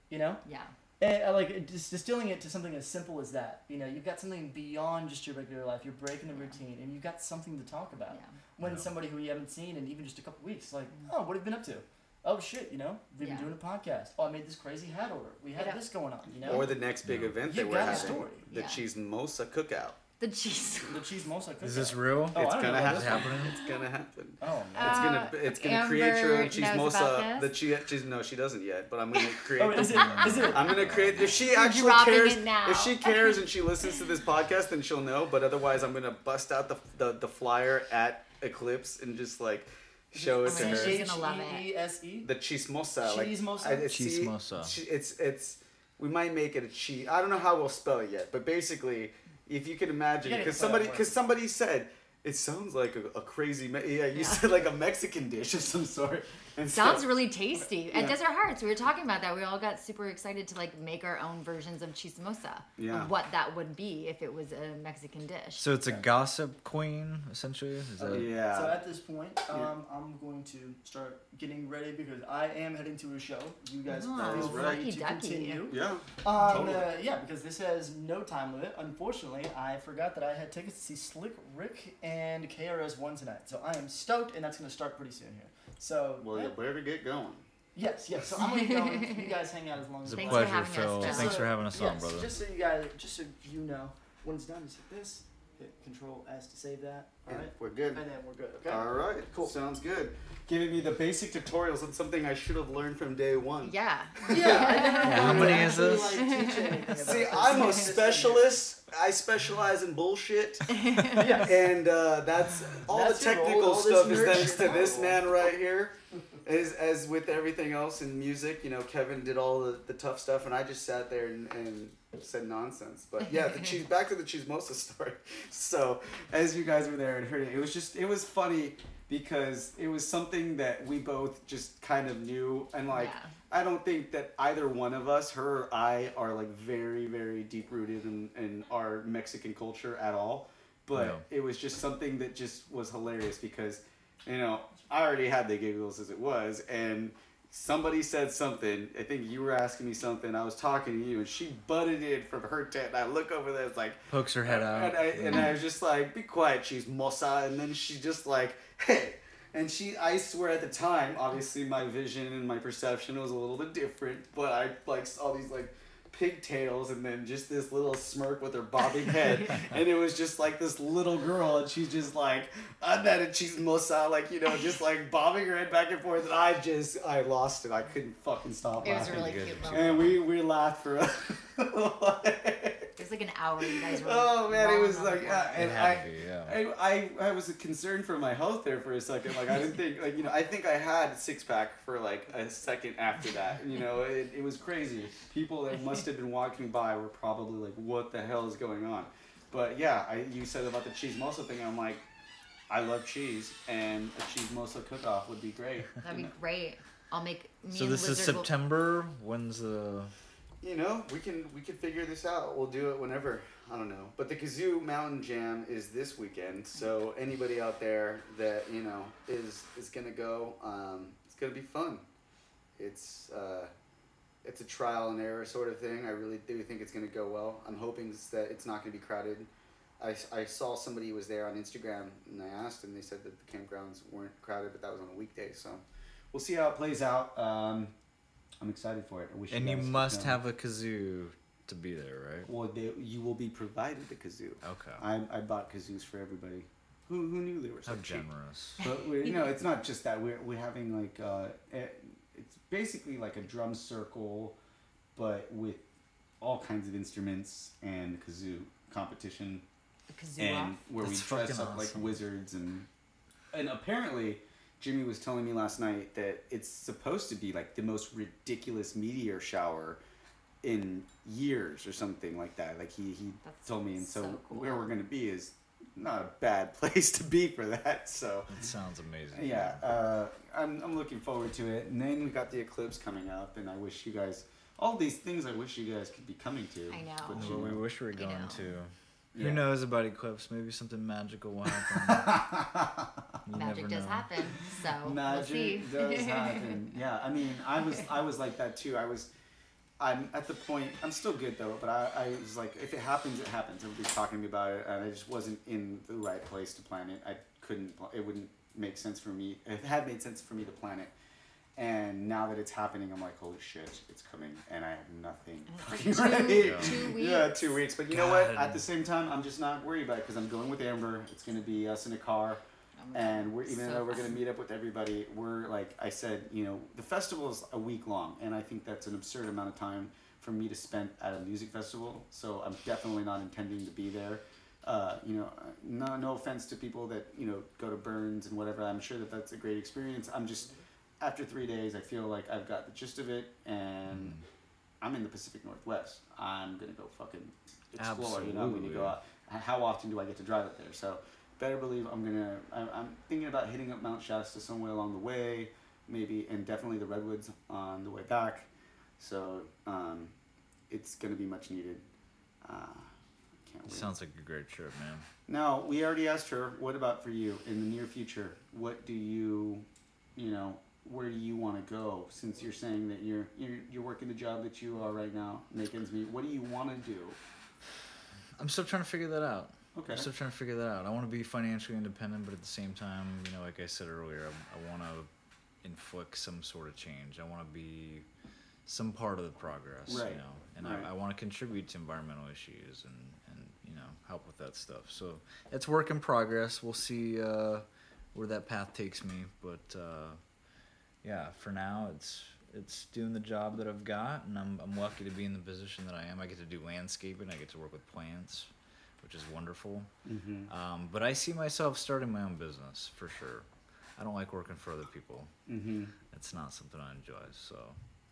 You know, yeah eh, and like just distilling it to something as simple as that. You know, you've got something beyond just your regular life. You're breaking the routine, and you've got something to talk about. yeah When Yeah. somebody who you haven't seen in even just a couple weeks, like, mm-hmm. oh, what have you been up to? Oh shit, you know, we've Yeah. been doing a podcast. Oh, I made this crazy hat order. We had Yeah. this going on. You know, Or the next big Yeah. event You that we're got a having, story. the Yeah. Chismosa Cookout. The cheese the cheese mosa. Is this real? Oh, it's gonna know about happen. Is it happening? It's gonna happen. Oh man. Uh, it's Uh, gonna it's gonna create your own Amber knows chismosa. about The this? chi- cheese no, she doesn't yet, but I'm gonna *laughs* create. oh, is it? Is it? I'm gonna create. If she actually cares, now. if she cares and she *laughs* listens to this podcast, then she'll know. But otherwise, I'm gonna bust out the the, the flyer at Eclipse and just like show it to my her. gosh, she's gonna love it. H-E-E-S-E? The chismosa. Uh, like, Chismosa? I- it's, see, Chismosa. Uh. It's it's we might make it a cheese. I don't know how we'll spell it yet, but basically, if you can imagine, because somebody because somebody said. It sounds like a, a crazy, me- yeah. You said like a Mexican dish of some sort. And so- Sounds really tasty. Yeah. At Desert Hearts, we were talking about that. We all got super excited to like make our own versions of chismosa. Yeah. Of what that would be if it was a Mexican dish. So it's a gossip queen, essentially. Is that? yeah. So at this point, um, Yeah. I'm going to start getting ready because I am heading to a show. You guys Oh, feel free lucky to ducky. continue. yeah. Um, Totally. uh, yeah, because this has no time limit. Unfortunately, I forgot that I had tickets to see Slick Rick and KRS One tonight. So I am stoked, and that's going to start pretty soon here. So Well, yeah, you better get going. yes, yes. So I'm going to be going. you guys hang out as long as It's a Thanks for pleasure, having us, Phil. Phil. Thanks for having us on, yes, brother. Just so you guys, just so you know, when it's done, just hit this. Hit Control S to save that. All right, We're good. and then we're good. Okay. All right. Cool. Sounds good. Giving me the basic tutorials on something I should have learned from day one. yeah. Yeah, I never Yeah, how many is actually, this? Like, teach anything See. I'm a *laughs* specialist. I specialize in bullshit. *laughs* Yes. and uh, that's all That's the your role, technical all stuff is thanks to this man right here. As, as with everything else in music, you know, Kevin did all the, the tough stuff, and I just sat there and, and said nonsense. But yeah, the cheese. Back to the chismosa *laughs* story. So as you guys were there and heard it, it was just it was funny because it was something that we both just kind of knew, and like Yeah. I don't think that either one of us, her or I, are like very very deep rooted in, in our Mexican culture at all. but Yeah. it was just something that just was hilarious because you know I already had the giggles as it was, and somebody said something. I think you were asking me something. I was talking to you, and she butted in from her tent. And I look over there, it's like Pokes her head out. and I, and I was just like, be quiet, she's mossa. And then she just like, *laughs* hey. And she, I swear at the time, obviously my vision and my perception was a little bit different, but I like saw these like pigtails and then just this little smirk with her bobbing head. *laughs* and it was just like this little girl and she's just like, I'm not a cheese mossa, like, you know, just like bobbing her head back and forth. And I just, I lost it. I couldn't fucking stop It was laughing. really good. cute. and we, we laughed for *laughs* a It *laughs* was like an hour. You guys were. Oh man, it was like, floor. Uh, yeah, and I, be, yeah. I, I, I was concerned for my health there for a second. Like I didn't think, like you know, I think I had six pack for like a second after that. You know, it, it was crazy. People that must have been walking by were probably like, "What the hell is going on?" But yeah, I, you said about the cheese mosa thing. I'm like, I love cheese, and a cheese mosa cook off would be great. That'd be know. great. I'll make. Me So and this is Lizard will- September. When's the? You know, we can we can figure this out. We'll do it whenever. I don't know. But the Kazoo Mountain Jam is this weekend, so anybody out there that you know is is gonna go, um, it's gonna be fun. It's uh, it's a trial and error sort of thing. I really do think it's gonna go well. I'm hoping that it's not gonna be crowded. I, I saw somebody was there on Instagram and I asked and they said that the campgrounds weren't crowded, but that was on a weekday. So we'll see how it plays out. Um, I'm excited for it. I wish And you guys could must have a kazoo to be there, right? Well, they, you will be provided the kazoo. Okay. I, I bought kazoos for everybody. Who, who knew they were so How cheap? generous. But we you *laughs* know, it's not just that. We're we're having like uh, it's basically like a drum circle, but with all kinds of instruments and kazoo competition, the kazoo and off. where That's we dress fucking up like wizards and and apparently. Jimmy was telling me last night that it's supposed to be like the most ridiculous meteor shower in years or something like that. Like he, he That's told me, and so, so cool. where we're gonna be is not a bad *laughs* place to be for that. So That sounds amazing. yeah, uh, I'm I'm looking forward to it. And then we got the eclipse coming up, and I wish you guys all these things. I wish you guys could be coming to. I know. but you Well, we wish we were going to. Yeah. Who knows about eclipse? Maybe something magical will happen. *laughs* Magic does know. happen. So we'll Magic see. does *laughs* happen. Yeah, I mean, I was I was like that too. I was. I'm at the point. I'm still good though, but I, I was like, if it happens, it happens. Everybody's talking to me about it, and I just wasn't in the right place to plan it. I couldn't. It wouldn't make sense for me. It had made sense for me to plan it, and now that it's happening, I'm like, holy shit, it's coming, and I have nothing fucking it's two- ready. two Yeah, two weeks. But you know what? At the same time, I'm just not worried about it because I'm going with Amber. It's gonna be us in a car. And we're even So though we're going to meet up with everybody we're like i said you know the festival is a week long. And i think that's an absurd amount of time for me to spend at a music festival. So i'm definitely not intending to be there. Uh, you know no, no offense to people that you know go to burns and whatever. I'm sure that that's a great experience. I'm just after three days i feel like i've got the gist of it and i'm in the pacific northwest i'm going to go fucking explore you know i'm to go out how often do I get to drive up there? So better believe I'm gonna. I'm, I'm thinking about hitting up Mount Shasta somewhere along the way, maybe, and definitely the redwoods on the way back. So um, it's gonna be much needed. Uh, can't wait. Sounds like a great trip, man. Now we already asked her. What about for you in the near future? What do you, you know, where do you want to go? Since you're saying that you're you're you're working the job that you are right now, make ends meet. What do you want to do? I'm still trying to figure that out. Okay. I'm still trying to figure that out. I want to be financially independent, but at the same time, you know, like I said earlier, I, I want to inflict some sort of change. I want to be some part of the progress, Right, you know, and right. I, I want to contribute to environmental issues and, and you know help with that stuff. So it's work in progress. We'll see uh, where that path takes me, but uh, yeah, for now, it's it's doing the job that I've got, and I'm I'm lucky to be in the position that I am. I get to do landscaping. I get to work with plants, which is wonderful. Mm-hmm. Um, but I see myself starting my own business for sure. I don't like working for other people. Mm-hmm. It's not something I enjoy, so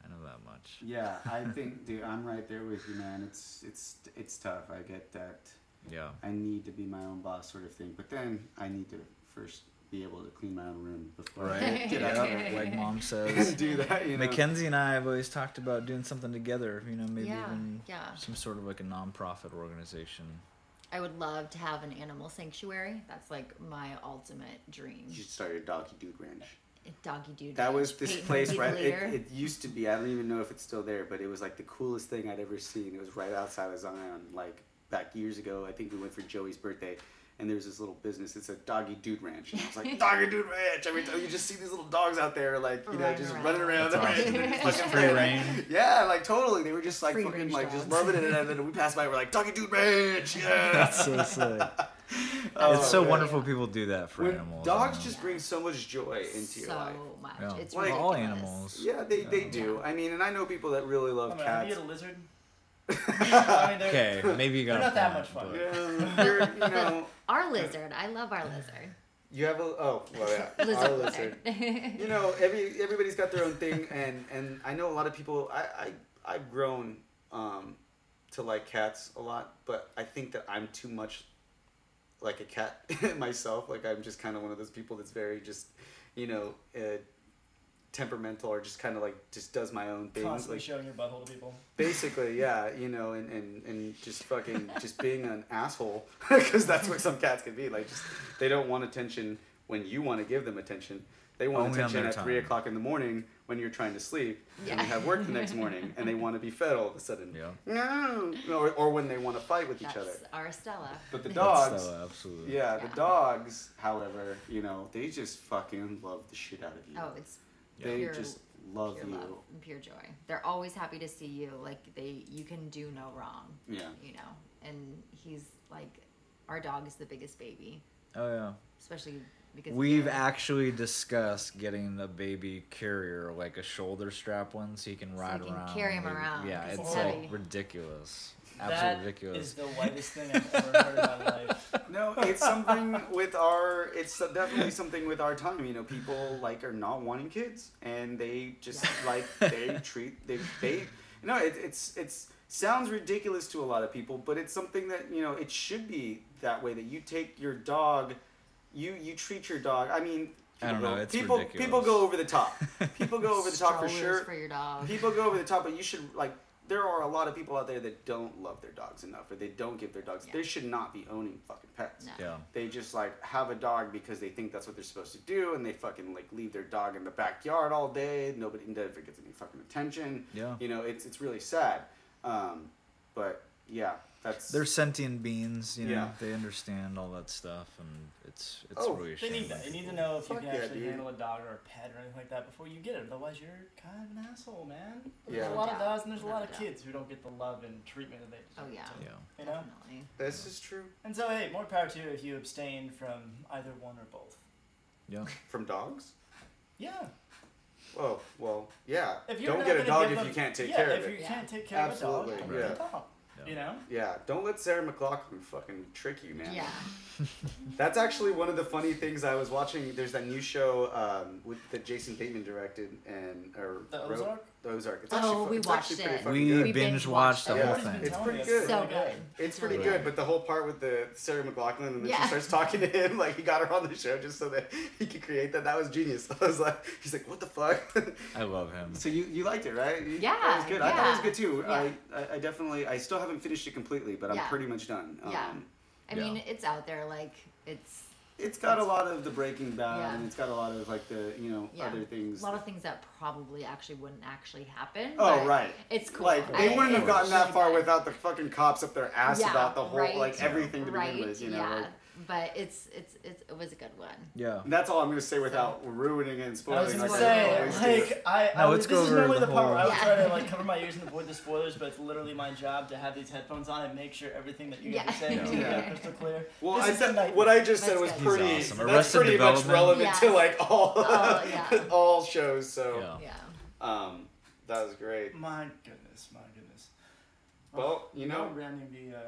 I know that much. Yeah, I *laughs* think, dude, I'm right there with you, man. It's it's it's tough. I get that. Yeah. I need to be my own boss, sort of thing. But then I need to first be able to clean my own room before I Right. get out yeah. Like mom there. *laughs* says. do that. You know. Mackenzie and I have always talked about doing something together. You know, maybe Yeah, even yeah. some sort of like a non-profit organization. I would love to have an animal sanctuary. That's like my ultimate dream. You should start your doggy dude ranch. Doggy dude. Ranch. That was this Peyton place right. It, it used to be. I don't even know if it's still there, but it was like the coolest thing I'd ever seen. It was right outside of Zion, like back years ago. I think we went for Joey's birthday, and there's this little business. It's a doggy dude ranch. And I was like, *laughs* doggy dude ranch. Every time you just see these little dogs out there, like you oh know, just around. running around the That's ranch. and awesome. Just fucking free playing. reign. Yeah, like totally. They were just like Free fucking range like just loving it, and then we passed by. We're like, doggy dude ranch. *laughs* Yeah. That's so sick. *laughs* Oh, it's so man. wonderful people do that for When animals. dogs and- just bring so much joy into so your life. So much. Yeah. It's Like- all animals. Yeah, they, they Yeah. do. I mean, and I know people that really love I mean, have you cats. get a lizard? I mean, Okay, maybe you got They're a not that much fun. but- Yeah, you're, you know, Our lizard. I love our lizard. you have a oh well yeah, *laughs* Lizard. our lizard. *laughs* You know, every everybody's got their own thing, and and I know a lot of people. I I I've grown um, to like cats a lot, but I think that I'm too much like a cat *laughs* myself. Like I'm just kind of one of those people that's very just, you know, uh, temperamental or just kind of like just does my own things. constantly Like showing your butthole to people. basically, yeah, you know, and and and just fucking just being an asshole *laughs* because that's what some cats can be. Like just they don't want attention when you want to give them attention. They want Only attention their at three o'clock in the morning when you're trying to sleep and Yeah. you have work the next morning and they want to be fed all of a sudden. Yeah. No, or, or when they want to fight with each other. That's our Stella. But the That's *laughs* dogs, so absolutely. yeah, the dogs, however, you know, they just fucking love the shit out of you. Oh, it's they pure- just love pure you. love and pure joy. They're always happy to see you. Like they, you can do no wrong. Yeah. You know, and he's like, our dog is the biggest baby, Oh yeah. especially because We've they're- actually discussed getting a baby carrier, like a shoulder strap one, so you can So ride you can around. carry him around, Yeah, 'cause it's it's like heavy. Ridiculous. That ridiculous. is the whitest thing I've ever heard in my life. *laughs* No, it's something with our. It's definitely something with our time. You know, people like are not wanting kids, and they just *laughs* like they treat they they. You know, it, it's it's sounds ridiculous to a lot of people, but it's something that you know it should be that way. That you take your dog, you you treat your dog. I mean, I don't people know, it's people ridiculous. *laughs* people go over the top. People go over the top for Strollers sure. for your dog. People go over the top, but you should like. There are a lot of people out there that don't love their dogs enough, or they don't give their dogs. Yeah. They should not be owning fucking pets. No. yeah. They just like have a dog because they think that's what they're supposed to do, and they fucking like leave their dog in the backyard all day. Nobody never gets any fucking attention. Yeah. You know, it's it's really sad. Um, but yeah, that's They're sentient beings, you know. Yeah. They understand all that stuff, and it's it's Oh, really a They need that. They need to know if you can yeah, actually dude. handle a dog or a pet or anything like that before you get it. Otherwise, you're kind of an asshole, man. There's Yeah. a lot of dogs and there's a lot of kids who don't get the love and treatment that they Oh deserve. yeah. Yeah. You know? Definitely. this is true And so, hey, more power to you if you abstain from either one or both. Yeah. *laughs* from dogs. Yeah. Oh well, yeah. If you're don't get a dog if them- you can't take care of it. yeah, if you can't take care Absolutely, of a dog, don't yeah. get the dog. Yeah. You know? Yeah, don't let Sarah McLachlan fucking trick you, man. Yeah. *laughs* That's actually one of the funny things I was watching. There's that new show um, with that Jason Bateman directed and or The wrote- Ozark? The Ozark. It's Oh, actually, we it's watched actually pretty it. fucking We good. We binge binge watched the whole thing. It's pretty good. So good. It's pretty really good, but the whole part with the Sarah McLachlan and then she starts talking to him, like he got her on the show just so that he could create that. That was genius. *laughs* I was like, he's like, what the fuck? *laughs* I love him. so you you liked it, right? You- Yeah, that was good. I thought it was good too. yeah. I, I I definitely I still haven't finished it completely, but I'm Yeah. pretty much done. Yeah. Um, I Yeah. mean, it's out there. Like it's It's got a lot of the Breaking Bad, Yeah. and it's got a lot of like the you know Yeah. other things. a lot of things that probably actually wouldn't actually happen. Oh right. It's cool. Like they I- wouldn't have gotten that really far good. without the fucking cops up their ass Yeah, about the whole right, like everything to right, begin with. You know. yeah. Like, but it's, it's it's it was a good one. Yeah. And that's all I'm gonna say without ruining it and I was gonna like I say, always do. like, I, I No, would, let's this is over normally the the part where I would whole- try to like cover my ears and avoid the spoilers, but it's literally my job to have these headphones on and make sure everything that you guys Yeah. are saying is Yeah. crystal clear. Well, This I is said the what I just said That's was good. pretty. He's awesome. That's Arrested pretty much Development. relevant Yes. to like all Oh, yeah. *laughs* all shows. So Yeah. Yeah. um, that was great. My goodness, my goodness. Well, you know, we're rounding the uh,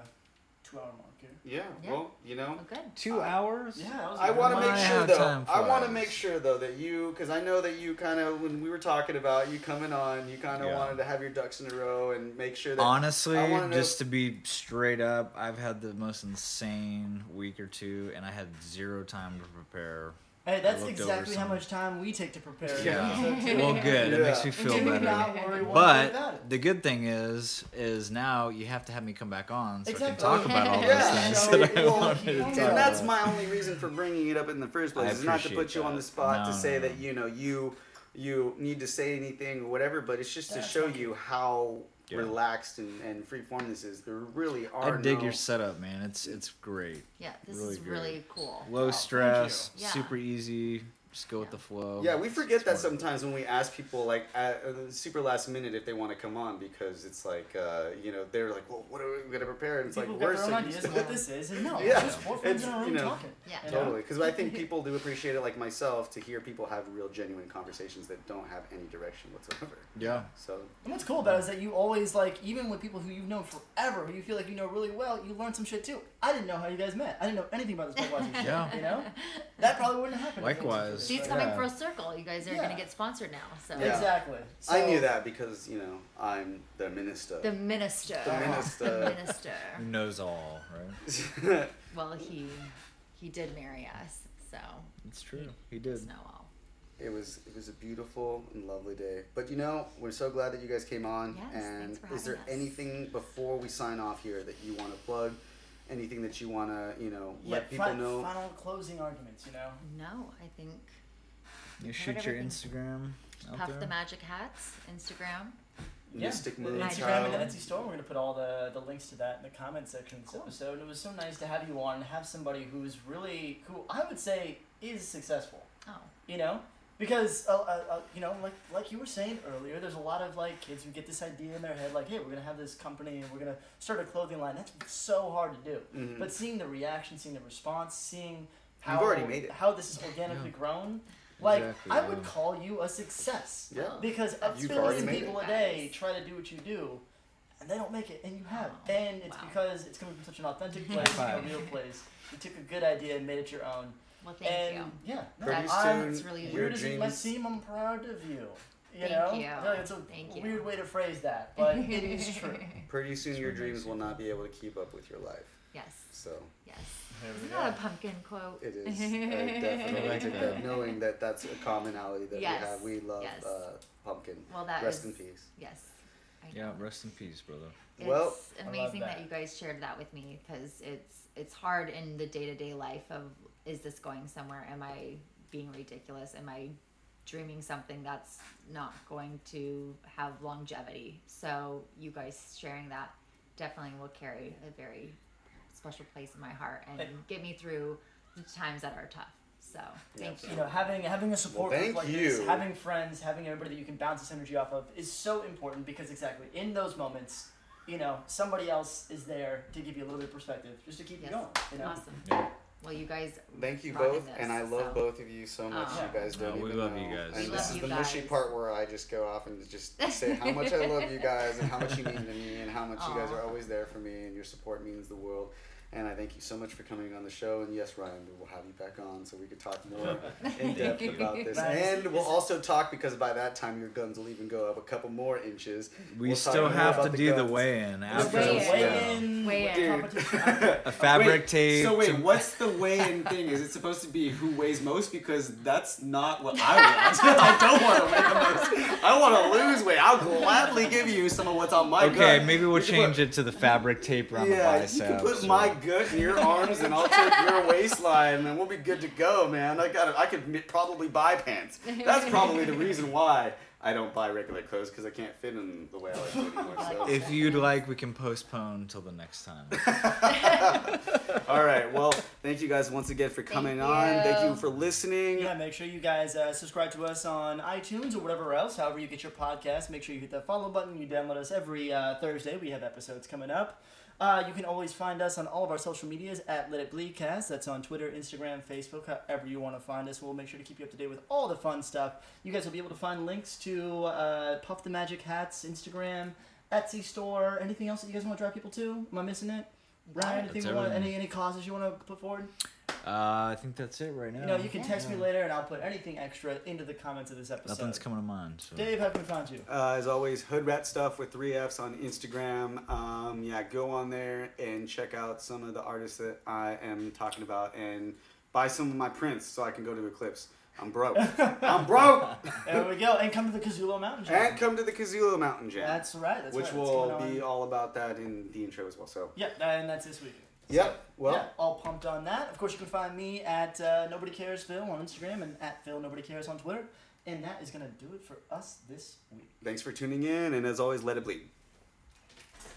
two-hour mark here. Yeah. Yeah. Well, you know. Good. Two uh, hours? Yeah, that was I a want to make sure though. I want to make sure though that you, because I know that you kind of, when we were talking about you coming on, you kind of Yeah. wanted to have your ducks in a row and make sure that. Honestly, I wanna just to be straight up, I've had the most insane week or two, and I had zero time to prepare Hey, that's exactly how much time we take to prepare. an Yeah. *laughs* well, good. It makes Yeah. me feel Do better. not worry one bit about But the good thing is, is now you have to have me come back on so Exactly. I can talk about all *laughs* those Yeah. things So, that I well, wanted to and talk and that's my only reason for bringing it up in the first place. I Is not to put appreciate you on the spot No, to say no, that you know you you need to say anything or whatever, but it's just to show you how Yeah. relaxed and, and freeform this is. There really are. I are. dig no, your setup, man. It's it's great. Yeah, this Really is great. really cool. Low you. stress, Yeah. super easy. Just go with the flow. Yeah, we forget that Smart. sometimes when we ask people like at uh, super last minute if they want to come on because it's like uh, you know they're like, well, what are we gonna prepare? And it's People like got we're their so ideas used of to what this is, and no, Yeah. it's just four friends in a room you know, talking. Yeah. Totally, because I think *laughs* people do appreciate it, like myself, to hear people have real, genuine conversations that don't have any direction whatsoever. Yeah. So And what's cool about it is that you always like, even with people who you've known forever, who you feel like you know really well, you learn some shit too. I didn't know how you guys met. I didn't know anything about this Budweiser *laughs* shit. Yeah. You know, that probably wouldn't have happened. if it wasn't for Likewise. This, She's coming Yeah. full circle. You guys are Yeah. gonna get sponsored now. So Yeah. Exactly. I knew that because you know I'm the minister. the minister. The minister. The minister. *laughs* Who knows all, right? *laughs* Well, he he did marry us, so It's true. He did. know all. it was it was a beautiful and lovely day. But you know, we're so glad that you guys came on. Yes, and thanks for is there us. anything before we sign off here that you want to plug? Anything that you want to you know Yeah, let people fi- know? Final closing arguments, you know. No, I think You shoot your. Instagram out Puff there. the Magic Hats Instagram. Mystic Moon Instagram and the Etsy store. We're gonna put all the, the links to that in the comment section of this Cool. episode. It was so nice to have you on and have somebody who's really who I would say is successful. Oh, You know, because uh, uh, uh, you know, like like you were saying earlier, there's a lot of like kids who get this idea in their head, like, hey, we're gonna have this company and we're gonna start a clothing line. That's so hard to do. Mhm. But seeing the reaction, seeing the response, seeing You've how already made it. how this is organically grown, like Exactly, I yeah. would call you a success. Yeah. Because a You've billion people it. a day Nice. try to do what you do, and they don't make it, and you have. Wow. And it's Wow. because it's coming from such an authentic *laughs* place, a real place. You took a good idea and made it your own. Well, thank and you. yeah, no, Pretty I'm, soon, It's really your weird as it dreams. seem, I'm proud of you. You Thank know, you. I feel like it's a Thank you. weird way to phrase that, *laughs* but it is true. Pretty soon, your dreams will not be able to keep up with your life. Yes, So yes. Isn't go. that a pumpkin quote? it is. *laughs* I definitely like like that. knowing that that's a commonality that Yes, we have. We love yes. uh, pumpkin. Well, that Rest is- in peace. Yes. I Yeah, know. rest in peace, brother. It's Well- I amazing that. that. you guys shared that with me because it's it's hard in the day to day life of is this going somewhere? Am I being ridiculous? Am I dreaming something that's not going to have longevity? So you guys sharing that definitely will carry a very special place in my heart and And- get me through the times that are tough. So thank you you. know, having having a support Well, group thank like this, having friends, having everybody that you can bounce this energy off of is so important because exactly in those moments, you know, somebody else is there to give you a little bit of perspective, just to keep Yes. you going. You know, Awesome. Yeah. Well, you guys. Thank you both, this, and I love so- both of you so much. Oh. You guys don't Oh, we even love know. you guys. And We this is you the mushy part where I just go off and just say how much I love you guys and how much you mean to me and how much you guys are always there for me and your support means the world. And I thank you so much for coming on the show. And yes, Ryan, we will have you back on so we could talk more *laughs* in depth about this. Nice. And we'll also talk because by that time your guns will even go up a couple more inches. We We'll still have to the do the guns. weigh-in after weigh-in. weigh yeah. in, Weigh-in. *laughs* A fabric Wait, tape. So wait, what's the weigh-in *laughs* thing? Is it supposed to be who weighs most? Because that's not what I want. I don't want to weigh the most. I want to lose weight. I'll gladly give you some of what's on my Okay, gut. maybe we'll You change put- it to the fabric tape around yeah, the biceps. you can put my gut in your arms, and I'll take your waistline, and we'll be good to go, man. I got. I could probably buy pants. That's probably the reason why I don't buy regular clothes because I can't fit in the way I like to anymore. So. *laughs* If you'd like, we can postpone till the next time. *laughs* *laughs* All right. Well, thank you guys once again for coming Thank on. Thank you. you for listening. Yeah, make sure you guys uh, subscribe to us on iTunes or whatever else, however you get your podcast. Make sure you hit that follow button. You download us every uh, Thursday. We have episodes coming up. Uh, you can always find us on all of our social medias at Let It. That's on Twitter, Instagram, Facebook, however you want to find us. We'll make sure to keep you up to date with all the fun stuff. You guys will be able to find links to uh, Puff the Magic Hats, Instagram, Etsy store. Anything else that you guys want to drive people to? Am I missing it? Ryan, anything That's you want, everything. any any causes you want to put forward? Uh, I think that's it right now. You know, you can text me later and I'll put anything extra into the comments of this episode. Nothing's coming to mind. So. Dave, how can we find you? Uh, as always, Hood Rat Stuff with three Fs on Instagram. Um, yeah, go on there and check out some of the artists that I am talking about and buy some of my prints so I can go to Eclipse. I'm broke. *laughs* I'm broke. There we go. And come to the Kazulo Mountain Jam. and come to the Kazula Mountain Jam. That's right. That's which right. Will be all about that in the intro as well. So, Yeah, and that's this weekend. yep. Well, yeah, all pumped on that. Of course, you can find me at uh, Nobody Cares Phil on Instagram and at Phil Nobody Cares on Twitter. And that is gonna do it for us this week. thanks for tuning in, and as always, let it bleed.